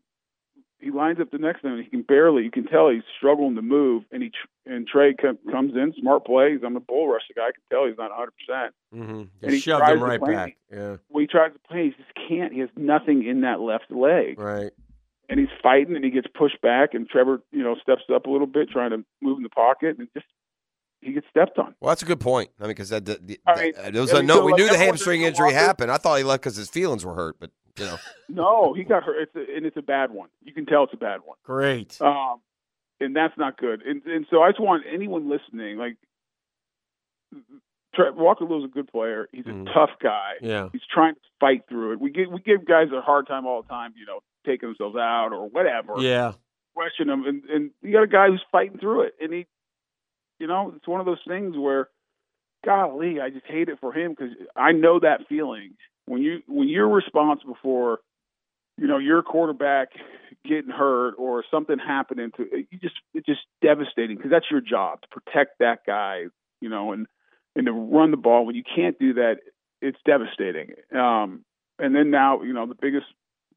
Speaker 15: he lines up the next time. He can barely. You can tell he's struggling to move, and he and Trey com- comes in, smart plays. I'm a bull rush the guy. I can tell he's not 100. percent
Speaker 11: Mm-hmm.
Speaker 15: And he
Speaker 11: shoved him right
Speaker 15: play.
Speaker 11: back. Yeah.
Speaker 15: When he tries to play, he just can't. He has nothing in that left leg,
Speaker 11: Right.
Speaker 15: and he's fighting, and he gets pushed back, and Trevor, you know, steps up a little bit, trying to move in the pocket, and just he gets stepped on.
Speaker 6: Well, that's a good point. I mean, because that, that, that,
Speaker 15: I mean,
Speaker 6: it was
Speaker 15: I
Speaker 6: a
Speaker 15: mean,
Speaker 6: no.
Speaker 15: so,
Speaker 6: We knew the hamstring injury happened. I thought he left because his feelings were hurt, but you know,
Speaker 15: No, he got hurt. It's a, and it's a bad one. You can tell it's a bad one.
Speaker 11: Great.
Speaker 15: Um, and that's not good. And, and so I just want anyone listening, like Tre- Walker Little's a good player. He's a
Speaker 11: Mhm.
Speaker 15: tough guy.
Speaker 11: Yeah.
Speaker 15: He's trying to fight through it. We give we give guys a hard time all the time, you know, taking themselves out or whatever.
Speaker 11: Yeah.
Speaker 15: Question them, and and you got a guy who's fighting through it, and he, you know, it's one of those things where, golly, I just hate it for him because I know that feeling when you when you're responsible for, you know, your quarterback getting hurt or something happening to you just it's just devastating because that's your job to protect that guy, you know, and and to run the ball. When you can't do that, it's devastating. Um, and then now, you know, the biggest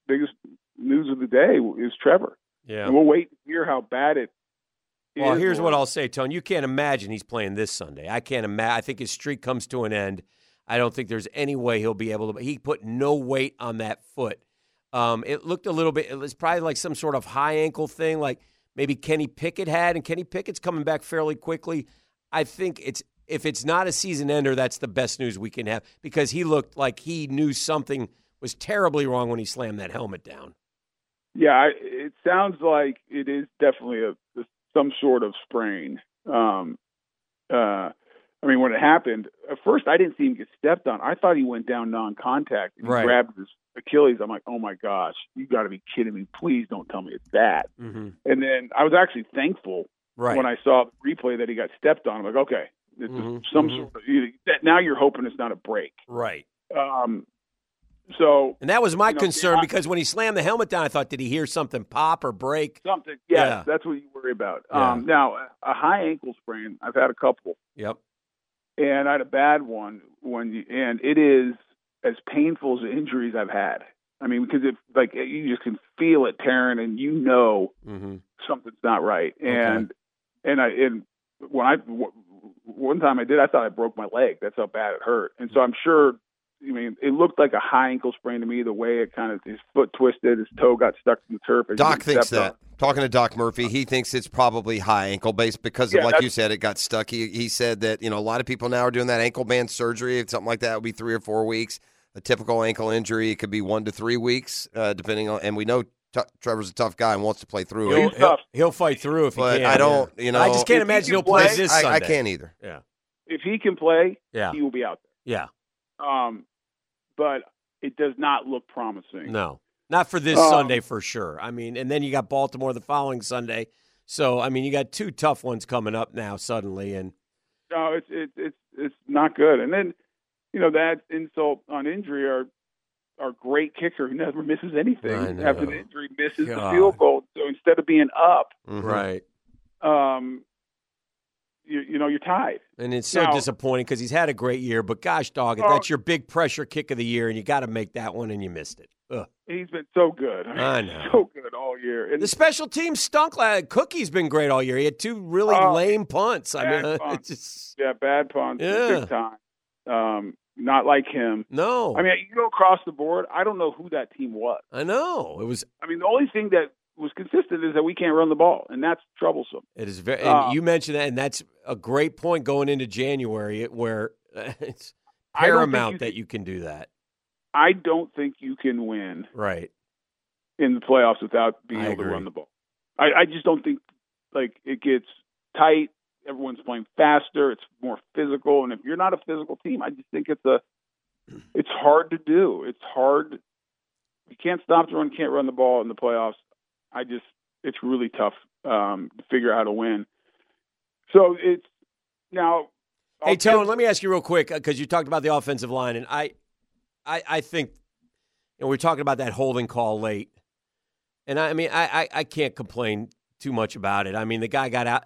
Speaker 15: biggest news of the day is Trevor.
Speaker 11: Yeah.
Speaker 15: And we'll wait to hear how bad it
Speaker 11: Well, here's what I'll say, Tone. You can't imagine he's playing this Sunday. I can't imagine. I think his streak comes to an end. I don't think there's any way he'll be able to. He put no weight on that foot. Um, it looked a little bit. It was probably like some sort of high ankle thing, like maybe Kenny Pickett had, and Kenny Pickett's coming back fairly quickly. I think it's if it's not a season ender, that's the best news we can have because he looked like he knew something was terribly wrong when he slammed that helmet down.
Speaker 15: Yeah, it sounds like it is definitely a some sort of sprain. Um, uh, I mean, when it happened, at first I didn't see him get stepped on. I thought he went down non-contact and
Speaker 11: Right.
Speaker 15: grabbed his Achilles. I'm like, oh my gosh, you got to be kidding me! Please don't tell me it's that.
Speaker 11: Mm-hmm.
Speaker 15: And then I was actually thankful
Speaker 11: Right.
Speaker 15: when I saw the replay that he got stepped on. I'm like, okay, this
Speaker 11: Mhm,
Speaker 15: is some
Speaker 11: mhm.
Speaker 15: sort of you- that. Now you're hoping it's not a break.
Speaker 11: Right.
Speaker 15: Um, so
Speaker 11: And that was my
Speaker 15: you know,
Speaker 11: concern because when he slammed the helmet down, I thought, did he hear something pop or break?
Speaker 15: something. Yes,
Speaker 11: Yeah.
Speaker 15: that's what you worry about.
Speaker 11: Yeah.
Speaker 15: Um, now, a high ankle sprain. I've had a couple.
Speaker 11: Yep.
Speaker 15: And I had a bad one when you, and it is as painful as the injuries I've had. I mean, because if like you just can feel it tearing, and you know
Speaker 11: Mm-hmm.
Speaker 15: something's not right. And and I and when I w- one time I did, I thought I broke my leg. That's how bad it hurt. And so I'm sure. I mean, it looked like a high ankle sprain to me. The way it kind of his foot twisted, his toe got stuck in the turf.
Speaker 6: Doc thinks that.
Speaker 15: on.
Speaker 6: Talking to Doc Murphy, he thinks it's probably high ankle based because of,
Speaker 15: Yeah,
Speaker 6: like you said, it got stuck. He, he said that, you know, a lot of people now are doing that ankle band surgery. If something like that would be three or four weeks. A typical ankle injury, it could be one to three weeks, uh, depending on, and we know t- Trevor's a tough guy and wants to play through
Speaker 11: He'll,
Speaker 6: it.
Speaker 11: he'll, he'll fight through if he
Speaker 6: But
Speaker 11: can.
Speaker 6: I don't,
Speaker 11: yeah.
Speaker 6: you know.
Speaker 11: I just can't imagine he'll play
Speaker 15: play,
Speaker 11: this
Speaker 6: I,
Speaker 11: Sunday.
Speaker 6: I can't either.
Speaker 11: Yeah.
Speaker 15: If he can play,
Speaker 11: Yeah.
Speaker 15: he will be out there. Yeah. Um, but it does not look promising.
Speaker 11: No. Not for this
Speaker 15: Um,
Speaker 11: Sunday for sure. I mean, and then you got Baltimore the following Sunday. So, I mean, you got two tough ones coming up now suddenly. And
Speaker 15: No, it's it's it's it's not good. And then, you know, that insult on injury, our our great kicker who never misses anything after the injury misses the field goal. So instead of being up,
Speaker 6: Mhm.
Speaker 11: right.
Speaker 15: um, you you know, you're tied.
Speaker 11: And it's so
Speaker 15: Now-
Speaker 11: disappointing because he's had a great year. But gosh, dog,
Speaker 15: Well-
Speaker 11: that's your big pressure kick of the year, and you got to make that one, and you missed it. Ugh.
Speaker 15: He's been so good.
Speaker 11: I know.
Speaker 15: so good all year. And
Speaker 11: The special team stunk. Like, Cookie's been great all year. He had two really
Speaker 15: Oh,
Speaker 11: lame punts. I mean, uh,
Speaker 15: punts.
Speaker 11: it's just
Speaker 15: yeah, bad punts,
Speaker 11: Yeah.
Speaker 15: big time. Um, not like him.
Speaker 11: no.
Speaker 15: I mean, you go across the board. I don't know who that team was.
Speaker 11: I know it was.
Speaker 15: I mean, the only thing that was consistent is that we can't run the ball, and that's troublesome.
Speaker 11: It is very. And
Speaker 15: Uh,
Speaker 11: you mentioned that, and that's a great point going into January, where it's
Speaker 15: I don't think
Speaker 11: paramount
Speaker 15: you
Speaker 11: that
Speaker 15: can-
Speaker 11: you can do that.
Speaker 15: I don't think you can win
Speaker 11: Right.
Speaker 15: in the playoffs without being
Speaker 11: I
Speaker 15: able to run the ball. I, I just don't think like it gets tight. Everyone's playing faster. It's more physical, and if you're not a physical team, I just think it's a it's hard to do. It's hard. You can't stop the run. Can't run the ball in the playoffs. I just it's really tough um, to figure out how to win. So it's now.
Speaker 11: Hey, Tone, let me ask you real quick because you talked about the offensive line, and I, I, I think, you know, we're talking about that holding call late, and I, I mean, I, I, I can't complain too much about it. I mean, the guy got out.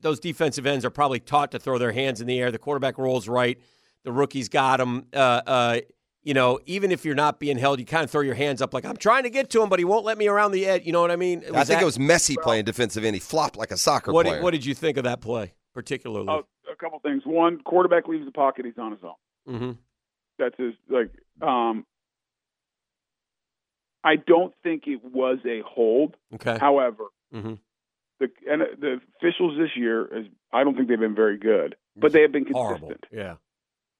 Speaker 11: Those defensive ends are probably taught to throw their hands in the air. The quarterback rolls right. The rookies got him. Uh, uh, you know, even if you're not being held, you kind of throw your hands up like I'm trying to get to him, but he won't let me around the edge. You know what I mean?
Speaker 6: I think
Speaker 11: that-
Speaker 6: it was Messi playing defensive end. He flopped like a soccer
Speaker 11: What
Speaker 6: player.
Speaker 11: did, what did you think of that play particularly?
Speaker 15: Oh, a couple things. One, quarterback leaves the pocket, he's on his own.
Speaker 11: hmm
Speaker 15: That's his like. Um, I don't think it was a hold.
Speaker 11: Okay.
Speaker 15: However,
Speaker 11: hmm
Speaker 15: the and the officials this year is I don't think they've been very good, but they have been consistent.
Speaker 11: Horrible. Yeah.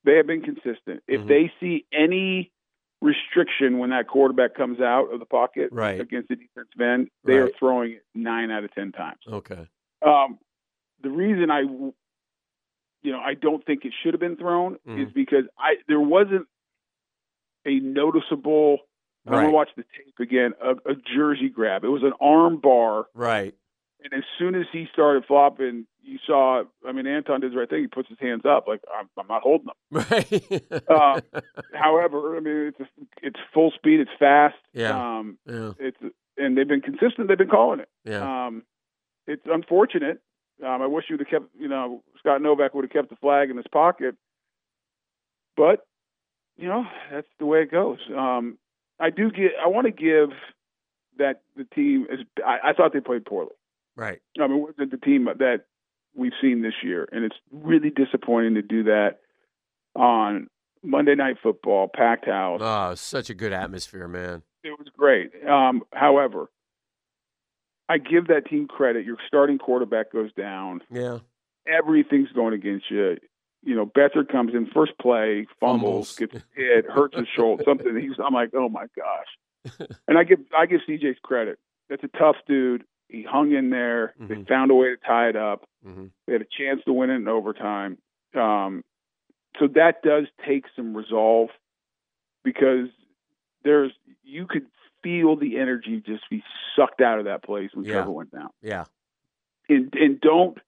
Speaker 15: They have been consistent. If
Speaker 11: Mhm.
Speaker 15: they see any restriction when that quarterback comes out of the pocket
Speaker 11: Right.
Speaker 15: against the defensive end, they are throwing it nine out of ten times.
Speaker 11: Okay.
Speaker 15: Um, the reason I, you know, I don't think it should have been thrown
Speaker 11: Mhm.
Speaker 15: is because I there wasn't a noticeable. I'm gonna watch the tape again. A, a jersey grab. It was an arm bar,
Speaker 11: Right.
Speaker 15: And as soon as he started flopping, you saw. I mean, Anton did the right thing. He puts his hands up, like I'm, I'm not holding them.
Speaker 11: Right.
Speaker 15: Uh, however, I mean, it's it's full speed. It's fast.
Speaker 11: Yeah.
Speaker 15: Um,
Speaker 11: Yeah.
Speaker 15: It's and they've been consistent. They've been calling it.
Speaker 11: Yeah.
Speaker 15: Um, it's unfortunate. Um, I wish you would have kept, you know, Scott Novak would have kept the flag in his pocket. But, you know, that's the way it goes. Um, I do get. I want to give that the team is. I, I thought they played poorly.
Speaker 11: Right.
Speaker 15: I mean, wasn't the team that we've seen this year, and it's really disappointing to do that on Monday Night Football, packed house.
Speaker 11: Oh, such a good atmosphere, man.
Speaker 15: It was great. Um, however, I give that team credit. Your starting quarterback goes down.
Speaker 11: Yeah.
Speaker 15: Everything's going against you. You know, Beathard comes in first play, fumbles,
Speaker 11: Fumbles.
Speaker 15: gets hit, hurts his shoulder, something. He's. I'm like, oh my gosh. And I give I give CJ's credit. That's a tough dude. He hung in there. They found a way to tie it up.
Speaker 11: Mhm.
Speaker 15: They had a chance to win it in overtime. Um, so that does take some resolve because there's you could feel the energy just be sucked out of that place when
Speaker 11: Yeah.
Speaker 15: Trevor went down.
Speaker 11: Yeah.
Speaker 15: And and don't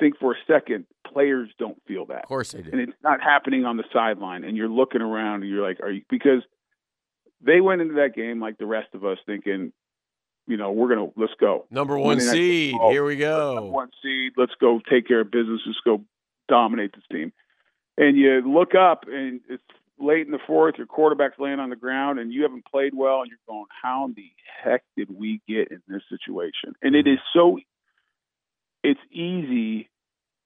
Speaker 15: think for a second players don't feel that.
Speaker 11: Of course they do.
Speaker 15: And it's not happening on the sideline and you're looking around and you're like, are you because they went into that game like the rest of us thinking, you know, we're gonna let's go.
Speaker 11: Number one
Speaker 15: Monday
Speaker 11: seed.
Speaker 15: Football,
Speaker 11: Here we
Speaker 15: number
Speaker 11: go.
Speaker 15: one seed. Let's go take care of business. Let's go dominate this team. And you look up, and it's late in the fourth. Your quarterback's laying on the ground, and you haven't played well. And you're going, "How in the heck did we get in this situation?" And it is so. It's easy,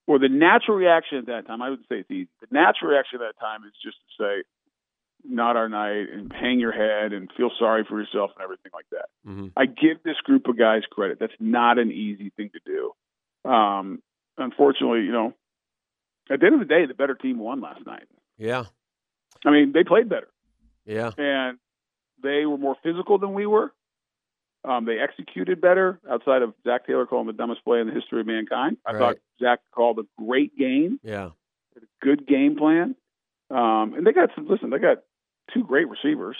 Speaker 15: or the natural reaction at that time. I wouldn't say it's easy. The natural reaction at that time is just to say, "Not our night," and hang your head and feel sorry for yourself and everything like that.
Speaker 11: Mhm.
Speaker 15: I give this group of guys credit. That's not an easy thing to do. Um, unfortunately, you know, at the end of the day, the better team won last night.
Speaker 11: Yeah.
Speaker 15: I mean, they played better
Speaker 11: Yeah.
Speaker 15: and they were more physical than we were. Um, they executed better outside of Zac Taylor calling the dumbest play in the history of mankind. I
Speaker 11: Right.
Speaker 15: thought Zach called a great game,
Speaker 11: Yeah.
Speaker 15: a good game plan. Um, and they got some, listen, they got two great receivers.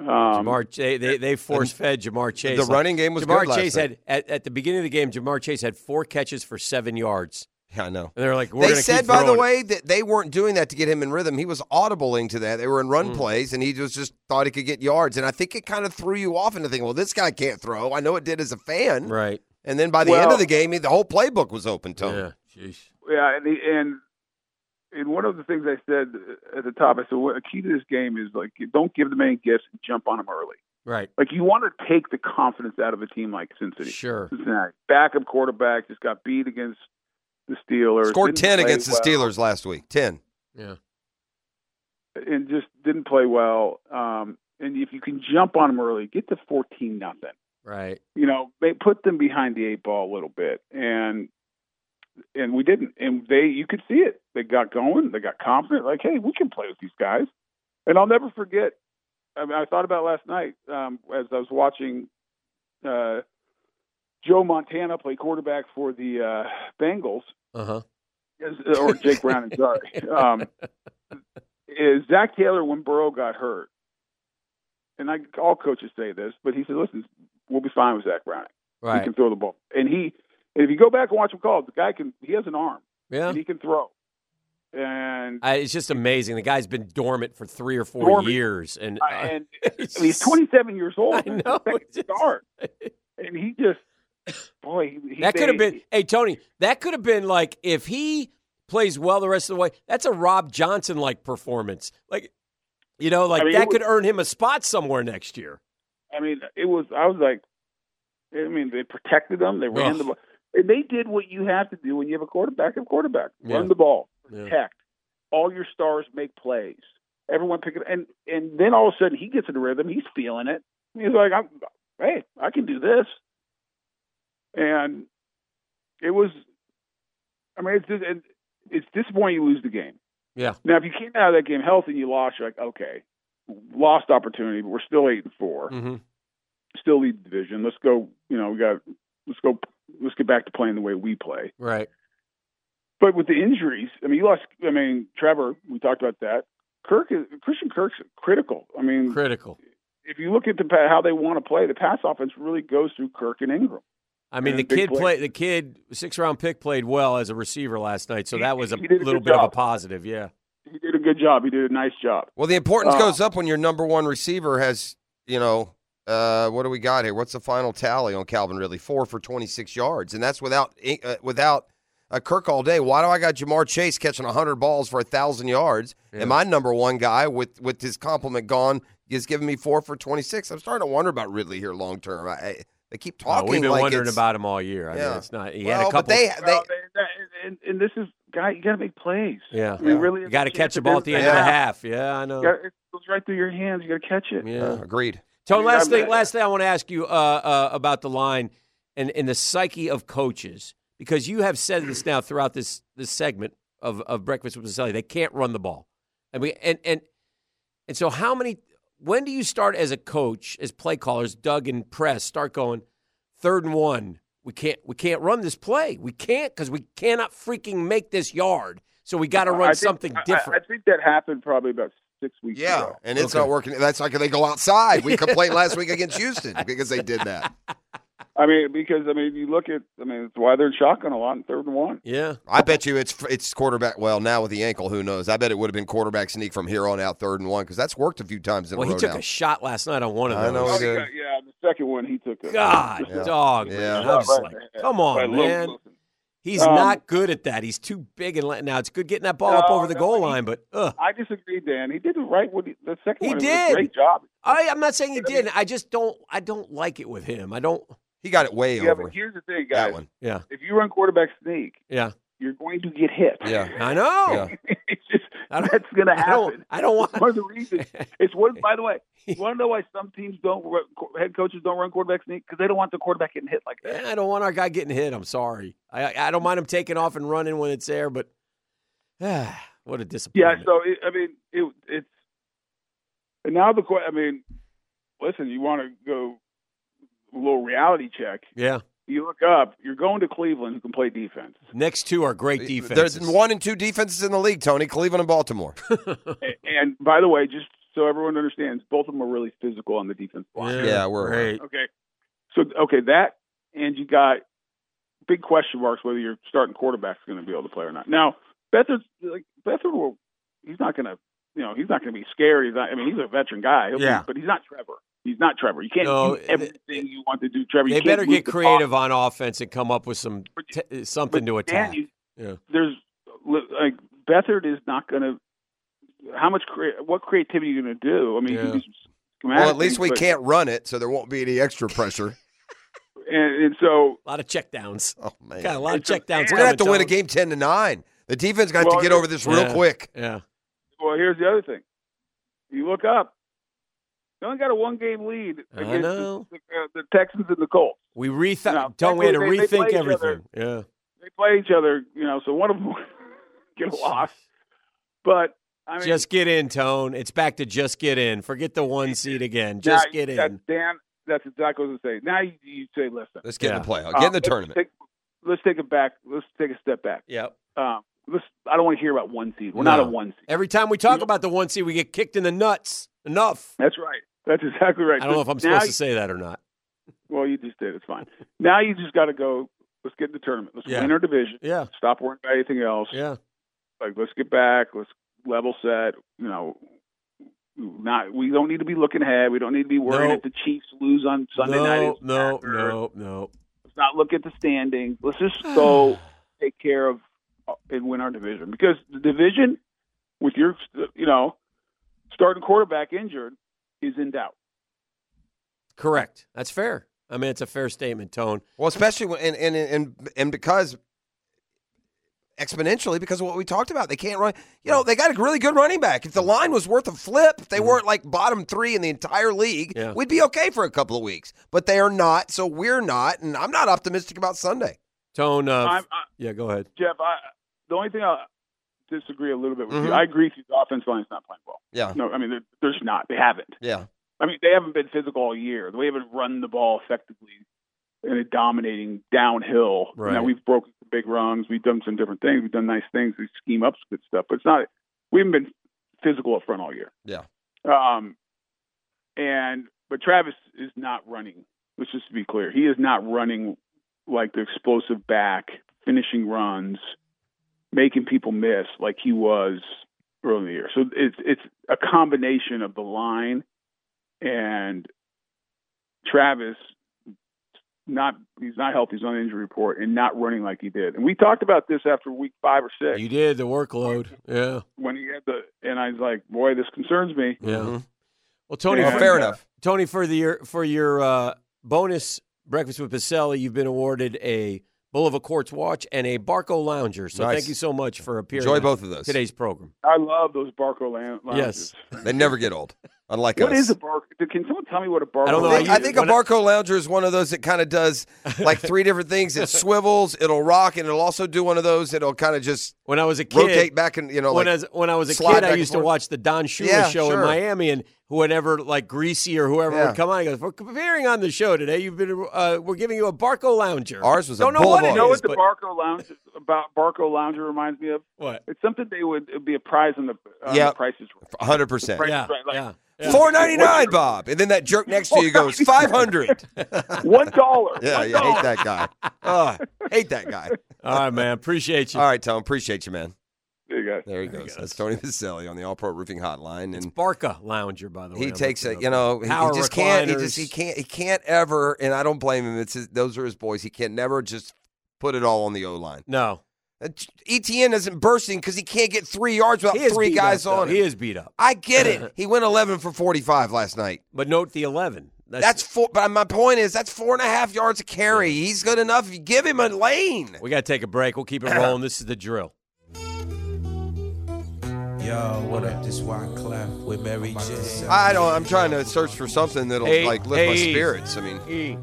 Speaker 15: Um,
Speaker 11: Ja'Marr, Chase, they they force fed Ja'Marr Chase.
Speaker 6: the running game was
Speaker 11: Ja'Marr
Speaker 6: good last
Speaker 11: Chase
Speaker 6: night.
Speaker 11: had at, at the beginning of the game. Ja'Marr Chase had four catches for seven yards.
Speaker 6: Yeah, I know.
Speaker 11: And they're like, we're
Speaker 6: they said,
Speaker 11: keep
Speaker 6: by the
Speaker 11: throwing it.
Speaker 6: way, that they weren't doing that to get him in rhythm. He was audibling to that. They were in run
Speaker 11: Mm.
Speaker 6: plays, and he was just thought he could get yards. And I think it kind of threw you off into thinking, well, this guy can't throw. I know it did as a fan.
Speaker 11: Right.
Speaker 6: And then by the end of the game, he- the whole playbook was open to him.
Speaker 11: Yeah. Jeez.
Speaker 15: Yeah, and the, and and one of the things I said at the top, I said, what, a key to this game is like don't give them any gifts and jump on them early.
Speaker 11: Right.
Speaker 15: Like you want to take the confidence out of a team like Cincinnati.
Speaker 11: Sure.
Speaker 15: Cincinnati backup quarterback just got beat against the Steelers.
Speaker 6: Scored
Speaker 15: didn't
Speaker 6: 10
Speaker 15: play
Speaker 6: against the Steelers last week. 10.
Speaker 11: Yeah.
Speaker 15: and just didn't play well. Um, and if you can jump on them early, get to fourteen nothing.
Speaker 11: Right.
Speaker 15: you know, they put them behind the eight ball a little bit, and and we didn't. And they, you could see it. They got going. They got confident. Like, hey, we can play with these guys. And I'll never forget. I mean, I thought about last night um, as I was watching uh, Joe Montana play quarterback for the uh, Bengals,
Speaker 11: Uh huh.
Speaker 15: is- or Jake Brown. I'm sorry. Um, is Zac Taylor when Burrow got hurt? And I, all coaches say this, but he said, "Listen, we'll be fine with Zach Browning. He
Speaker 11: Right.
Speaker 15: can throw the ball." And he, and if you go back and watch him call, the guy can. He has an arm,
Speaker 11: Yeah.
Speaker 15: and he can throw. And
Speaker 11: I, it's just amazing. The guy's been dormant for three or four
Speaker 15: Dormant.
Speaker 11: years, and,
Speaker 15: uh, and
Speaker 11: it's
Speaker 15: I mean, he's 27 years old.
Speaker 11: I know,
Speaker 15: second start, and he just, boy, he,
Speaker 11: that could have been. Hey, Tony, that could have been like if he plays well the rest of the way. That's a Rob Johnson like performance. Like You know, like
Speaker 15: I mean,
Speaker 11: that
Speaker 15: it
Speaker 11: could earn him a spot somewhere next year.
Speaker 15: I mean, it was. I was like, I mean, they protected them. They ran
Speaker 11: Ugh.
Speaker 15: the ball. And they did what you have to do when you have a quarterback. A quarterback,
Speaker 11: Yeah.
Speaker 15: run the ball,
Speaker 11: Yeah.
Speaker 15: protect. All your stars make plays. Everyone pick it, and and then all of a sudden he gets in the rhythm. He's feeling it. He's like, I'm, hey, I can do this. And it was. I mean, it's just, it, it's disappointing you lose the game.
Speaker 11: Yeah.
Speaker 15: Now, if you came out of that game healthy and you lost, you're like, okay, lost opportunity, but we're still eight and 4
Speaker 11: Mm-hmm.
Speaker 15: Still lead the division. Let's go. You know, we got. Let's go. Let's get back to playing the way we play.
Speaker 11: Right.
Speaker 15: But with the injuries, I mean, you lost. I mean, Trevor. We talked about that. Kirk is Christian Kirk's critical. I mean,
Speaker 11: Critical.
Speaker 15: if you look at the how they want to play, the pass offense really goes through Kirk and Engram.
Speaker 11: I mean,
Speaker 15: And
Speaker 11: the kid
Speaker 15: play.
Speaker 11: played. The kid, six round pick, played well as a receiver last night. So
Speaker 15: He-
Speaker 11: that was a
Speaker 15: he a
Speaker 11: little
Speaker 15: good
Speaker 11: bit of a positive. Yeah.
Speaker 15: He did a good job. He did a nice job.
Speaker 6: Well, the importance
Speaker 15: Uh,
Speaker 6: goes up when your number one receiver has, you know, uh, what do we got here? What's the final tally on Calvin Ridley? Four for 26 yards, and that's without uh, without uh, Kirk all day. Why do I got Ja'Marr Chase catching 100 balls for a thousand yards, and my number one guy with with his compliment gone is giving me four for 26? I'm starting to wonder about Ridley here long term. I, I, they keep talking.
Speaker 11: Oh,
Speaker 6: talking.
Speaker 11: we've been
Speaker 6: like
Speaker 11: wondering
Speaker 6: it's-
Speaker 11: about him all year. I mean,
Speaker 6: Yeah.
Speaker 11: it's not. He
Speaker 6: Well,
Speaker 11: had a
Speaker 6: but
Speaker 11: couple.
Speaker 6: they-
Speaker 15: Well, and, and this is guy. You got to make plays.
Speaker 11: yeah.
Speaker 15: we mean, really,
Speaker 11: You got to
Speaker 15: it's a
Speaker 11: catch the ball at the
Speaker 15: do
Speaker 11: end of the half. Yeah, I know.
Speaker 15: Gotta- it goes right through your hands. You got to catch it.
Speaker 11: Yeah.
Speaker 6: agreed.
Speaker 11: Tone,
Speaker 15: I mean,
Speaker 11: last
Speaker 15: I'm-
Speaker 11: thing, last thing I want to ask you uh, uh, about the line and, and the psyche of coaches, because you have said this now throughout this this segment of, of Breakfast with Boselli. They can't run the ball, and we and and and so how many? When do you start as a coach, as play callers, Doug and Press start going third and one? We can't we can't run this play. We can't because we cannot freaking make this yard. So we got to run
Speaker 15: think-
Speaker 11: something
Speaker 15: I- I-
Speaker 11: different.
Speaker 15: I, think that happened probably about six weeks
Speaker 6: Yeah,
Speaker 15: ago.
Speaker 6: and it's
Speaker 11: Okay.
Speaker 6: not working. That's like they go outside. We complained last week against Houston because they did that.
Speaker 15: I mean, because I mean, you look at. I mean, it's why they're in shotgun a lot in third and one.
Speaker 11: yeah.
Speaker 6: I bet you it's it's quarterback. Well, now with the ankle, who knows? I bet it would have been quarterback sneak from here on out, third and one, because that's worked a few times in
Speaker 11: Well,
Speaker 6: a
Speaker 11: he took
Speaker 6: now.
Speaker 11: a shot last night on one of
Speaker 6: I know
Speaker 15: Oh, yeah, yeah, the second one he took. A,
Speaker 11: God,
Speaker 15: just a-
Speaker 11: dog.
Speaker 6: Yeah.
Speaker 11: Man. I'm just
Speaker 15: Right,
Speaker 11: like,
Speaker 15: right,
Speaker 11: come on,
Speaker 15: right,
Speaker 11: man.
Speaker 15: listen.
Speaker 11: He's
Speaker 15: Um,
Speaker 11: not good at that. He's too big and let- now it's good getting that ball up over the
Speaker 15: no,
Speaker 11: goal
Speaker 15: he-
Speaker 11: line, but ugh.
Speaker 15: I disagree, Dan. He did the right. What he, the second
Speaker 11: He
Speaker 15: one was
Speaker 11: did.
Speaker 15: a great job.
Speaker 11: I, I'm not saying he didn't. I just don't. I don't like it with him. I don't.
Speaker 6: He got it way
Speaker 15: Yeah,
Speaker 6: over.
Speaker 15: but here's the thing,
Speaker 6: that
Speaker 15: guys.
Speaker 6: one.
Speaker 11: Yeah,
Speaker 15: If you run quarterback sneak,
Speaker 11: yeah,
Speaker 15: you're going to get hit.
Speaker 6: Yeah.
Speaker 11: I know.
Speaker 6: Yeah.
Speaker 15: it's just
Speaker 11: I
Speaker 15: that's going to
Speaker 11: I don't.
Speaker 15: happen.
Speaker 11: I don't want.
Speaker 15: It's one of the reasons. It's one. By the way, you want to know why some teams don't head coaches don't run quarterback sneak because they don't want the quarterback getting hit like that.
Speaker 11: Yeah, I don't want our guy getting hit. I'm sorry. I I don't mind him taking off and running when it's there, but ah, what a disappointment. Yeah.
Speaker 15: So it, I mean, it, it's and now the que- I mean, listen, you want to go a little reality check.
Speaker 11: Yeah.
Speaker 15: You look up. You're going to Cleveland, who can play defense.
Speaker 11: Next two are great defenses.
Speaker 6: There's one and two defenses in the league, Tony. Cleveland and Baltimore.
Speaker 15: A- and by the way, just so everyone understands, both of them are really physical on the defense line.
Speaker 6: Yeah, we're aware.
Speaker 11: great.
Speaker 15: Okay. So okay, that and you got big question marks whether your starting quarterback's going to be able to play or not. Now, Beathard, like Beathard will, he's not going to, you know, he's not going to be scared. He's not. I mean, he's a veteran guy. He'll be-
Speaker 11: Yeah.
Speaker 15: but he's not Trevor. He's not Trevor. You can't
Speaker 11: No,
Speaker 15: do everything you want to do, Trevor. You
Speaker 11: They better get
Speaker 15: the
Speaker 11: creative
Speaker 15: ball.
Speaker 11: on offense and come up with some t- uh, something to
Speaker 15: But, Dan,
Speaker 11: attack.
Speaker 15: you-
Speaker 11: Yeah.
Speaker 15: There's like Beathard is not going to. How much crea- what creativity are you going to do? I mean,
Speaker 11: Yeah.
Speaker 15: do
Speaker 6: Well, at least
Speaker 15: things,
Speaker 6: we
Speaker 15: but-
Speaker 6: can't run it, so there won't be any extra pressure.
Speaker 15: And, and so
Speaker 11: A lot of checkdowns.
Speaker 6: Oh man,
Speaker 11: Got a lot of
Speaker 15: It's a-
Speaker 11: checkdowns.
Speaker 6: we're gonna have to win a game ten to nine. The defense got
Speaker 15: Well,
Speaker 6: to get over this real
Speaker 11: Yeah.
Speaker 6: quick.
Speaker 11: Yeah.
Speaker 15: Well, here's the other thing. You look up. They only got a one game lead
Speaker 11: I
Speaker 15: against
Speaker 11: know.
Speaker 15: The, uh, the Texans and the Colts.
Speaker 11: We rethink.
Speaker 15: No,
Speaker 11: Tone, we had to
Speaker 15: they- they
Speaker 11: rethink
Speaker 15: play each
Speaker 11: everything. Yeah.
Speaker 15: They play each other, you know, so one of them get a loss. But I mean,
Speaker 11: just get in, Tone. It's back to just get in. Forget the one seed again. Just
Speaker 15: you-
Speaker 11: get
Speaker 15: that-
Speaker 11: in.
Speaker 15: Dan, that's exactly what I was going to say. Now you, you say, listen,
Speaker 6: Let's get in
Speaker 11: Yeah.
Speaker 6: the playoff.
Speaker 15: uh,
Speaker 6: Get in the
Speaker 15: let's
Speaker 6: tournament.
Speaker 15: Take, let's take it back. Let's take a step back.
Speaker 11: Yep.
Speaker 15: Um, let's. I don't want to hear about one seed. We're not a one seed.
Speaker 11: Every time we talk about the one seed, we get kicked in the nuts. Enough.
Speaker 15: That's right. That's exactly right.
Speaker 11: I don't know if I'm supposed
Speaker 15: you-
Speaker 11: to say that or not.
Speaker 15: Well, you just did. It's fine. Now you just got to go. Let's get in the tournament. Let's
Speaker 11: Yeah.
Speaker 15: win our division.
Speaker 11: Yeah.
Speaker 15: Stop worrying about anything else.
Speaker 11: Yeah.
Speaker 15: Like let's get back. Let's level set. You know, not we don't need to be looking ahead. We don't need to be worrying
Speaker 11: No.
Speaker 15: if the Chiefs lose on Sunday
Speaker 11: no,
Speaker 15: night. Doesn't
Speaker 11: no, no, no.
Speaker 15: Let's not look at the standings. Let's just go take care of and win our division because the division with your you know starting quarterback injured is in doubt.
Speaker 11: Correct. That's fair. I mean, it's a fair statement, Tone.
Speaker 6: Well, especially when, and, and and and because exponentially because of what we talked about, they can't run. You know, they got a really good running back. If the line was worth a flip, if they weren't like bottom three in the entire league,
Speaker 11: Mm-hmm. Yeah.
Speaker 6: we'd be okay for a couple of weeks. But they are not, so we're not, and I'm not optimistic about Sunday.
Speaker 11: Tone. Uh,
Speaker 15: I'm- I-
Speaker 11: yeah, go ahead.
Speaker 15: Jeff, I, the only thing I disagree a little bit with
Speaker 6: Mhm.
Speaker 15: you, I agree with you. The offensive line's not playing well.
Speaker 6: Yeah.
Speaker 15: No, I mean they're, they're just not. They haven't.
Speaker 6: Yeah.
Speaker 15: I mean they haven't been physical all year. They haven't run the ball effectively in a dominating downhill.
Speaker 11: Right.
Speaker 15: Now we've broken some big runs. We've done some different things. We've done nice things. We scheme up some good stuff, but it's not. We haven't been physical up front all year.
Speaker 6: Yeah.
Speaker 15: Um, and but Travis is not running. Let's just be clear. He is not running like the explosive back, finishing runs, making people miss like he was early in the year. So it's it's a combination of the line and Travis not he's not healthy, he's on the injury report and not running like he did. And we talked about this after week five or six
Speaker 11: You did the workload. Yeah.
Speaker 15: when he had the and I was like, Boy, this concerns me.
Speaker 11: Yeah. Well, Tony,
Speaker 15: Yeah,
Speaker 11: for-
Speaker 15: fair enough.
Speaker 11: Tony, for the your for your uh, bonus breakfast with Boselli, you've been awarded a Bulova Quartz watch and a Barco Lounger. So
Speaker 6: Nice.
Speaker 11: thank you so much for appearing.
Speaker 6: Enjoy both of those.
Speaker 11: Today's program.
Speaker 15: I love those Barco lan- lounges.
Speaker 11: Yes.
Speaker 6: They never get old, unlike
Speaker 15: What
Speaker 6: us.
Speaker 15: is a Barco? Can someone tell me what a Barco?
Speaker 11: I don't know.
Speaker 6: I think,
Speaker 11: I
Speaker 6: I think a
Speaker 11: when I-
Speaker 6: Barco Lounger is one of those that kind of does like three different things. It swivels, it'll rock, and it'll also do one of those that'll kind of just
Speaker 11: When I was a kid,
Speaker 6: rotate back and you know
Speaker 11: when,
Speaker 6: like
Speaker 11: I was, when I was a kid, I used to watch the Don Shula
Speaker 6: Yeah,
Speaker 11: show in. Miami, and whenever like Greasy or whoever
Speaker 6: Yeah.
Speaker 11: would come on, he goes, "We're appearing on the show today. You've been, uh, we're giving you a Barco Lounger."
Speaker 6: Ours was a
Speaker 11: don't know what it
Speaker 6: Boulevard.
Speaker 15: You know what the
Speaker 11: but-
Speaker 15: Barco Lounge about Barco Lounger reminds me of?
Speaker 11: What?
Speaker 15: It's something they would it'd be a prize in the on
Speaker 6: Yeah.
Speaker 15: the prices.
Speaker 6: hundred percent.
Speaker 11: Yeah,
Speaker 15: Right, like,
Speaker 11: yeah. Yeah.
Speaker 6: Four ninety nine, Bob, and then that jerk next to you goes five hundred.
Speaker 15: One dollar.
Speaker 6: Yeah,
Speaker 15: One
Speaker 6: you hate that guy. Oh, hate that guy.
Speaker 11: All right, man. Appreciate you.
Speaker 6: All right, Tom. Appreciate you, man.
Speaker 15: There you go.
Speaker 6: There he goes. That's Tony Boselli on the All Pro Roofing Hotline,
Speaker 11: It's
Speaker 6: and
Speaker 11: Barca Lounger, by the way.
Speaker 6: he
Speaker 11: I'm
Speaker 6: takes
Speaker 11: looking
Speaker 6: it. You know, he, he
Speaker 11: Power
Speaker 6: just can't. He just he can't. He can't ever. And I don't blame him. It's his, those are his boys. He can never just put it all on the O line.
Speaker 11: No,
Speaker 6: Uh, Etienne isn't bursting because he can't get three yards without three guys
Speaker 11: up, though.
Speaker 6: on
Speaker 11: He is beat up.
Speaker 6: I get it. He went eleven for forty five last night.
Speaker 11: But note the eleven. That's,
Speaker 6: That's four. But my point is, that's four and a half yards a carry. He's good enough. You give him a lane.
Speaker 11: we got to take a break. We'll keep it rolling. This is the drill.
Speaker 1: Yo, what up? This Wyclef with Mary J.
Speaker 6: I don't. I'm trying to search for something that'll
Speaker 11: Hey,
Speaker 6: like lift my spirits. I mean,
Speaker 11: E,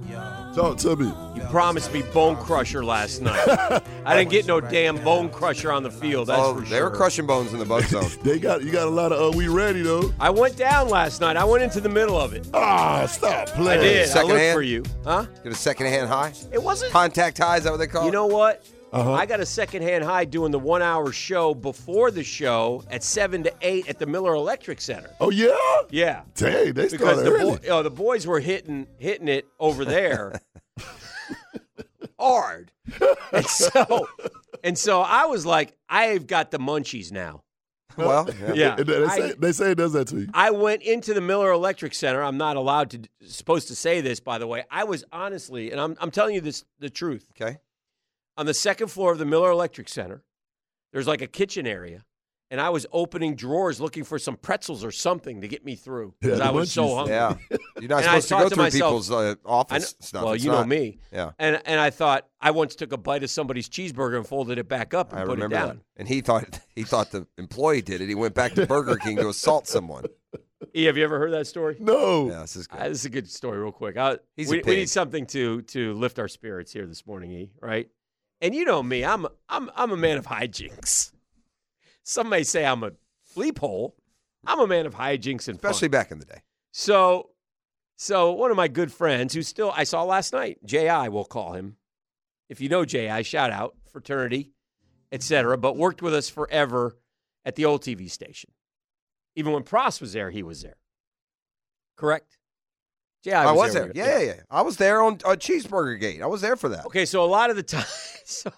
Speaker 5: Talk to me.
Speaker 11: you promised me Bone Crusher last night. I didn't get no damn Bone Crusher on the field. That's
Speaker 6: oh,
Speaker 11: for
Speaker 6: they were crushing bones in the bug zone.
Speaker 5: They got you got a lot of uh, we ready though.
Speaker 11: I went down last night. I went into the middle of it.
Speaker 5: Ah, stop playing.
Speaker 11: I did. I looked
Speaker 6: hand?
Speaker 11: for you, huh?
Speaker 6: Get a second hand high.
Speaker 11: It wasn't.
Speaker 6: Contact high. Is that what they call
Speaker 11: You
Speaker 6: it?
Speaker 11: know what?
Speaker 5: Uh-huh.
Speaker 11: I got a secondhand high doing the one hour show before the show at 7 to 8 at the Miller Electric Center.
Speaker 5: Oh yeah.
Speaker 11: Yeah.
Speaker 5: Dang, they
Speaker 11: Because
Speaker 5: started
Speaker 11: the,
Speaker 5: early.
Speaker 11: boy, oh, the boys were hitting hitting it over there hard. And so and so I was like, I've got the munchies now.
Speaker 6: Well,
Speaker 11: Yeah.
Speaker 5: They, they
Speaker 11: I-
Speaker 5: say, they say it does that to you.
Speaker 11: I went into the Miller Electric Center. I'm not allowed to supposed to say this, by the way. I was honestly, and I'm I'm telling you this the truth.
Speaker 6: Okay.
Speaker 11: On the second floor of the Miller Electric Center, there's like a kitchen area, and I was opening drawers looking for some pretzels or something to get me through because
Speaker 5: Yeah,
Speaker 11: I was so hungry.
Speaker 6: Yeah. You're not supposed to go
Speaker 11: to
Speaker 6: through
Speaker 11: myself,
Speaker 6: people's uh, office
Speaker 11: kn-
Speaker 6: stuff.
Speaker 11: Well,
Speaker 6: It's
Speaker 11: you know me.
Speaker 6: Yeah.
Speaker 11: And and I thought I once took a bite of somebody's cheeseburger and folded it back up and
Speaker 6: I
Speaker 11: put it
Speaker 6: remember
Speaker 11: down.
Speaker 6: that. And he thought he thought the employee did it. He went back to Burger King to assault someone.
Speaker 11: E, have you ever heard that story?
Speaker 5: No.
Speaker 6: Yeah, this is good.
Speaker 11: Uh, this is a good story, real quick. I,
Speaker 6: He's a
Speaker 11: we, we need something to to lift our spirits here this morning, E. Right? And you know me, I'm I'm I'm a man of hijinks. Some may say I'm a bleep hole. I'm a man of hijinks and
Speaker 6: Especially
Speaker 11: fun.
Speaker 6: back in the day.
Speaker 11: So, so one of my good friends who still I saw last night, Ji, we'll call him. If you know Ji, shout out fraternity, etc. But worked with us forever at the old TV station. Even when Pross was there, he was there. Correct. Ji,
Speaker 6: I, was
Speaker 11: there.
Speaker 6: there. Yeah, yeah, yeah. I was there on uh, Cheeseburger Gate. I was there for that.
Speaker 11: Okay, so a lot of the time, so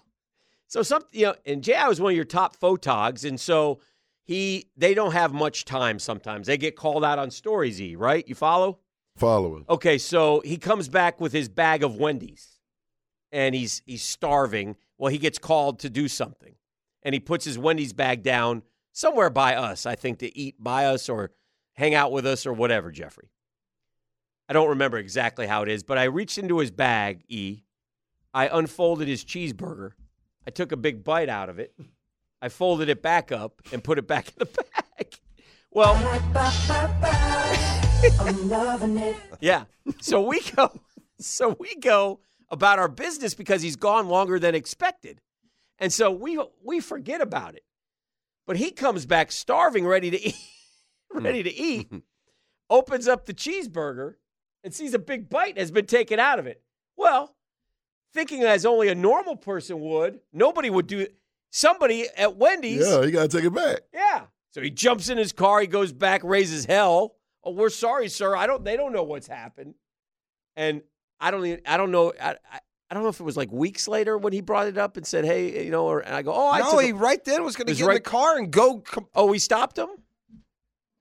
Speaker 11: so some you know, and Ji was one of your top photogs, and so he they don't have much time sometimes. They get called out on stories, E, right? You follow?
Speaker 5: Following.
Speaker 11: Okay, so he comes back with his bag of Wendy's, and he's he's starving. Well, he gets called to do something, and he puts his Wendy's bag down somewhere by us. I think to eat by us or hang out with us or whatever, Jeffrey. I don't remember exactly how it is, but I reached into his bag, E. I unfolded his cheeseburger. I took a big bite out of it. I folded it back up and put it back in the bag. Well,
Speaker 1: I'm loving it.
Speaker 11: yeah. So we go so we go about our business because he's gone longer than expected. And so we we forget about it. But he comes back starving, ready to eat, hmm. ready to eat, opens up the cheeseburger and sees a big bite has been taken out of it. Well, thinking as only a normal person would, nobody would do somebody at Wendy's
Speaker 5: Yeah, you got to take it back.
Speaker 11: yeah. So he jumps in his car. He goes back, raises hell. Oh, we're sorry, sir. I don't. They don't know what's happened, and I don't. Even, I don't know. I, I, I don't know if it was like weeks later when he brought it up and said, "Hey, you know," or and I go, "Oh, I
Speaker 6: no,
Speaker 11: took a-
Speaker 6: he right then was going to
Speaker 11: was
Speaker 6: get in
Speaker 11: right-
Speaker 6: the car and go. Com-
Speaker 11: oh, we stopped him.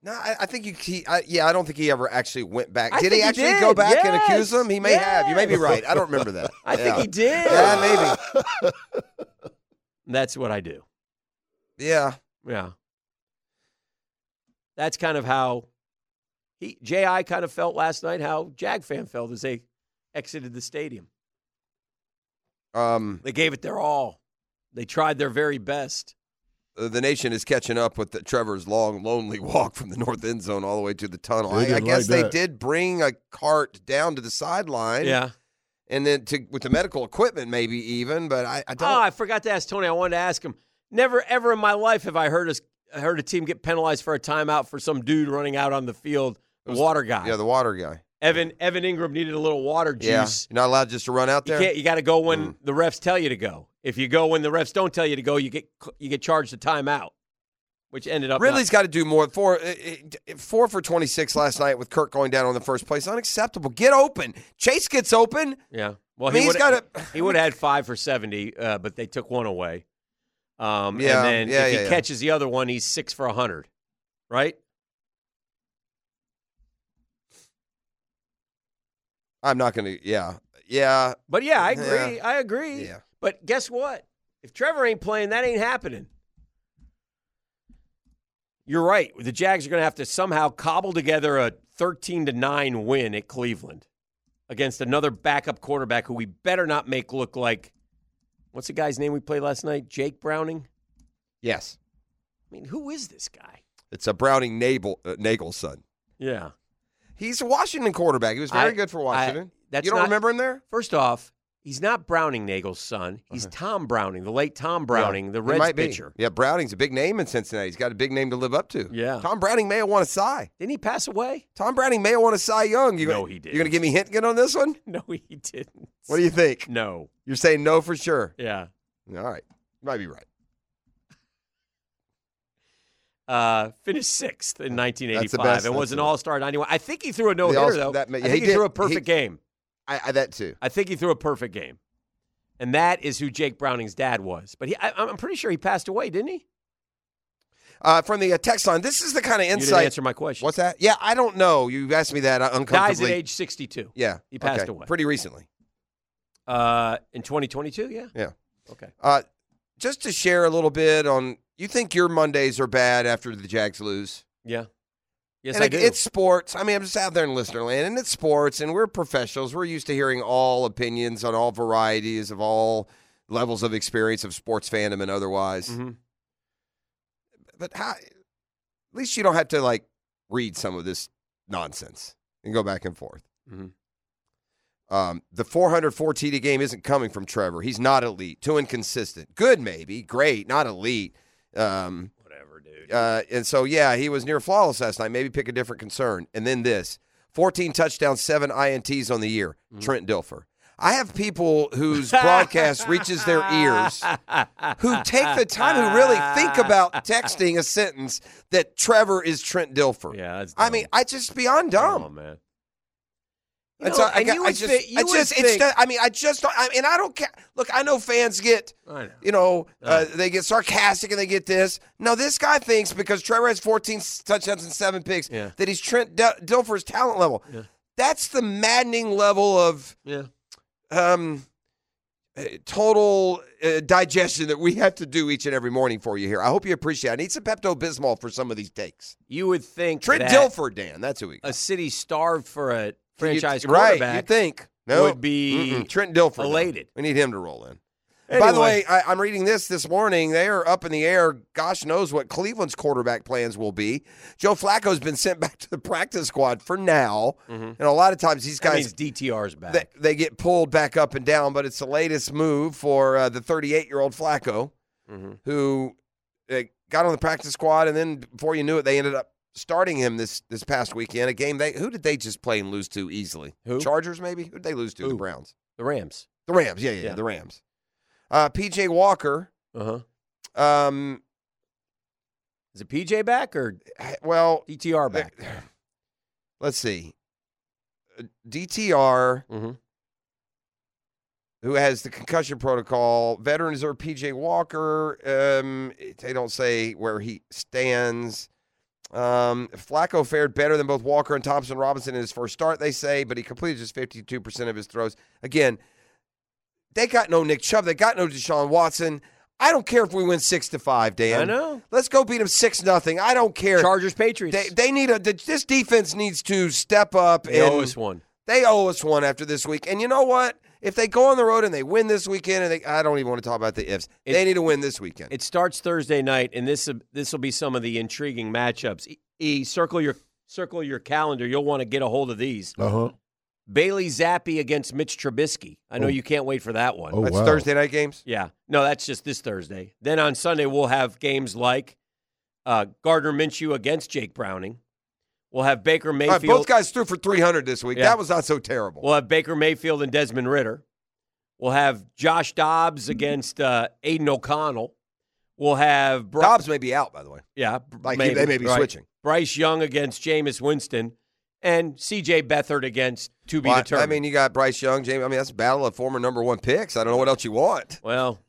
Speaker 6: No, I, I think you. He, I, yeah, I don't think he ever actually went back.
Speaker 11: I
Speaker 6: did
Speaker 11: think
Speaker 6: he
Speaker 11: he
Speaker 6: actually
Speaker 11: did.
Speaker 6: go back and accuse him? He may have. You may be right. I don't remember that.
Speaker 11: I think he did.
Speaker 6: Yeah, maybe.
Speaker 11: That's what I do.
Speaker 6: Yeah.
Speaker 11: Yeah. That's kind of how he Ji kind of felt last night. How Jag fan felt as they exited the stadium.
Speaker 6: Um,
Speaker 11: They gave it their all. They tried their very best.
Speaker 6: The nation is catching up with the, Trevor's long, lonely walk from the north end zone all the way to the tunnel. I, I guess
Speaker 5: like
Speaker 6: they did bring a cart down to the sideline.
Speaker 11: Yeah.
Speaker 6: And then to with the medical equipment, maybe even, but I, I don't.
Speaker 11: Oh, I forgot to ask Tony. I wanted to ask him. Never ever in my life have I heard us heard a team get penalized for a timeout for some dude running out on the field. The water guy.
Speaker 6: yeah, the water guy.
Speaker 11: Evan Evan Engram needed a little water juice.
Speaker 6: Yeah, you're not allowed just to run out
Speaker 11: You
Speaker 6: there.
Speaker 11: can't. You got to go when the refs tell you to go. If you go when the refs don't tell you to go, you get you get charged a timeout, which ended up.
Speaker 6: Ridley's got to do more. Four, uh, uh, four for 26 last night with Kirk going down on the first place. Unacceptable. Get open. Chase gets open.
Speaker 11: Yeah. Well,
Speaker 6: I mean,
Speaker 11: he
Speaker 6: he's
Speaker 11: would
Speaker 6: gotta-
Speaker 11: he would have had five for seventy, uh, but they took one away. Um,
Speaker 6: Yeah,
Speaker 11: and then
Speaker 6: yeah,
Speaker 11: if he
Speaker 6: yeah, yeah.
Speaker 11: catches the other one, he's six for hundred, right?
Speaker 6: I'm not going to. Yeah. Yeah.
Speaker 11: But yeah, I
Speaker 6: Yeah.
Speaker 11: agree. I agree.
Speaker 6: Yeah.
Speaker 11: But guess what? If Trevor ain't playing, that ain't happening. You're right. The Jags are going to have to somehow cobble together a 13 to 9 win at Cleveland against another backup quarterback who we better not make look like what's the guy's name we played last night? Jake Browning?
Speaker 6: Yes.
Speaker 11: I mean, who is this guy?
Speaker 6: It's a Browning Nagle, uh, Nagle's son.
Speaker 11: Yeah.
Speaker 6: He's a Washington quarterback. He was very
Speaker 11: I-
Speaker 6: good for
Speaker 11: I-
Speaker 6: Washington.
Speaker 11: that's
Speaker 6: you don't
Speaker 11: not-
Speaker 6: remember him there?
Speaker 11: First off, he's not Browning Nagle's son. He's Tom Browning, the late Tom Browning, the
Speaker 6: Uh-huh.
Speaker 11: Reds
Speaker 6: might be.
Speaker 11: pitcher.
Speaker 6: Yeah, Browning's a big name in Cincinnati. He's got a big name to live up to.
Speaker 11: Yeah.
Speaker 6: Tom Browning may have won a Cy.
Speaker 11: Didn't he pass away?
Speaker 6: Tom Browning may have won a Cy Young. You
Speaker 11: No, he
Speaker 6: You're going to give me a hint again on this one?
Speaker 11: No, he didn't.
Speaker 6: What do you think?
Speaker 11: No.
Speaker 6: You're saying no for sure.
Speaker 11: Yeah.
Speaker 6: All right. You might be right.
Speaker 11: Uh, finished sixth in 1985 and was an All Star 91. I think he threw a no hitter though.
Speaker 6: that ma-
Speaker 11: I
Speaker 6: he
Speaker 11: think he,
Speaker 6: did-
Speaker 11: threw a perfect
Speaker 6: he-
Speaker 11: game.
Speaker 6: I, I that too.
Speaker 11: I think he threw a perfect game, and that is who Jake Browning's dad was. But he, I, I'm pretty sure he passed away, didn't he?
Speaker 6: Uh, from the uh, text line, this is the kind of
Speaker 11: You didn't
Speaker 6: insight.
Speaker 11: answer my question.
Speaker 6: What's that? Yeah, I don't know. You asked me that uncomfortably.
Speaker 11: Dies at age 62.
Speaker 6: Yeah,
Speaker 11: he passed
Speaker 6: okay.
Speaker 11: away
Speaker 6: pretty recently.
Speaker 11: Uh, in 2022. Yeah.
Speaker 6: Yeah.
Speaker 11: Okay.
Speaker 6: Uh, just to share a little bit on, you think your Mondays are bad after the Jags lose?
Speaker 11: Yeah. Yes,
Speaker 6: and
Speaker 11: I
Speaker 6: it-
Speaker 11: do.
Speaker 6: It's sports. I mean, I'm just out there in listener land, and it's sports, and we're professionals. We're used to hearing all opinions on all varieties of all levels of experience of sports fandom and otherwise.
Speaker 11: Mhm.
Speaker 6: But how? At least you don't have to like read some of this nonsense and go back and forth.
Speaker 11: Mhm.
Speaker 6: Um, the 404 TD game isn't coming from Trevor. He's not elite. Too inconsistent. Good, maybe. Great. Not elite. Um,
Speaker 11: Whatever, dude.
Speaker 6: uh, and so, yeah, he was near flawless last night. Maybe pick a different concern. And then this 14 touchdowns, seven INTs on the year. Trent Dilfer. I have people whose broadcast reaches their ears who take the time, who really think about texting a sentence that Trevor is Trent Dilfer.
Speaker 11: Yeah,
Speaker 6: I mean, I just beyond dumb.
Speaker 11: Oh man.
Speaker 6: And
Speaker 11: You
Speaker 6: so
Speaker 11: know,
Speaker 6: I, got-
Speaker 11: you
Speaker 6: I
Speaker 11: would
Speaker 6: just,
Speaker 11: thi- you
Speaker 6: I
Speaker 11: would
Speaker 6: just, it's
Speaker 11: think-
Speaker 6: just, I mean, I just, don't, I mean, I don't care. Look, I know fans get,
Speaker 11: know.
Speaker 6: you know, uh, they get sarcastic and they get this. No, this guy thinks because Trevor has 14 touchdowns and seven picks
Speaker 11: Yeah.
Speaker 6: that he's Trent Dil- Dilfer's talent level.
Speaker 11: Yeah.
Speaker 6: That's the maddening level of,
Speaker 11: Yeah.
Speaker 6: um, uh, total uh, digestion that we have to do each and every morning for you here. I hope you appreciate. it. I need some Pepto Bismol for some of these takes.
Speaker 11: You would think
Speaker 6: Trent
Speaker 11: that
Speaker 6: Dilfer, Dan. That's who we got.
Speaker 11: a city starved for a franchise
Speaker 6: You- right?
Speaker 11: quarterback
Speaker 6: You think? No,
Speaker 11: would be
Speaker 6: Mm-mm. Trent Dilfer. no. We need him to roll in. By the way, I, I'm reading this this morning. They are up in the air. Gosh knows what Cleveland's quarterback plans will be. Joe Flacco's been sent back to the practice squad for now. And a lot of times these
Speaker 11: Mm-hmm.
Speaker 6: Guys
Speaker 11: DTR's back.
Speaker 6: they, they get pulled back up and down, but it's the latest move for uh, the 38 year old Flacco,
Speaker 11: Mm-hmm.
Speaker 6: who uh, got on the practice squad, and then before you knew it, they ended up starting him this this past weekend. A game they who did they just play and lose to easily?
Speaker 11: Who?
Speaker 6: Chargers maybe? Who did they lose to? The Browns.
Speaker 11: the Rams.
Speaker 6: The Rams. Yeah, yeah,
Speaker 11: Yeah.
Speaker 6: the Rams. Uh, PJ Walker.
Speaker 11: Uh huh.
Speaker 6: Um,
Speaker 11: Is it PJ back or
Speaker 6: well,
Speaker 11: DTR back?
Speaker 6: let's see. Uh, DTR,
Speaker 11: Mm-hmm.
Speaker 6: who has the concussion protocol, veteran reserve PJ Walker. Um, they don't say where he stands. Um, Flacco fared better than both Walker and Thompson Robinson in his first start, they say, but he completed just 52% of his throws. Again, they got no Nick Chubb. They got no Deshaun Watson. I don't care if we win six to five, Dan.
Speaker 11: I know.
Speaker 6: Let's go beat them six nothing. I don't care.
Speaker 11: Chargers Patriots.
Speaker 6: They, they need a. This defense needs to step up.
Speaker 11: They
Speaker 6: and
Speaker 11: owe us one.
Speaker 6: They owe us one after this week. And you know what? If they go on the road and they win this weekend, and they, I don't even want to talk about the ifs.
Speaker 11: It-
Speaker 6: they need to win this weekend.
Speaker 11: It starts Thursday night, and this this will be some of the intriguing matchups. E, e circle your circle your calendar. You'll want to get a hold of these.
Speaker 5: Uh huh.
Speaker 11: Bailey Zappe against Mitch Trubisky. I know
Speaker 5: Oh.
Speaker 11: you can't wait for that one.
Speaker 5: Oh,
Speaker 6: That's
Speaker 5: wow.
Speaker 6: Thursday night games.
Speaker 11: Yeah. No, that's just this Thursday. Then on Sunday, we'll have games like uh, Gardner Minshew against Jake Browning. We'll have Baker
Speaker 6: All right,
Speaker 11: Mayfield.
Speaker 6: both guys threw for 300 this week.
Speaker 11: Yeah.
Speaker 6: That was not so terrible.
Speaker 11: We'll have Baker Mayfield and Desmond Ridder. We'll have Josh Dobbs against uh, Aidan O'Connell. We'll have Bri-
Speaker 6: Dobbs may be out, by the way.
Speaker 11: Yeah,
Speaker 6: Like, they may be
Speaker 11: right.
Speaker 6: switching.
Speaker 11: Bryce Young against Jameis Winston, and C.J. Beathard against to be
Speaker 6: Well, I-
Speaker 11: determined.
Speaker 6: I mean, you got Bryce Young, Jamie. I mean, that's a battle of former number one picks. I don't know what else you want.
Speaker 11: well,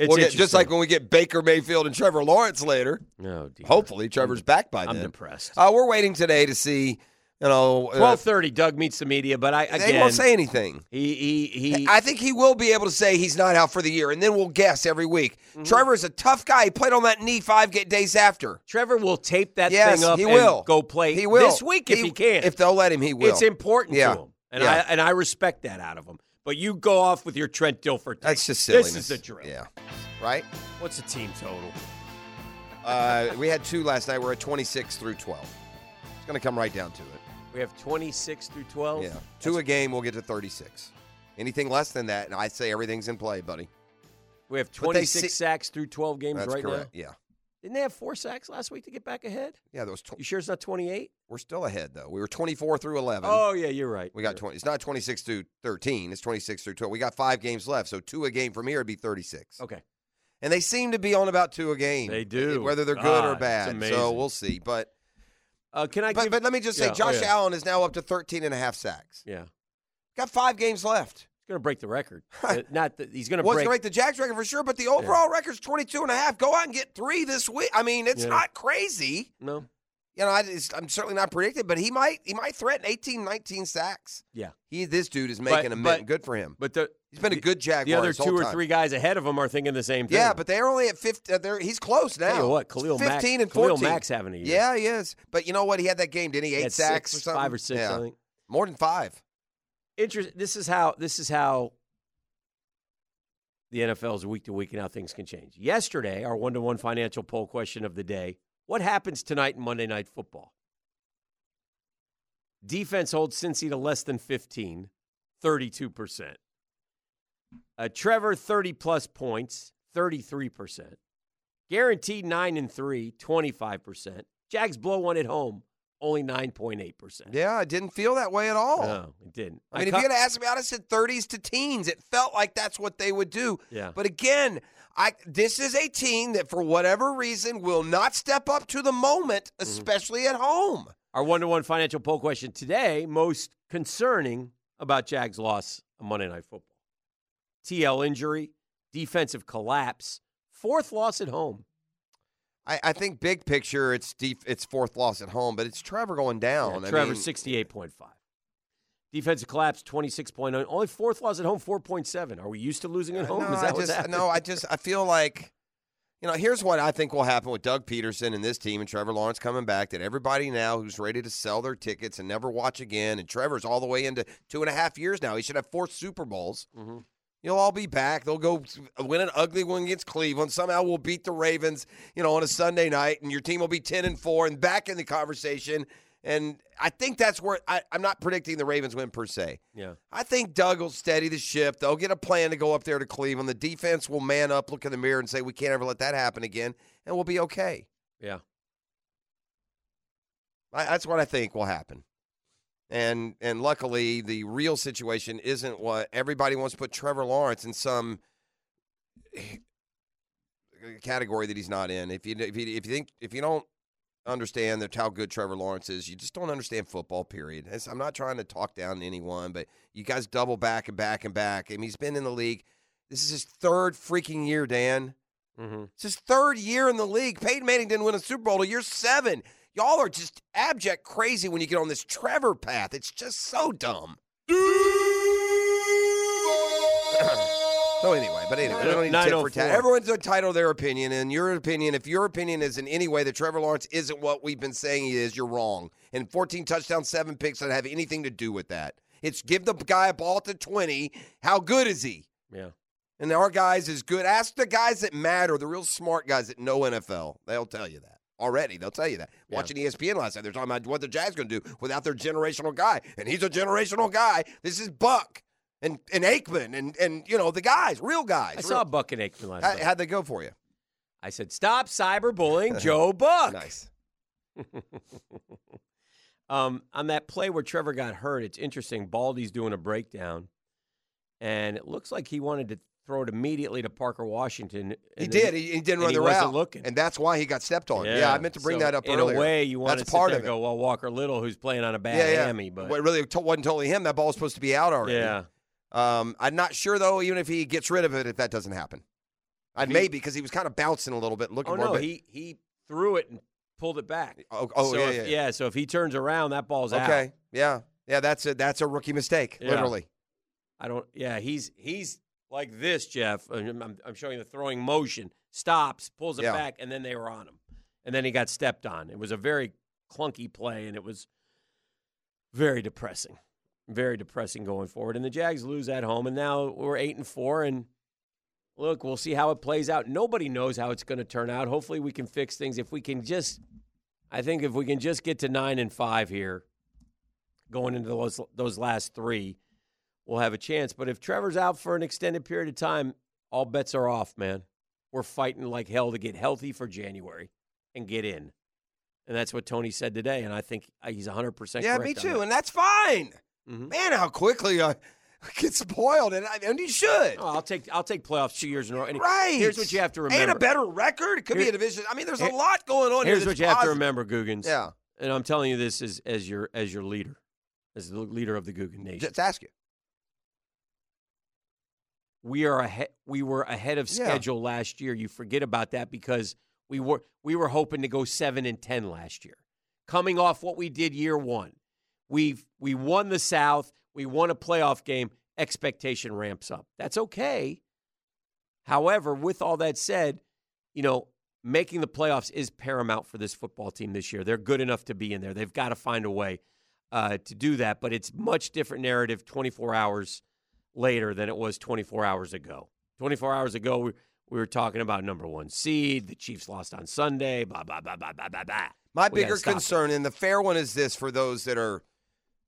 Speaker 11: it's
Speaker 6: We'll get- just like when we get Baker Mayfield and Trevor Lawrence later.
Speaker 11: oh, dear.
Speaker 6: Hopefully, Trevor's back by then.
Speaker 11: I'm depressed.
Speaker 6: Uh, we're waiting today to see. You know, uh,
Speaker 11: Twelve thirty. Doug meets the media, but I again
Speaker 6: they won't say anything.
Speaker 11: he he he.
Speaker 6: I think he will be able to say he's not out for the year, and then we'll guess every week.
Speaker 11: Mm-hmm.
Speaker 6: Trevor is a tough guy. He played on that knee five days after.
Speaker 11: Trevor will tape that
Speaker 6: Yes,
Speaker 11: thing up
Speaker 6: he
Speaker 11: and
Speaker 6: will.
Speaker 11: go play
Speaker 6: He will
Speaker 11: this week if he, can.
Speaker 6: If they'll let him, he will.
Speaker 11: It's important
Speaker 6: Yeah.
Speaker 11: to him, and
Speaker 6: Yeah.
Speaker 11: I and I respect that out of him. But you go off with your Trent Dilfer. take.
Speaker 6: That's just silliness.
Speaker 11: This is the drill.
Speaker 6: Yeah, right.
Speaker 11: What's the team total?
Speaker 6: Uh, we had two last night. We're at twenty six through twelve. It's going to come right down to it.
Speaker 11: We have twenty six through twelve.
Speaker 6: Yeah, two a game. We'll get to thirty six. Anything less than that, and I say everything's in play, buddy.
Speaker 11: We have twenty six
Speaker 6: see-
Speaker 11: sacks through twelve games
Speaker 6: That's
Speaker 11: right
Speaker 6: correct.
Speaker 11: now.
Speaker 6: Yeah,
Speaker 11: Didn't they have four sacks last week to get back ahead?
Speaker 6: yeah. Those tw-
Speaker 11: You sure it's not twenty eight?
Speaker 6: we're still ahead though. We were twenty four through eleven.
Speaker 11: Oh yeah, you're right.
Speaker 6: We got 20. It's not 26 through 13. It's 26 through 12. We got five games left, so two a game from here would be 36.
Speaker 11: Okay.
Speaker 6: And they seem to be on about two a game.
Speaker 11: They do.
Speaker 6: Whether they're good
Speaker 11: God,
Speaker 6: or bad. So we'll see. But
Speaker 11: Uh, can I?
Speaker 6: but,
Speaker 11: give,
Speaker 6: but let me just say,
Speaker 11: Yeah, oh,
Speaker 6: Josh
Speaker 11: yeah.
Speaker 6: Allen is now up to 13 and a half sacks.
Speaker 11: Yeah,
Speaker 6: Got five games left.
Speaker 11: Gonna break the record. Uh, not that he's gonna
Speaker 6: Well,
Speaker 11: break.
Speaker 6: going break the Jags record for sure, but the overall record's 22 and a half. Go out and get three this week. I mean, it's
Speaker 11: Yeah.
Speaker 6: not crazy.
Speaker 11: No.
Speaker 6: You know, I, I'm certainly not predicting, but he might he might threaten 18, 19 sacks.
Speaker 11: Yeah.
Speaker 6: He This dude is
Speaker 11: But-
Speaker 6: making a mint. Good for him.
Speaker 11: But the
Speaker 6: He's been a good Jaguar.
Speaker 11: the other two or
Speaker 6: time.
Speaker 11: three guys ahead of him are thinking the same thing.
Speaker 6: Yeah, but they're only at 50. Uh, they're, he's close now.
Speaker 11: Tell you what, Khalil Mack-
Speaker 6: 15 and
Speaker 11: Khalil
Speaker 6: 14.
Speaker 11: Mack's having a year.
Speaker 6: Yeah, he is. But you know what? He had that game, didn't he?
Speaker 11: He
Speaker 6: Eight
Speaker 11: had
Speaker 6: sacks
Speaker 11: six,
Speaker 6: or something?
Speaker 11: five or six,
Speaker 6: Yeah.
Speaker 11: I think.
Speaker 6: More than five.
Speaker 11: Interest. This is how. This is how. The NFL is week to week and how things can change. Yesterday, our one to one financial poll question of the day: What happens tonight in Monday Night Football? Defense holds Cincy to less than 15, 32%. Uh, Trevor, 30 plus points, 33%. Guaranteed 9 and 3, 25%. Jags blow one at home, only 9.8%.
Speaker 6: Yeah, I didn't feel that way at all.
Speaker 11: No, it didn't.
Speaker 6: I mean,
Speaker 11: cu-
Speaker 6: if you had asked me, I'd have said 30s to teens. It felt like that's what they would do.
Speaker 11: Yeah.
Speaker 6: But again, I this is a team that, for whatever reason, will not step up to the moment,
Speaker 11: Mm-hmm.
Speaker 6: especially at home.
Speaker 11: Our one to one financial poll question today most concerning about Jags' loss on Monday Night Football. TL injury, defensive collapse, fourth loss at home.
Speaker 6: I, I think big picture, it's deep, it's fourth loss at home, but it's Trevor going down.
Speaker 11: Yeah, Trevor, 68.5. Defensive collapse 26.0. Only fourth loss at home 4.7. Are we used to losing at home?
Speaker 6: Uh, No,
Speaker 11: Is that
Speaker 6: I
Speaker 11: what's
Speaker 6: just,
Speaker 11: happening?
Speaker 6: no, I just I feel like you know, here's what I think will happen with Doug Pederson and this team and Trevor Lawrence coming back. That everybody now who's ready to sell their tickets and never watch again, and Trevor's all the way into two and a half years now. He should have four Super Bowls.
Speaker 11: Mm-hmm.
Speaker 6: You'll all be back. They'll go win an ugly one against Cleveland. Somehow we'll beat the Ravens, you know, on a Sunday night, and your team will be ten and four and back in the conversation. And I think that's where I, I'm not predicting the Ravens win per se.
Speaker 11: Yeah.
Speaker 6: I think Doug will steady the ship. They'll get a plan to go up there to Cleveland. The defense will man up, look in the mirror, and say, we can't ever let that happen again, and we'll be okay.
Speaker 11: Yeah.
Speaker 6: I, that's what I think will happen. And and luckily, the real situation isn't what everybody wants to put Trevor Lawrence in some category that he's not in. If you if you, if you think if you don't understand that how good Trevor Lawrence is, you just don't understand football. Period. It's- I'm not trying to talk down anyone, but you guys double back and back and back. I mean, he's been in the league. This is his third freaking year, Dan.
Speaker 11: Mm-hmm.
Speaker 6: It's his third year in the league. Peyton Manning didn't win a Super Bowl till year seven. Y'all are just abject crazy when you get on this Trevor path. It's just so dumb. so anyway, but anyway, we don't need tit for tat.
Speaker 11: Oh
Speaker 6: everyone's entitled to their opinion, and your opinion, if your opinion is in any way that Trevor Lawrence isn't what we've been saying he is, you're wrong. And 14 touchdowns, seven picks don't have anything to do with that. It's give the guy a ball at the 20. How good is he?
Speaker 11: Yeah.
Speaker 6: And our guys is good. Ask the guys that matter, the real smart guys that know NFL. They'll tell you that already. They'll tell you that. Watching E ESPN last night, they're talking about what the Jags going to do without their generational guy, and he's a generational guy. This is Buck and and Aikman and and you know the guys, real guys.
Speaker 11: I saw Buck and Aikman last
Speaker 6: How,
Speaker 11: night.
Speaker 6: how'd they go for you?
Speaker 11: I said, stop cyberbullying Joe Buck.
Speaker 6: nice.
Speaker 11: um, on that play where Trevor got hurt, it's interesting. Baldy's doing a breakdown, and it looks like he wanted to throw it immediately to Parker Washington.
Speaker 6: He did. He, he didn't run
Speaker 11: he
Speaker 6: the
Speaker 11: wasn't
Speaker 6: route,
Speaker 11: looking.
Speaker 6: and that's why he got stepped on. Yeah, I meant to bring
Speaker 11: So
Speaker 6: that up
Speaker 11: in
Speaker 6: earlier.
Speaker 11: a way, you want
Speaker 6: that's
Speaker 11: to
Speaker 6: part of it.
Speaker 11: go, well, Walker Little, who's playing on a bad
Speaker 6: yeah, yeah.
Speaker 11: hammy, but
Speaker 6: Well, it really t- wasn't totally him. That ball was supposed to be out already.
Speaker 11: Yeah.
Speaker 6: Um, I'm not sure though. Even if he gets rid of it, if that doesn't happen,
Speaker 11: He-
Speaker 6: maybe because he was kind of bouncing a little bit, looking
Speaker 11: oh
Speaker 6: for.
Speaker 11: no,
Speaker 6: but,
Speaker 11: he he threw it and pulled it back.
Speaker 6: Oh, oh,
Speaker 11: so
Speaker 6: yeah,
Speaker 11: if-
Speaker 6: yeah.
Speaker 11: So if he turns around, that ball's out.
Speaker 6: okay, yeah, yeah. That's a that's a rookie mistake,
Speaker 11: Yeah.
Speaker 6: literally.
Speaker 11: I don't. Yeah, he's he's like this, Jeff. I'm, I'm- showing the throwing motion. Stops, pulls it
Speaker 6: Yeah.
Speaker 11: back, and then they were on him, and then he got stepped on. It was a very clunky play, and it was very depressing, very depressing going forward. And the Jags lose at home, and now we're eight and four. And look, we'll see how it plays out. Nobody knows how it's going to turn out. Hopefully, we can fix things. If we can just, I think if we can just get to nine and five here, going into those those last three we'll have a chance. But if Trevor's out for an extended period of time, all bets are off, man. We're fighting like hell to get healthy for January and get in. And that's what Tony said today. And I think he's 100%
Speaker 6: Yeah, me too,
Speaker 11: that.
Speaker 6: and that's fine.
Speaker 11: Mm-hmm.
Speaker 6: Man, how quickly I get spoiled, and, I, and you should.
Speaker 11: Oh, I'll take I'll take playoffs two years in a row. And
Speaker 6: Right.
Speaker 11: Here's what you have to remember.
Speaker 6: And a better record. It could be a division. I mean, there's
Speaker 11: here-
Speaker 6: a lot going on. Here.
Speaker 11: Here's
Speaker 6: what
Speaker 11: you have to remember, Googans.
Speaker 6: Yeah.
Speaker 11: And I'm telling you this as, as your as your leader, as the leader of the Guggen Nation.
Speaker 6: Just ask you.
Speaker 11: We are ahead we were ahead of
Speaker 6: Yeah.
Speaker 11: schedule last year. You forget about that because we were we were hoping to go 7 and 10 last year. Coming off what we did year 1. We we won the South, we won a playoff game, expectation ramps up. That's okay. However, with all that said, you know, making the playoffs is paramount for this football team this year. They're good enough to be in there. They've got to find a way uh, to do that, but it's much different narrative 24 hours later than it was 24 hours ago. 24 hours ago, we, we were talking about number one seed. The Chiefs lost on Sunday. Blah blah blah blah blah blah blah.
Speaker 6: My
Speaker 11: We
Speaker 6: bigger
Speaker 11: stop it.
Speaker 6: concern, and the fair one, is this for those that are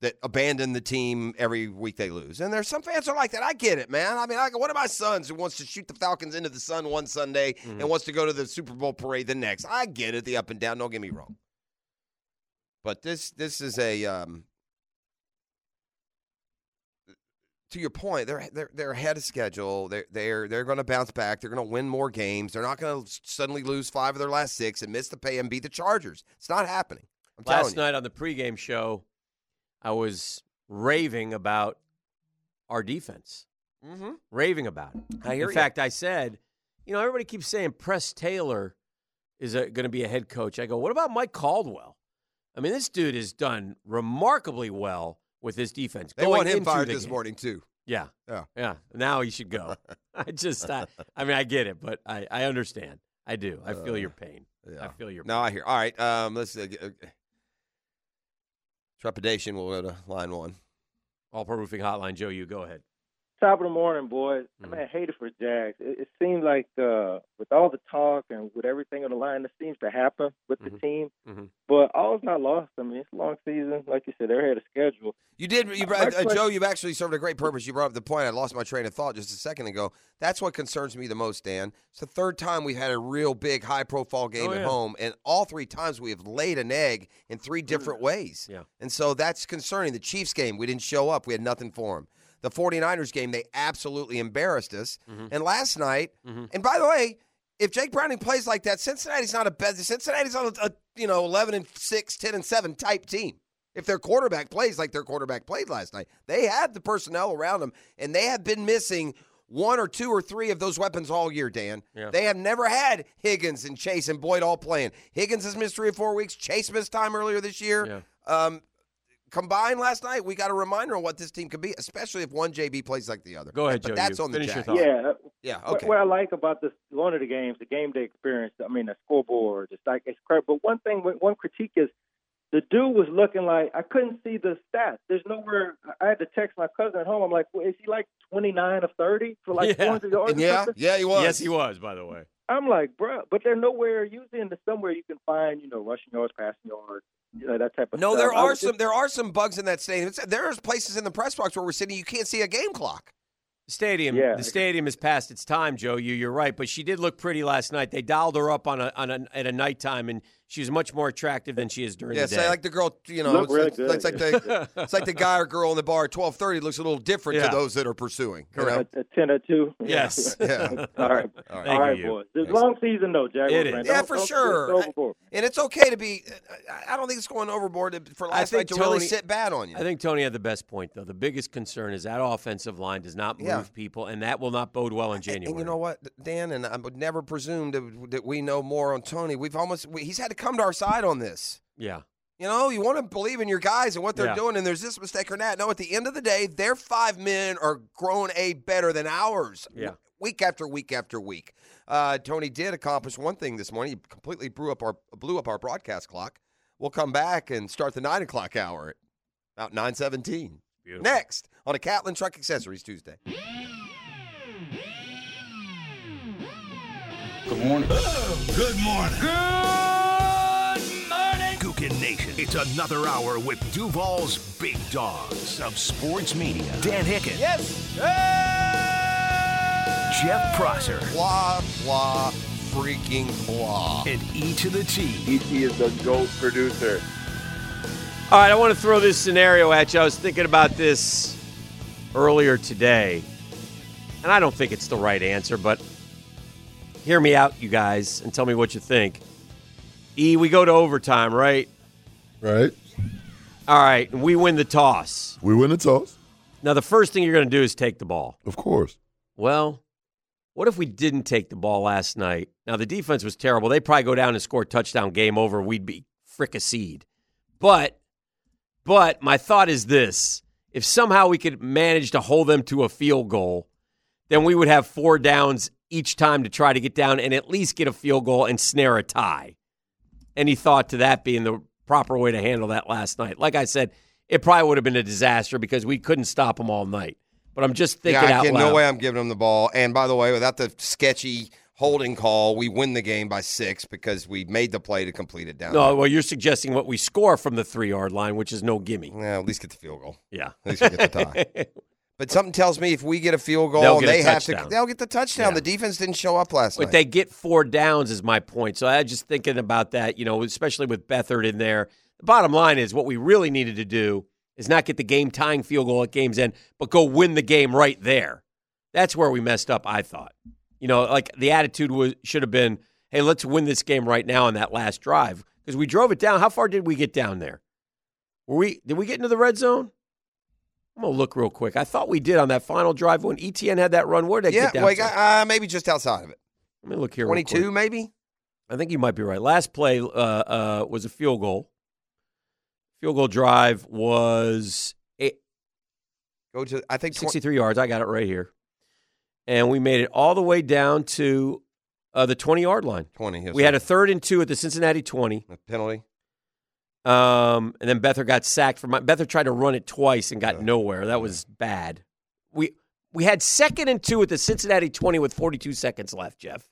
Speaker 6: that abandon the team every week they lose. And there's some fans are like that. I get it, man. I mean, I, one of my sons who wants to shoot the Falcons into the sun one Sunday
Speaker 11: Mm-hmm.
Speaker 6: and wants to go to the Super Bowl parade the next. I get it, the up and down. Don't get me wrong. But this this is a um, to your point. They're they're they're ahead of schedule. They're they're they're going to bounce back. They're going to win more games. They're not going to suddenly lose five of their last six and miss the pay and beat the Chargers. It's not happening. I'm
Speaker 11: Last
Speaker 6: you.
Speaker 11: night on the pregame show, I was raving about our defense.
Speaker 6: Mm-hmm.
Speaker 11: Raving about it.
Speaker 6: I hear
Speaker 11: In
Speaker 6: ya.
Speaker 11: fact, I said, you know, everybody keeps saying Press Taylor is going to be a head coach. I go, what about Mike Caldwell? I mean, this dude has done remarkably well with this defense.
Speaker 6: They want him fired this
Speaker 11: game.
Speaker 6: morning too.
Speaker 11: Yeah,
Speaker 6: Yeah.
Speaker 11: yeah. Now he should go. I just, I, I mean, I get it, but I, I understand. I do. I feel your pain. I feel your.
Speaker 6: No, I hear. All right. Um, let's uh, uh, trepidation. We'll go to line one.
Speaker 11: All Pro Roofing Hotline, Joe. You go ahead.
Speaker 16: Top of the morning, boys.
Speaker 11: Mm-hmm.
Speaker 16: I mean, I hate it for Jags. It, it seems like uh, with all the talk and with everything on the line, it seems to happen with
Speaker 11: Mm-hmm.
Speaker 16: the team.
Speaker 6: Mhm.
Speaker 16: But all is not lost. I mean, it's a long season. Like you said, they're ahead of schedule.
Speaker 6: You did, you,
Speaker 16: My
Speaker 6: uh, Joe. You've actually served a great purpose. You brought up the point. I lost my train of thought just a second ago. That's what concerns me the most, Dan. It's the third time we've had a real big, high-profile game
Speaker 11: Oh,
Speaker 6: at home, and all three times we have laid an egg in three different ways.
Speaker 11: Yeah.
Speaker 6: And so that's concerning. The Chiefs game, we didn't show up. We had nothing for them. The 49ers game, they absolutely embarrassed us.
Speaker 11: Mm-hmm.
Speaker 6: And last night, and by the way, if Jake Browning plays like that, Cincinnati's not a bad. Cincinnati's on a, a you know 11 and 6, 10 and 7 type team. If their quarterback plays like their quarterback played last night, they had the personnel around them, and they have been missing one or two or three of those weapons all year. Dan,
Speaker 11: Yeah.
Speaker 6: they have never had Higgins and Chase and Boyd all playing. Higgins has missed three or four weeks. Chase missed time earlier this year. Um, combined last night, we got a reminder on what this team could be, especially if one JB plays like the other.
Speaker 11: Go ahead,
Speaker 6: but
Speaker 11: Joe.
Speaker 6: that's
Speaker 11: You
Speaker 6: on the
Speaker 11: finish your thought.
Speaker 16: Yeah.
Speaker 6: Yeah.
Speaker 16: What-
Speaker 6: Okay.
Speaker 16: What, I like about this one of the games, the game day experience. I mean, the scoreboard, it's like it's crap. But one thing, one critique is the dude was looking like I couldn't see the stats. There's nowhere. I had to text my cousin at home. I'm like, well, is he like 29 of 30 for like
Speaker 11: Yeah.
Speaker 16: 400 yards? or something?
Speaker 11: Yes, he was. By the way.
Speaker 16: I'm like, bro, but they're nowhere. Usually, in the somewhere you can find, you know, rushing yards, passing yards, you know, that type of
Speaker 6: No,
Speaker 16: stuff.
Speaker 6: there are some
Speaker 16: just-
Speaker 6: there are some bugs in that stadium. It's, there's places in the press box where we're sitting you can't see a game clock.
Speaker 11: Stadium.
Speaker 16: Yeah.
Speaker 11: The stadium is past its time, Joe. You you're right, but she did look pretty last night. They dialed her up on a on a at a nighttime, and she was much more attractive than she is during
Speaker 6: Yeah,
Speaker 11: the day.
Speaker 6: say like the girl, you know, it's,
Speaker 11: really
Speaker 6: it's,
Speaker 11: good.
Speaker 6: it's like the it's like the guy or girl in the bar at twelve thirty looks a little different
Speaker 11: Yeah.
Speaker 6: to those that are pursuing. you know?
Speaker 16: a, a ten or two.
Speaker 11: Yes.
Speaker 6: Yeah.
Speaker 16: all right.
Speaker 6: All right.
Speaker 16: All right,
Speaker 6: Thank you.
Speaker 16: boys. It's a long season though, Jaguars.
Speaker 6: It is.
Speaker 16: man.
Speaker 6: Yeah,
Speaker 16: Don't-
Speaker 6: for
Speaker 16: don't
Speaker 6: sure.
Speaker 16: go.
Speaker 6: And it's okay to be. I- I don't think it's going overboard to- for
Speaker 11: I
Speaker 6: last night
Speaker 11: think
Speaker 6: to
Speaker 11: Tony,
Speaker 6: really sit bad on you.
Speaker 11: I think Tony had the best point, though. The biggest concern is that offensive line does not move
Speaker 6: Yeah.
Speaker 11: people, and that will not bode well in January.
Speaker 6: And you know what, Dan, and I would never presume that, that we know more on Tony. We've almost we, he's had to come to our side on this.
Speaker 11: Yeah.
Speaker 6: You know, you want to believe in your guys and what they're
Speaker 11: Yeah.
Speaker 6: doing, and there's this mistake or that. No, at the end of the day, their five men are grown a better than ours.
Speaker 11: Yeah.
Speaker 6: Week after week after week. Uh, Tony did accomplish one thing this morning. He completely blew up our blew up our broadcast clock. We'll come back and start the nine o'clock hour at about nine seventeen. Next on a Catlin Truck Accessories Tuesday.
Speaker 4: Good morning. Good morning.
Speaker 3: Good morning.
Speaker 4: Gookin Nation. It's another hour with Duval's Big Dogs of Sports Media. Dan Hicken.
Speaker 6: Yes.
Speaker 4: Jeff Prosser.
Speaker 6: Blah blah freaking blah.
Speaker 4: And E to the T.
Speaker 17: E.T. is the GOAT producer.
Speaker 11: All right, I want to throw this scenario at you. I was thinking about this earlier today, and I don't think it's the right answer, but hear me out, you guys, and tell me what you think. E, we go to overtime, right?
Speaker 5: Right.
Speaker 11: All right, we win the toss.
Speaker 5: We win the toss.
Speaker 11: Now, the first thing you're going to do is take the ball.
Speaker 5: Of course.
Speaker 11: Well, what if we didn't take the ball last night? Now, the defense was terrible. They'd probably go down and score a touchdown, game over. We'd be fricasseed. But, but my thought is this if somehow we could manage to hold them to a field goal, then we would have four downs each time to try to get down and at least get a field goal and snare a tie. Any thought to that being the proper way to handle that last night? Like I said, it probably would have been a disaster because we couldn't stop them all night. But I'm just thinking
Speaker 6: yeah, I
Speaker 11: out
Speaker 6: can,
Speaker 11: loud.
Speaker 6: no way I'm giving them the ball. And by the way, without the sketchy holding call, we win the game by six because we made the play to complete it down.
Speaker 11: No, well, you're suggesting what we score from the three yard line, which is no gimme.
Speaker 6: Yeah, at least get the field goal.
Speaker 11: Yeah.
Speaker 6: At least we get the tie. But something tells me if we get a field goal
Speaker 11: They'll
Speaker 6: and
Speaker 11: get
Speaker 6: they have
Speaker 11: touchdown.
Speaker 6: to, they'll get the touchdown.
Speaker 11: Yeah.
Speaker 6: The defense didn't show up last
Speaker 11: But
Speaker 6: night.
Speaker 11: But they get four downs, is my point. So I was just thinking about that, you know, especially with Beathard in there. The bottom line is what we really needed to do is not get the game tying field goal at game's end, but go win the game right there. That's where we messed up, I thought. You know, like the attitude was should have been, hey, let's win this game right now on that last drive. Because we drove it down. How far did we get down there? Were we did we get into the red zone? I'm gonna look real quick. I thought we did on that final drive when Etienne had that run. Where did
Speaker 6: yeah,
Speaker 11: get down?
Speaker 6: well,
Speaker 11: to?
Speaker 6: uh, maybe just outside of it.
Speaker 11: Let me look here. real quick.
Speaker 6: 22, maybe?
Speaker 11: I think you might be right. Last play uh, uh, was a field goal. Field goal drive was eight,
Speaker 6: Go to I think 20,
Speaker 11: 63 yards. I got it right here. And we made it all the way down to uh, the 20 yard line.
Speaker 6: 20. yes,
Speaker 11: We
Speaker 6: sir.
Speaker 11: had a third and two at the Cincinnati 20.
Speaker 6: A penalty.
Speaker 11: Um, and then Beathard got sacked for my Beathard tried to run it twice and got nowhere. That was bad. We we had second and two at the Cincinnati 20 with 42 seconds left, Jeff.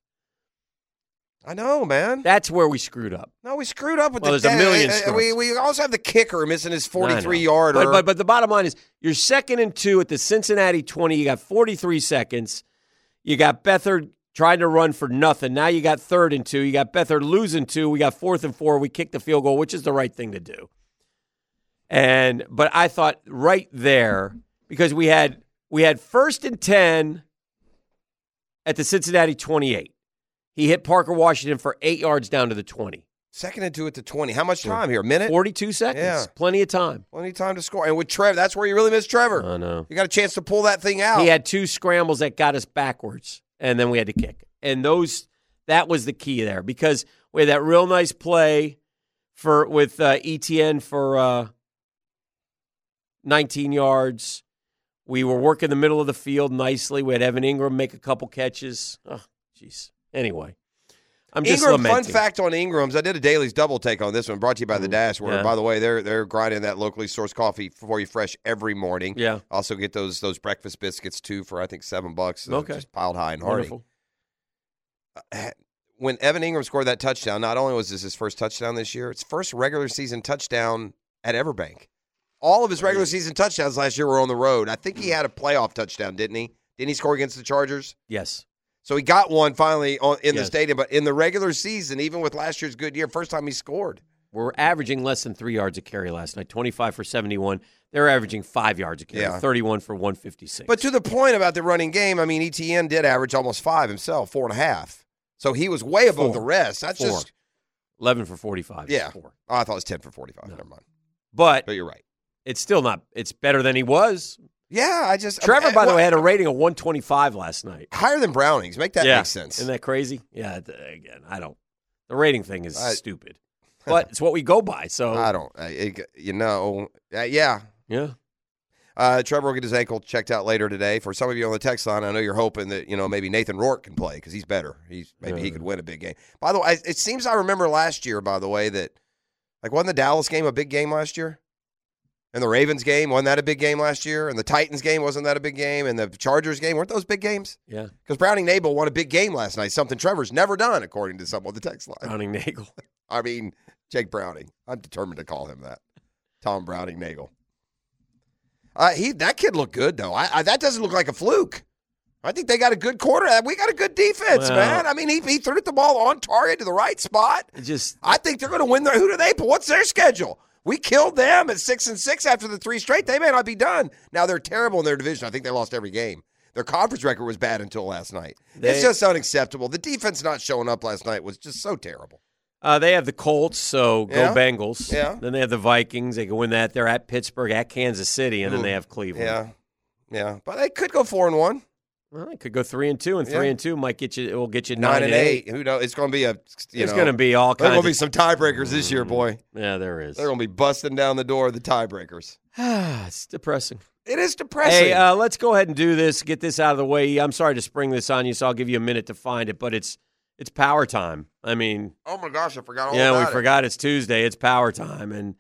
Speaker 6: I know, man.
Speaker 11: That's where we screwed up.
Speaker 6: No, we screwed up with
Speaker 11: Well,
Speaker 6: the
Speaker 11: there's a million
Speaker 6: uh. We we also have the kicker missing his 43 yarder.
Speaker 11: But, but but the bottom line is you're second and two at the Cincinnati 20. You got 43 seconds. You got Beathard trying to run for nothing. Now you got third and two. You got Beathard losing two. We got fourth and four. We kicked the field goal, which is the right thing to do. And but I thought right there because we had we had first and 10 at the Cincinnati 28. He hit Parker Washington for 8 yards down to the 20.
Speaker 6: Second and two at the 20. How much time here? A minute?
Speaker 11: 42 seconds.
Speaker 6: Yeah.
Speaker 11: Plenty of time.
Speaker 6: Plenty of time to score. And with Trevor, that's where you really miss Trevor.
Speaker 11: I know.
Speaker 6: You got a chance to pull that thing out.
Speaker 11: He had two scrambles that got us backwards, and then we had to kick. And those that was the key there because we had that real nice play for with uh, Etienne for uh, 19 yards. We were working the middle of the field nicely. We had Evan Engram make a couple catches. Oh, jeez. Anyway, I'm just
Speaker 6: Engram,
Speaker 11: lamenting.
Speaker 6: fun fact on Engram's. I did a Dailies double take on this one, brought to you by the Dash. Where,
Speaker 11: Yeah.
Speaker 6: by the way, they're they're grinding that locally sourced coffee for you fresh every morning.
Speaker 11: Yeah.
Speaker 6: Also get those those breakfast biscuits too for I think seven bucks. uh,
Speaker 11: Okay.
Speaker 6: Just piled high and hearty.
Speaker 11: Wonderful.
Speaker 6: When Evan Engram scored that touchdown, not only was this his first touchdown this year, it's first regular season touchdown at Everbank. All of his regular season touchdowns last year were on the road. I think he had a playoff touchdown, didn't he? Didn't he score against the Chargers?
Speaker 11: Yes.
Speaker 6: So he got one finally on, in the stadium, but in the regular season, even with last year's good year, first time he scored.
Speaker 11: We're averaging less than three yards a carry last night. 25 for 71. They're averaging five yards a carry.
Speaker 6: Yeah.
Speaker 11: 31 for 156.
Speaker 6: But to the point about the running game, I mean, Etienne did average almost five himself, four and a half. So he was way above
Speaker 11: Four.
Speaker 6: the rest. That's
Speaker 11: Four.
Speaker 6: just
Speaker 11: 11 for 45.
Speaker 6: yeah.
Speaker 11: Four.
Speaker 6: Oh, I thought it was ten for forty-five. Never mind.
Speaker 11: But
Speaker 6: But you're right.
Speaker 11: it's still not. It's better than he was.
Speaker 6: Yeah, I just
Speaker 11: Trevor,
Speaker 6: uh,
Speaker 11: by the
Speaker 6: well,
Speaker 11: way, had a rating of 125 last night.
Speaker 6: higher than Browning's. Make that
Speaker 11: yeah.
Speaker 6: make sense.
Speaker 11: Isn't that crazy? Yeah. Again, I don't. The rating thing is
Speaker 6: I-
Speaker 11: stupid, but it's what we go by. So
Speaker 6: I don't. I, it- you know, uh, yeah.
Speaker 11: Yeah.
Speaker 6: Uh, Trevor will get his ankle checked out later today. For some of you on the text line, I know you're hoping that you know maybe Nathan Rourke can play because he's better. He's maybe he could win a big game. By the way, it seems I remember last year. By the way, that like wasn't the Dallas game a big game last year? And the Ravens game wasn't that a big game last year? And the Titans game wasn't that a big game? And the Chargers game weren't those big games?
Speaker 11: Yeah.
Speaker 6: Because Browning Nagle won a big game last night, something Trevor's never done, according to some on the text line.
Speaker 11: Browning Nagle.
Speaker 6: I mean, Jake Browning. I'm determined to call him that. Tom Browning Nagle. Uh, he that kid looked good though. I, I that doesn't look like a fluke. I think they got a good quarter. We got a good defense,
Speaker 11: Well-
Speaker 6: man. I mean, he, he threw the ball on target to the right spot.
Speaker 11: Just
Speaker 6: I think they're going to win. Their, who do they? What's their schedule? We killed them at six and six after the three straight. They may not be done. Now they're terrible in their division. I think they lost every game. Their conference record was bad until last night. it's just unacceptable. The defense not showing up last night was just so terrible.
Speaker 11: Uh, they have the Colts, so go
Speaker 6: Yeah.
Speaker 11: Bengals.
Speaker 6: Yeah.
Speaker 11: Then they have the Vikings. They can win that. They're at Pittsburgh, at Kansas City, and then they have Cleveland.
Speaker 6: Yeah, yeah, but they could go four and one,
Speaker 11: Well, they could go three and two, and three
Speaker 6: Yeah.
Speaker 11: and two might get you. It will get you
Speaker 6: nine, and eight. Who knows? It's going to be a. You
Speaker 11: There's going to be all
Speaker 6: There's
Speaker 11: kinds.
Speaker 6: going to be some tiebreakers this year, boy.
Speaker 11: Yeah, there is.
Speaker 6: They're going to be busting down the door of the tiebreakers.
Speaker 11: Ah, it's depressing.
Speaker 6: It is depressing.
Speaker 11: Hey, uh, let's go ahead and do this. Get this out of the way. I'm sorry to spring this on you, so I'll give you a minute to find it. But it's it's power time. I mean,
Speaker 6: oh my gosh, I forgot all
Speaker 11: yeah, we
Speaker 6: it.
Speaker 11: forgot it's Tuesday. It's power time, and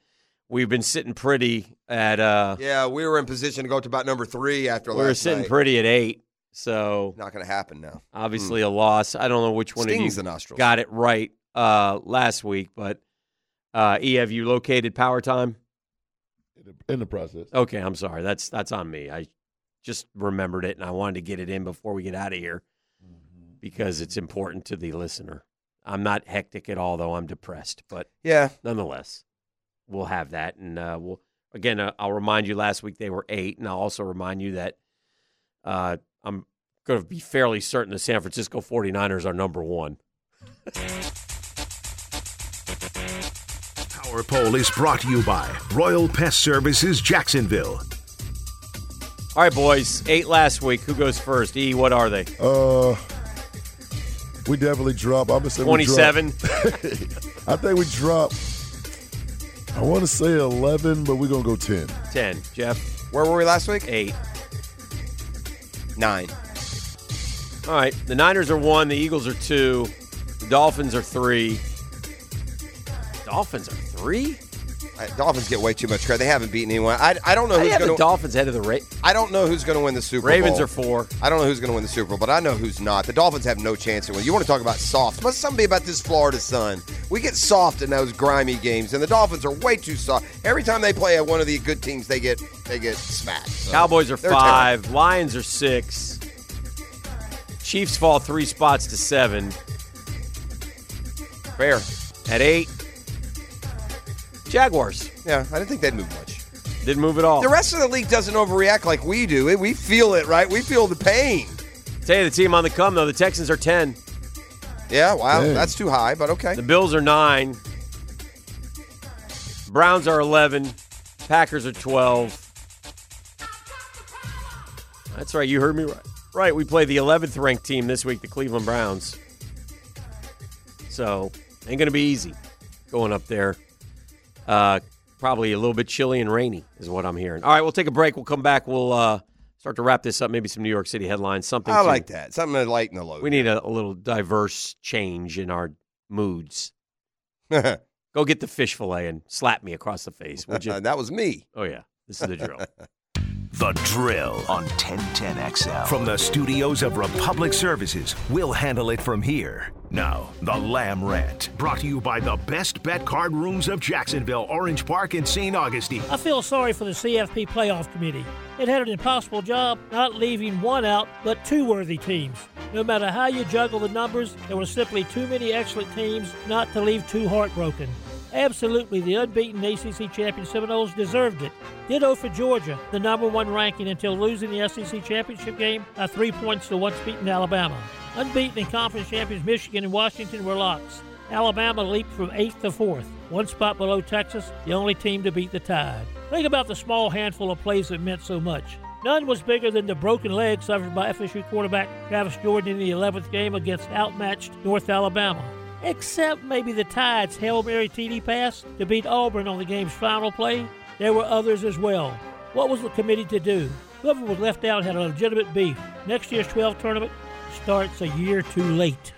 Speaker 11: we've been sitting pretty at. uh
Speaker 6: Yeah, we were in position to go to about number three after last year.
Speaker 11: We
Speaker 6: last
Speaker 11: were sitting
Speaker 6: night.
Speaker 11: pretty at eight. So
Speaker 6: Not going to happen now.
Speaker 11: obviously a loss. I don't know which one
Speaker 6: Stings
Speaker 11: of
Speaker 6: the
Speaker 11: you
Speaker 6: nostrils.
Speaker 11: got it right uh, last week, but uh, E, have you located power time?
Speaker 5: in the process.
Speaker 11: Okay, I'm sorry. That's that's on me. I just remembered it and I wanted to get it in before we get out of here because it's important to the listener. I'm not hectic at all, though. I'm depressed, but
Speaker 6: Yeah.
Speaker 11: nonetheless, we'll have that, and uh, we'll again. Uh, I'll remind you. Last week they were eight, and I'll also remind you that uh, I'm going to be fairly certain the San Francisco 49ers are number one.
Speaker 4: Power Poll is brought to you by Royal Pest Services Jacksonville.
Speaker 11: All right, boys. Eight last week. Who goes first? E, what are they?
Speaker 5: Uh, we definitely drop. I'm gonna say
Speaker 11: 27?
Speaker 5: I think we drop. I want to say 11, but we're gonna go 10.
Speaker 11: 10. Jeff?
Speaker 6: Where were we last week?
Speaker 11: Eight.
Speaker 6: Nine.
Speaker 11: All right. The Niners are one. The Eagles are two. The Dolphins are three. Dolphins are three.
Speaker 6: Dolphins get way too much credit. They haven't beaten anyone. I, I don't know who's going
Speaker 11: the Dolphins ahead of the
Speaker 6: I don't know who's going to win the Super
Speaker 11: Ravens
Speaker 6: Bowl.
Speaker 11: are four.
Speaker 6: I don't know who's going to win the Super Bowl, but I know who's not. The Dolphins have no chance to win. You want to talk about soft? Must something be about this Florida sun? We get soft in those grimy games, and the Dolphins are way too soft. Every time they play at one of the good teams, they get they get smacked. So
Speaker 11: Cowboys are five. Lions are six. Chiefs fall three spots to seven.
Speaker 6: Fair.
Speaker 11: At eight. Jaguars.
Speaker 6: Yeah, I didn't think they'd move much.
Speaker 11: Didn't move at all.
Speaker 6: The rest of the league doesn't overreact like we do. We feel it, right? We feel the pain.
Speaker 11: Tell you the team on the come though. The Texans are ten.
Speaker 6: Yeah, wow,
Speaker 11: Dang.
Speaker 6: that's too high, but okay.
Speaker 11: The Bills are nine. Browns are eleven. Packers are twelve. That's right. You heard me right. Right. We play the eleventh ranked team this week, the Cleveland Browns. So ain't gonna be easy going up there. Uh, probably a little bit chilly and rainy is what I'm hearing. All right, we'll take a break. We'll come back. We'll uh, start to wrap this up. Maybe some New York City headlines. Something
Speaker 6: I
Speaker 11: to-
Speaker 6: like that. Something to lighten the load.
Speaker 11: We need a, a little diverse change in our moods. Go get the fish fillet and slap me across the face, would you?
Speaker 6: that was me.
Speaker 11: Oh yeah, this is the drill.
Speaker 4: The Drill on 1010XL. From the studios of Republic Services, we'll handle it from here. Now, the Lamb Rant, brought to you by the best bet card rooms of Jacksonville, Orange Park, and St. Augustine.
Speaker 18: I feel sorry for the CFP playoff committee. It had an impossible job not leaving one out, but two worthy teams. No matter how you juggle the numbers, there were simply too many excellent teams not to leave two heartbroken. Absolutely, the unbeaten ACC champion Seminoles deserved it. Ditto for Georgia, the number one ranking until losing the SEC championship game by three points to once beaten Alabama. Unbeaten in conference champions Michigan and Washington were locks. Alabama leaped from eighth to fourth, one spot below Texas, the only team to beat the Tide. Think about the small handful of plays that meant so much. None was bigger than the broken leg suffered by FSU quarterback Travis Jordan in the 11th game against outmatched North Alabama. Except maybe the Tide's Hail Mary TD pass to beat Auburn on the game's final play. There were others as well. What was the committee to do? Whoever was left out had a legitimate beef. Next year's 12 tournament starts a year too late.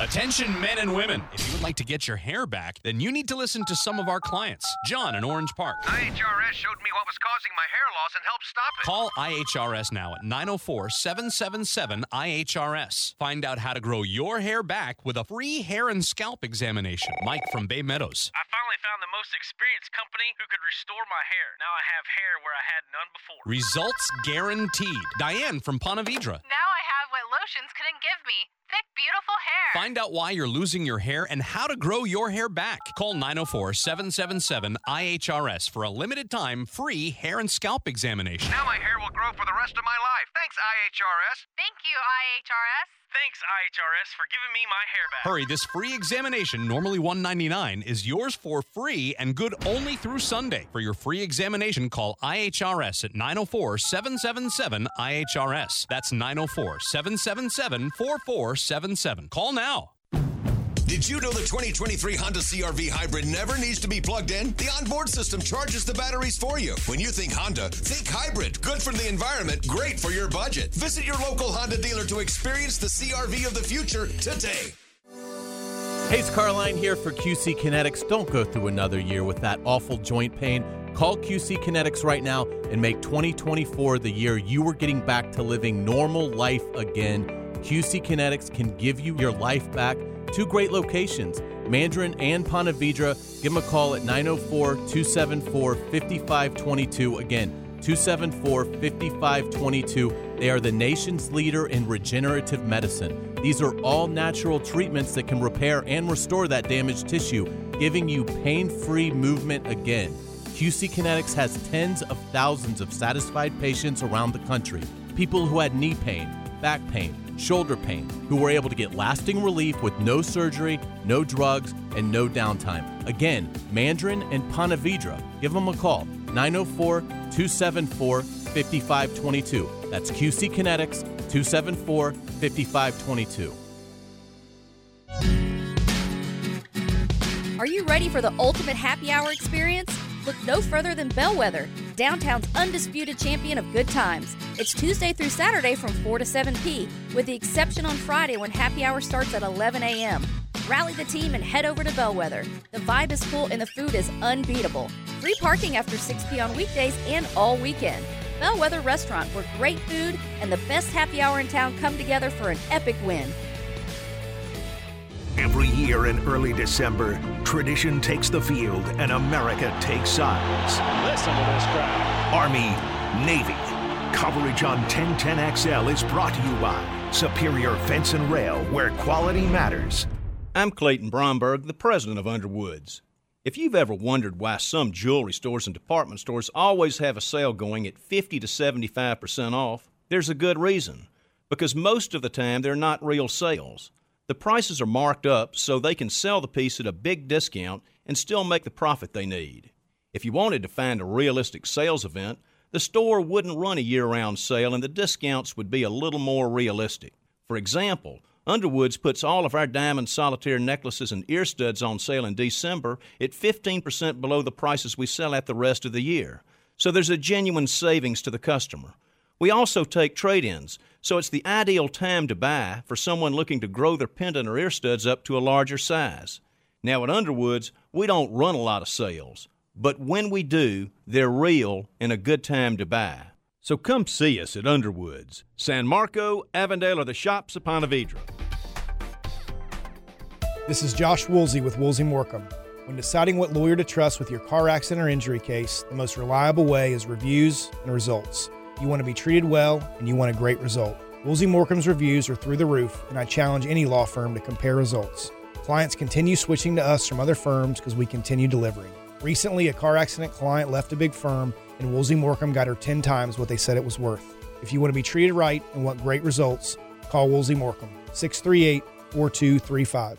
Speaker 19: Attention, men and women. If you would like to get your hair back, then you need to listen to some of our clients. John in Orange Park.
Speaker 20: IHRS showed me what was causing my hair loss and helped stop it.
Speaker 19: Call IHRS now at 904 777 IHRS. Find out how to grow your hair back with a free hair and scalp examination. Mike from Bay Meadows.
Speaker 20: I finally found the most experienced company who could restore my hair. Now I have hair where I had none before.
Speaker 19: Results guaranteed. Diane from Ponte Vedra.
Speaker 21: Now I have what lotions couldn't give me thick, beautiful hair.
Speaker 19: Find out why you're losing your hair and how to grow your hair back. Call 904 777 IHRS for a limited time free hair and scalp examination.
Speaker 20: Now my hair will grow for the rest of my life. Thanks, IHRS.
Speaker 21: Thank you, IHRS.
Speaker 20: Thanks, IHRS, for giving me my hair back.
Speaker 19: Hurry, this free examination, normally 199, is yours for free and good only through Sunday. For your free examination, call IHRS at 904 777 IHRS. That's 904 777 4477. Call now.
Speaker 22: Did you know the 2023 Honda CRV Hybrid never needs to be plugged in? The onboard system charges the batteries for you. When you think Honda, think hybrid. Good for the environment, great for your budget. Visit your local Honda dealer to experience the CRV of the future today.
Speaker 23: Hey, it's Carline here for QC Kinetics. Don't go through another year with that awful joint pain. Call QC Kinetics right now and make 2024 the year you are getting back to living normal life again. QC Kinetics can give you your life back. Two great locations, Mandarin and Ponte Vedra. Give them a call at 904 274 5522. Again, 274 5522. They are the nation's leader in regenerative medicine. These are all natural treatments that can repair and restore that damaged tissue, giving you pain free movement again. QC Kinetics has tens of thousands of satisfied patients around the country. People who had knee pain, back pain, shoulder pain, who were able to get lasting relief with no surgery, no drugs, and no downtime. Again, Mandarin and Ponte Vedra. Give them a call, 904 274 5522. That's QC Kinetics, 274 5522.
Speaker 24: Are you ready for the ultimate happy hour experience? Look no further than Bellwether.
Speaker 25: downtown's undisputed champion of good times. It's Tuesday through Saturday from 4 to 7 p, with the exception on Friday when happy hour starts at 11 a.m. Rally the team and head over to Bellwether. The vibe is cool and the food is unbeatable. Free parking after 6 p on weekdays and all weekend. Bellwether Restaurant, where great food and the best happy hour in town come together for an epic win.
Speaker 4: Every year in early December, tradition takes the field and America takes sides.
Speaker 3: Listen to this crowd.
Speaker 4: Army, Navy. Coverage on 1010XL is brought to you by Superior Fence and Rail, where quality matters.
Speaker 26: I'm Clayton Bromberg, the president of Underwoods. If you've ever wondered why some jewelry stores and department stores always have a sale going at 50 to 75% off, there's a good reason. Because most of the time they're not real sales. The prices are marked up so they can sell the piece at a big discount and still make the profit they need. If you wanted to find a realistic sales event, the store wouldn't run a year round sale and the discounts would be a little more realistic. For example, Underwoods puts all of our diamond solitaire necklaces and ear studs on sale in December at 15% below the prices we sell at the rest of the year. So there's a genuine savings to the customer. We also take trade ins, so it's the ideal time to buy for someone looking to grow their pendant or ear studs up to a larger size. Now, at Underwoods, we don't run a lot of sales, but when we do, they're real and a good time to buy. So come see us at Underwoods, San Marco, Avondale, or the shops of Ponte Vedra.
Speaker 27: This is Josh Woolsey with Woolsey Morcom. When deciding what lawyer to trust with your car accident or injury case, the most reliable way is reviews and results. You want to be treated well, and you want a great result. Woolsey Morcom's reviews are through the roof, and I challenge any law firm to compare results. Clients continue switching to us from other firms because we continue delivering. Recently, a car accident client left a big firm, and Woolsey Morcom got her 10 times what they said it was worth. If you want to be treated right and want great results, call Woolsey Morcom, 638 4235.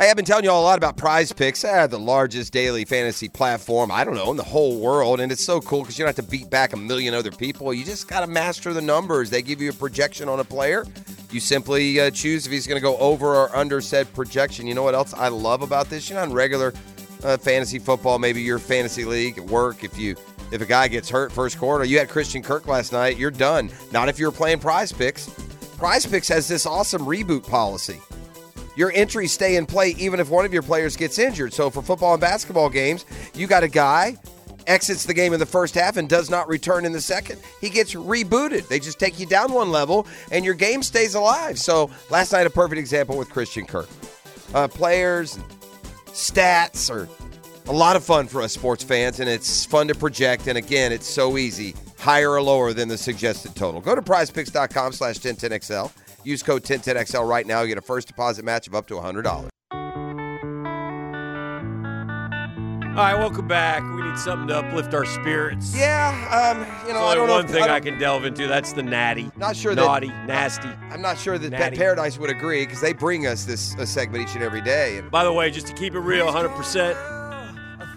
Speaker 6: Hey, I've been telling you all a lot about Prize Picks, ah, the largest daily fantasy platform, I don't know, in the whole world. And it's so cool because you don't have to beat back a million other people. You just got to master the numbers. They give you a projection on a player. You simply uh, choose if he's going to go over or under said projection. You know what else I love about this? You know, in regular uh, fantasy football, maybe your fantasy league at work, if you if a guy gets hurt first quarter, you had Christian Kirk last night, you're done. Not if you're playing Prize Picks. Prize Picks has this awesome reboot policy your entries stay in play even if one of your players gets injured. So for football and basketball games, you got a guy exits the game in the first half and does not return in the second. He gets rebooted. They just take you down one level and your game stays alive. So last night a perfect example with Christian Kirk. Uh, players, stats are a lot of fun for us sports fans and it's fun to project and again it's so easy higher or lower than the suggested total go to prizepicks.com slash 1010xl Use code 1010XL right now. You get a first deposit match of up to $100.
Speaker 11: All right, welcome back. We need something to uplift our spirits.
Speaker 6: Yeah, um, you know,
Speaker 11: There's
Speaker 6: I don't
Speaker 11: only
Speaker 6: know.
Speaker 11: one
Speaker 6: if-
Speaker 11: thing
Speaker 6: I
Speaker 11: I, can delve into. That's the natty.
Speaker 6: Not sure that-
Speaker 11: naughty, nasty.
Speaker 6: I'm not sure that Pet Paradise would agree because they bring us this a segment each and every day. And
Speaker 11: By the way, just to keep it real, 100%.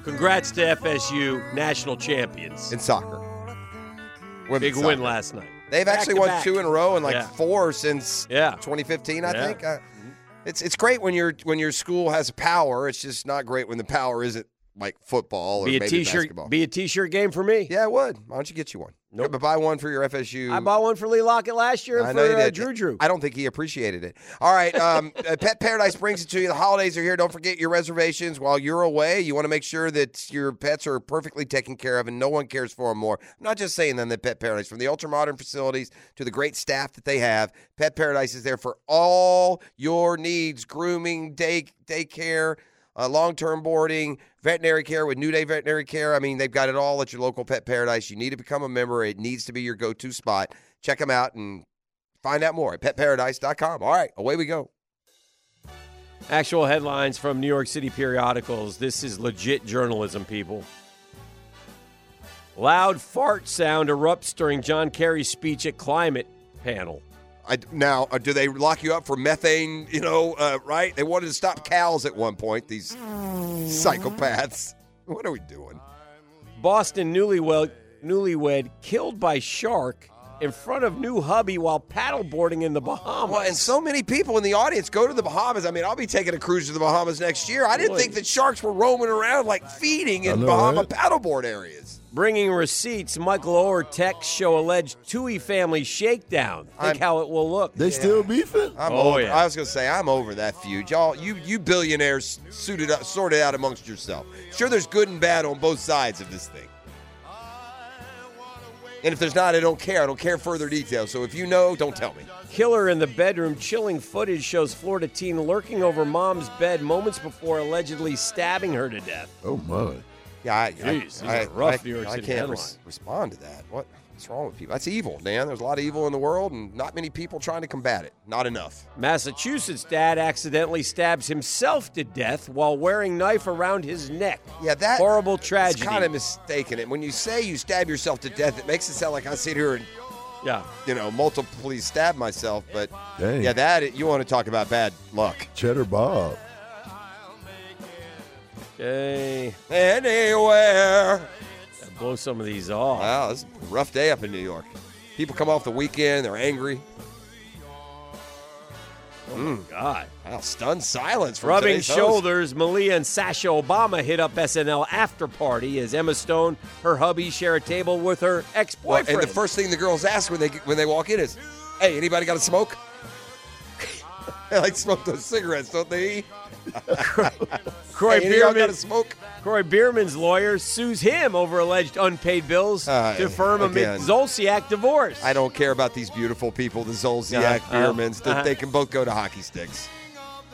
Speaker 11: Congrats to FSU, national champions
Speaker 6: in soccer.
Speaker 11: Big
Speaker 6: Women's
Speaker 11: win last night.
Speaker 6: They've
Speaker 11: Back
Speaker 6: actually won
Speaker 11: back.
Speaker 6: two in a row and like
Speaker 11: Yeah.
Speaker 6: four since
Speaker 11: Yeah.
Speaker 6: 2015, I
Speaker 11: Yeah.
Speaker 6: think. Uh, it's it's great when your when your school has power. It's just not great when the power isn't like football or
Speaker 11: Be a
Speaker 6: maybe
Speaker 11: t-shirt.
Speaker 6: basketball.
Speaker 11: Be a t-shirt game for me.
Speaker 6: yeah, it would. Why don't you get you one? Nope. But buy one for your FSU.
Speaker 11: I bought one for Lee Lockett last year
Speaker 6: I
Speaker 11: for uh. Drew Drew.
Speaker 6: I don't think he appreciated it. All right, um, uh, Pet Paradise brings it to you. The holidays are here. Don't forget your reservations while you're away. You want to make sure that your pets are perfectly taken care of, and no one cares for them more. I'm not just saying that. The Pet Paradise, from the ultra modern facilities to the great staff that they have, Pet Paradise is there for all your needs: grooming, day daycare. Uh, long-term boarding, veterinary care with New Day Veterinary Care. I mean, they've got it all at your local Pet Paradise. You need to become a member. It needs to be your go-to spot. Check them out and Find out more at petparadise.com. All right, away we go.
Speaker 11: Actual headlines from New York City periodicals. This is legit journalism, people. Loud fart sound erupts during John Kerry's speech at climate panel.
Speaker 6: I, now, uh, do they lock you up for methane? You know, uh, right? They wanted to stop cows at one point. These psychopaths. What are we doing?
Speaker 11: Boston newlywed newlywed killed by shark in front of new hubby while paddleboarding in the Bahamas.
Speaker 6: Well, and so many people in the audience go to the Bahamas. I mean, I'll be taking a cruise to the Bahamas next year. I didn't
Speaker 11: Boy.
Speaker 6: think that sharks were roaming around like feeding in
Speaker 5: know,
Speaker 6: Bahama
Speaker 5: right?
Speaker 6: paddleboard areas.
Speaker 11: Bringing receipts, Michael Oher texts show alleged Tuohy family shakedown. Think
Speaker 6: I'm-
Speaker 11: how it will look.
Speaker 5: They still beefing?
Speaker 6: I'm
Speaker 11: Oh,
Speaker 6: over,
Speaker 11: yeah.
Speaker 6: I was gonna say I'm over that feud, y'all. You you billionaires suited up, sorted out amongst yourself. Sure, there's good and bad on both sides of this thing. And if there's not, I don't care. I don't care further details. So if you know, don't tell me.
Speaker 11: Killer in the bedroom. Chilling footage shows Florida teen lurking over mom's bed moments before allegedly stabbing her to death.
Speaker 5: Oh my.
Speaker 6: Yeah, I,
Speaker 11: Jeez,
Speaker 6: I, I,
Speaker 11: rough
Speaker 6: I-
Speaker 11: New York
Speaker 6: I
Speaker 11: City
Speaker 6: can't res- respond to that. What, what's wrong with people? That's evil, Dan. There's a lot of evil in the world, and not many people trying to combat it. Not enough.
Speaker 11: Massachusetts dad accidentally stabs himself to death while wearing knife around his neck.
Speaker 6: Yeah, that
Speaker 11: horrible
Speaker 6: It's
Speaker 11: tragedy.
Speaker 6: kind of mistaken. And when you say you stab yourself to death, it makes it sound like I sit here and
Speaker 11: yeah,
Speaker 6: you know, multiply stab myself. But
Speaker 5: Dang.
Speaker 6: yeah, that you want to talk about bad luck.
Speaker 5: Cheddar Bob.
Speaker 11: Okay.
Speaker 6: Anywhere.
Speaker 11: Gotta blow some of these off.
Speaker 6: Wow, this is a rough day up in New York. People come off the weekend, they're angry.
Speaker 11: Oh my hmm. God.
Speaker 6: Wow, stunned silence from
Speaker 11: Rubbing
Speaker 6: today's host.
Speaker 11: shoulders, Malia and Sasha Obama hit up SNL after party as Emma Stone, her hubby, share a table with her ex-boyfriend.
Speaker 6: and the first thing the girls ask when they when they walk in is, "Hey, anybody got a smoke?" they like smoke those cigarettes, don't they?
Speaker 11: Kroy
Speaker 6: hey, any of y'all got Biermann, smoke?
Speaker 11: Kroy Biermann's lawyer sues him over alleged unpaid bills
Speaker 6: Uh,
Speaker 11: to firm a
Speaker 6: again.
Speaker 11: Zolciak divorce.
Speaker 6: I don't care about these beautiful people, the Zolciak,
Speaker 11: Uh-huh,
Speaker 6: Biermanns. that
Speaker 11: uh-huh.
Speaker 6: They can both go to hockey sticks.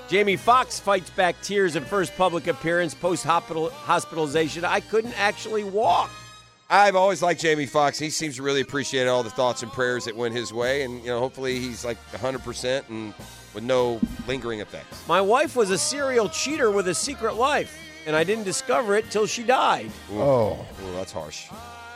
Speaker 11: Jamie Foxx fights back tears at first public appearance post hospitalization. I couldn't actually walk.
Speaker 6: I've always liked Jamie Foxx. He seems to really appreciate all the thoughts and prayers that went his way, and you know, hopefully, he's like 100 percent and with no lingering effects.
Speaker 11: My wife was a serial cheater with a secret life, and I didn't discover it till she died.
Speaker 6: Ooh.
Speaker 5: Oh.
Speaker 6: Ooh, that's harsh.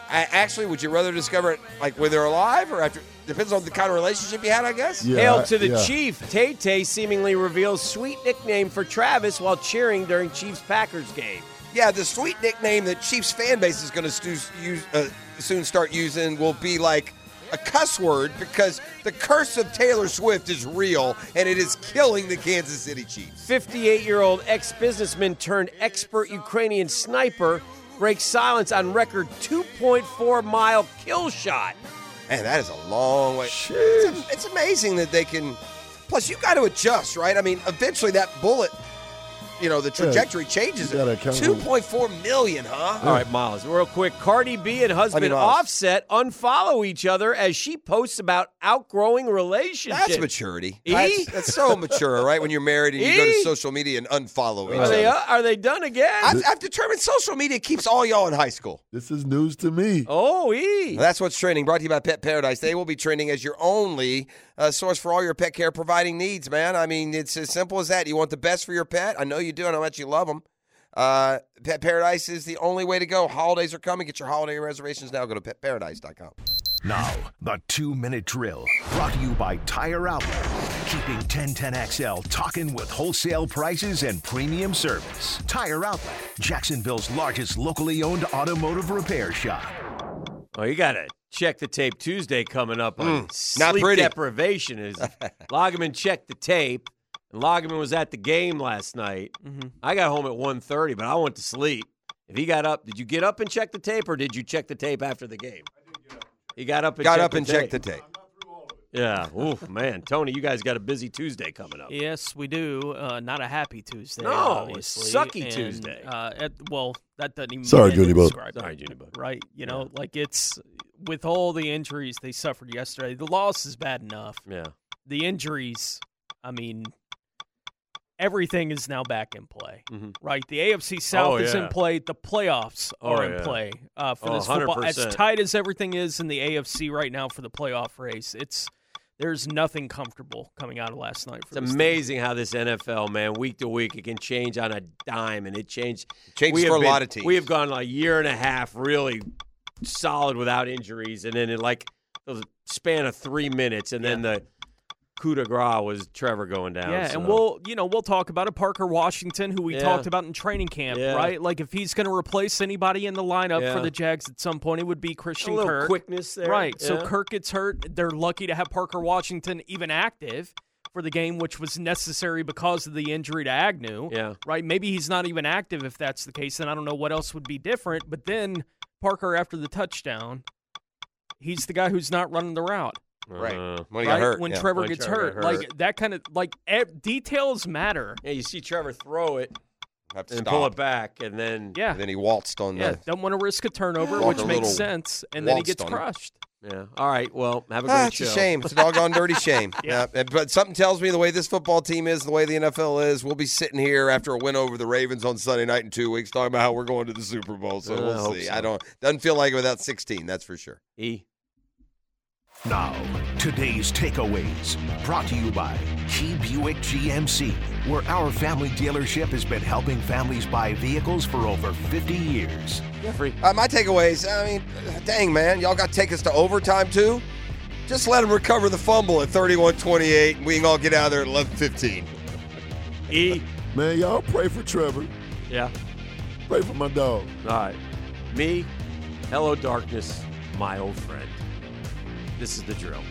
Speaker 6: I, actually, would you rather discover it like when they're alive or after? Depends on the kind of relationship you had, I guess.
Speaker 5: Yeah,
Speaker 11: Hail to the
Speaker 5: yeah.
Speaker 11: Chief. Tay Tay seemingly reveals sweet nickname for Travis while cheering during Chiefs Packers game.
Speaker 6: Yeah, the sweet nickname that Chiefs fan base is going to stu- use, uh, soon start using will be like a cuss word because the curse of Taylor Swift is real and it is killing the Kansas City Chiefs.
Speaker 11: 58 year old ex businessman turned expert Ukrainian sniper breaks silence on record 2.4 mile kill shot.
Speaker 6: Man, that is a long way. It's, it's amazing that they can. Plus, you got to adjust, right? I mean, eventually that bullet, you know, the trajectory changes.
Speaker 5: you gotta account for-
Speaker 6: Two point four million, huh?
Speaker 11: All right, Miles, real quick. Cardi B and husband
Speaker 6: I mean,
Speaker 11: Offset unfollow each other as she posts about outgrowing relationships.
Speaker 6: That's maturity.
Speaker 11: E?
Speaker 6: That's, that's so mature, right? When you're married and you go to social media and unfollow each
Speaker 11: Are they,
Speaker 6: other.
Speaker 11: uh, are they done again?
Speaker 6: I've, I've determined social media keeps all y'all in high school.
Speaker 5: This is news to me.
Speaker 11: oh, E.
Speaker 6: That's what's trending. Brought to you by Pet Paradise. They will be trending as your only uh, source for all your pet care providing needs, man. I mean, it's as simple as that. You want the best for your pet. I know you do, and how much you love them. Uh, Pet Paradise is the only way to go. Holidays are coming. Get your holiday reservations now. Go to petparadise.com.
Speaker 4: Now, the two minute drill brought to you by Tire Outlet. Keeping 1010XL talking with wholesale prices and premium service. Tire Outlet, Jacksonville's largest locally owned automotive repair shop.
Speaker 11: Oh, you got to check the tape Tuesday coming up on
Speaker 6: Mm, not
Speaker 11: sleep
Speaker 6: pretty.
Speaker 11: deprivation. Is Loggeman check the tape, and Loggeman was at the game last night.
Speaker 6: Mm-hmm.
Speaker 11: I got home at 1.30, but I went to sleep. If he got up, did you get up and check the tape, or did you check the tape after the game? He got up and
Speaker 6: Got
Speaker 11: checked
Speaker 6: up
Speaker 11: the
Speaker 6: and
Speaker 11: tape.
Speaker 6: checked the tape.
Speaker 11: Yeah. Oof, man. Tony, you guys got a busy Tuesday coming up.
Speaker 28: Yes, we do. Uh, not a happy Tuesday.
Speaker 11: No, a
Speaker 28: obviously.
Speaker 11: sucky
Speaker 28: And,
Speaker 11: Tuesday.
Speaker 28: Uh, at, well, that doesn't even.
Speaker 5: Sorry,
Speaker 28: begin to
Speaker 5: Junie Bug.
Speaker 11: Sorry,
Speaker 28: it,
Speaker 11: Junie Bug.
Speaker 28: Right? You know, like it's with all the injuries they suffered yesterday. The loss is bad enough.
Speaker 11: Yeah.
Speaker 28: The injuries. I mean, everything is now back in play.
Speaker 11: Mhm.
Speaker 28: Right? The AFC South
Speaker 11: Oh,
Speaker 28: is in play. The playoffs
Speaker 11: Oh,
Speaker 28: are in
Speaker 11: yeah.
Speaker 28: play uh, for
Speaker 11: Oh,
Speaker 28: this football. As
Speaker 11: 100%.
Speaker 28: tight as everything is in the AFC right now for the playoff race, it's there's nothing comfortable coming out of last night. For
Speaker 11: It's
Speaker 28: this team.
Speaker 11: amazing how this NFL, man, week to week, it can change on a dime, and it changed.
Speaker 6: Changes
Speaker 11: we have
Speaker 6: for a lot of teams.
Speaker 11: We have gone a year and a half really solid without injuries, and then in like the span of three minutes, and then the coup de grace was Trevor going down.
Speaker 28: Yeah,
Speaker 11: so.
Speaker 28: and we'll you know we'll talk about it. Parker Washington, who we
Speaker 11: Yeah.
Speaker 28: talked about in training camp,
Speaker 11: Yeah.
Speaker 28: right? Like if he's going to replace anybody in the lineup for the Jags at some point, it would be Christian
Speaker 11: A little
Speaker 28: Kirk.
Speaker 11: quickness there,
Speaker 28: right? So. Kirk gets hurt. They're lucky to have Parker Washington even active for the game, which was necessary because of the injury to Agnew.
Speaker 11: Yeah.
Speaker 28: Right? Maybe he's not even active if that's the case. Then I don't know what else would be different. But then Parker, after the touchdown, he's the guy who's not running the route.
Speaker 6: Right.
Speaker 11: Uh,
Speaker 6: When he got
Speaker 28: right?
Speaker 6: hurt,
Speaker 28: when
Speaker 6: yeah.
Speaker 28: Trevor
Speaker 11: When
Speaker 28: gets
Speaker 11: Trevor
Speaker 28: hurt.
Speaker 11: got
Speaker 28: like that kind of like e- details matter.
Speaker 11: yeah, you see Trevor throw it
Speaker 6: Have to
Speaker 11: and
Speaker 6: stop.
Speaker 11: pull it back, and then
Speaker 28: Yeah,
Speaker 6: And then he waltzed on
Speaker 28: yeah.
Speaker 6: the.
Speaker 28: Don't want to risk a turnover,
Speaker 6: Walker
Speaker 28: which makes sense, and then he gets
Speaker 6: on him.
Speaker 28: crushed.
Speaker 11: yeah. All right, well, have a great
Speaker 6: Ah, it's
Speaker 11: show.
Speaker 6: a shame. It's a doggone dirty shame.
Speaker 28: Yeah.
Speaker 6: yeah. But something tells me the way this football team is, the way the NFL is, we'll be sitting here after a win over the Ravens on Sunday night in two weeks talking about how we're going to the Super Bowl. So
Speaker 11: Uh, I
Speaker 6: we'll
Speaker 11: hope
Speaker 6: see.
Speaker 11: so.
Speaker 6: I don't doesn't feel like it without 16. That's for sure.
Speaker 11: E.
Speaker 4: Now, today's takeaways brought to you by Key Buick GMC, where our family dealership has been helping families buy vehicles for over 50 years.
Speaker 11: Jeffrey.
Speaker 6: Uh, my takeaways. I mean, dang man, y'all got to take us to overtime too. Just let them recover the fumble at 31-28, and we can all get out of there at 11-15.
Speaker 11: E.
Speaker 5: Man, y'all pray for Trevor.
Speaker 11: Yeah.
Speaker 5: Pray for my dog.
Speaker 11: All right. Me. Hello, darkness, my old friend. This is the drill.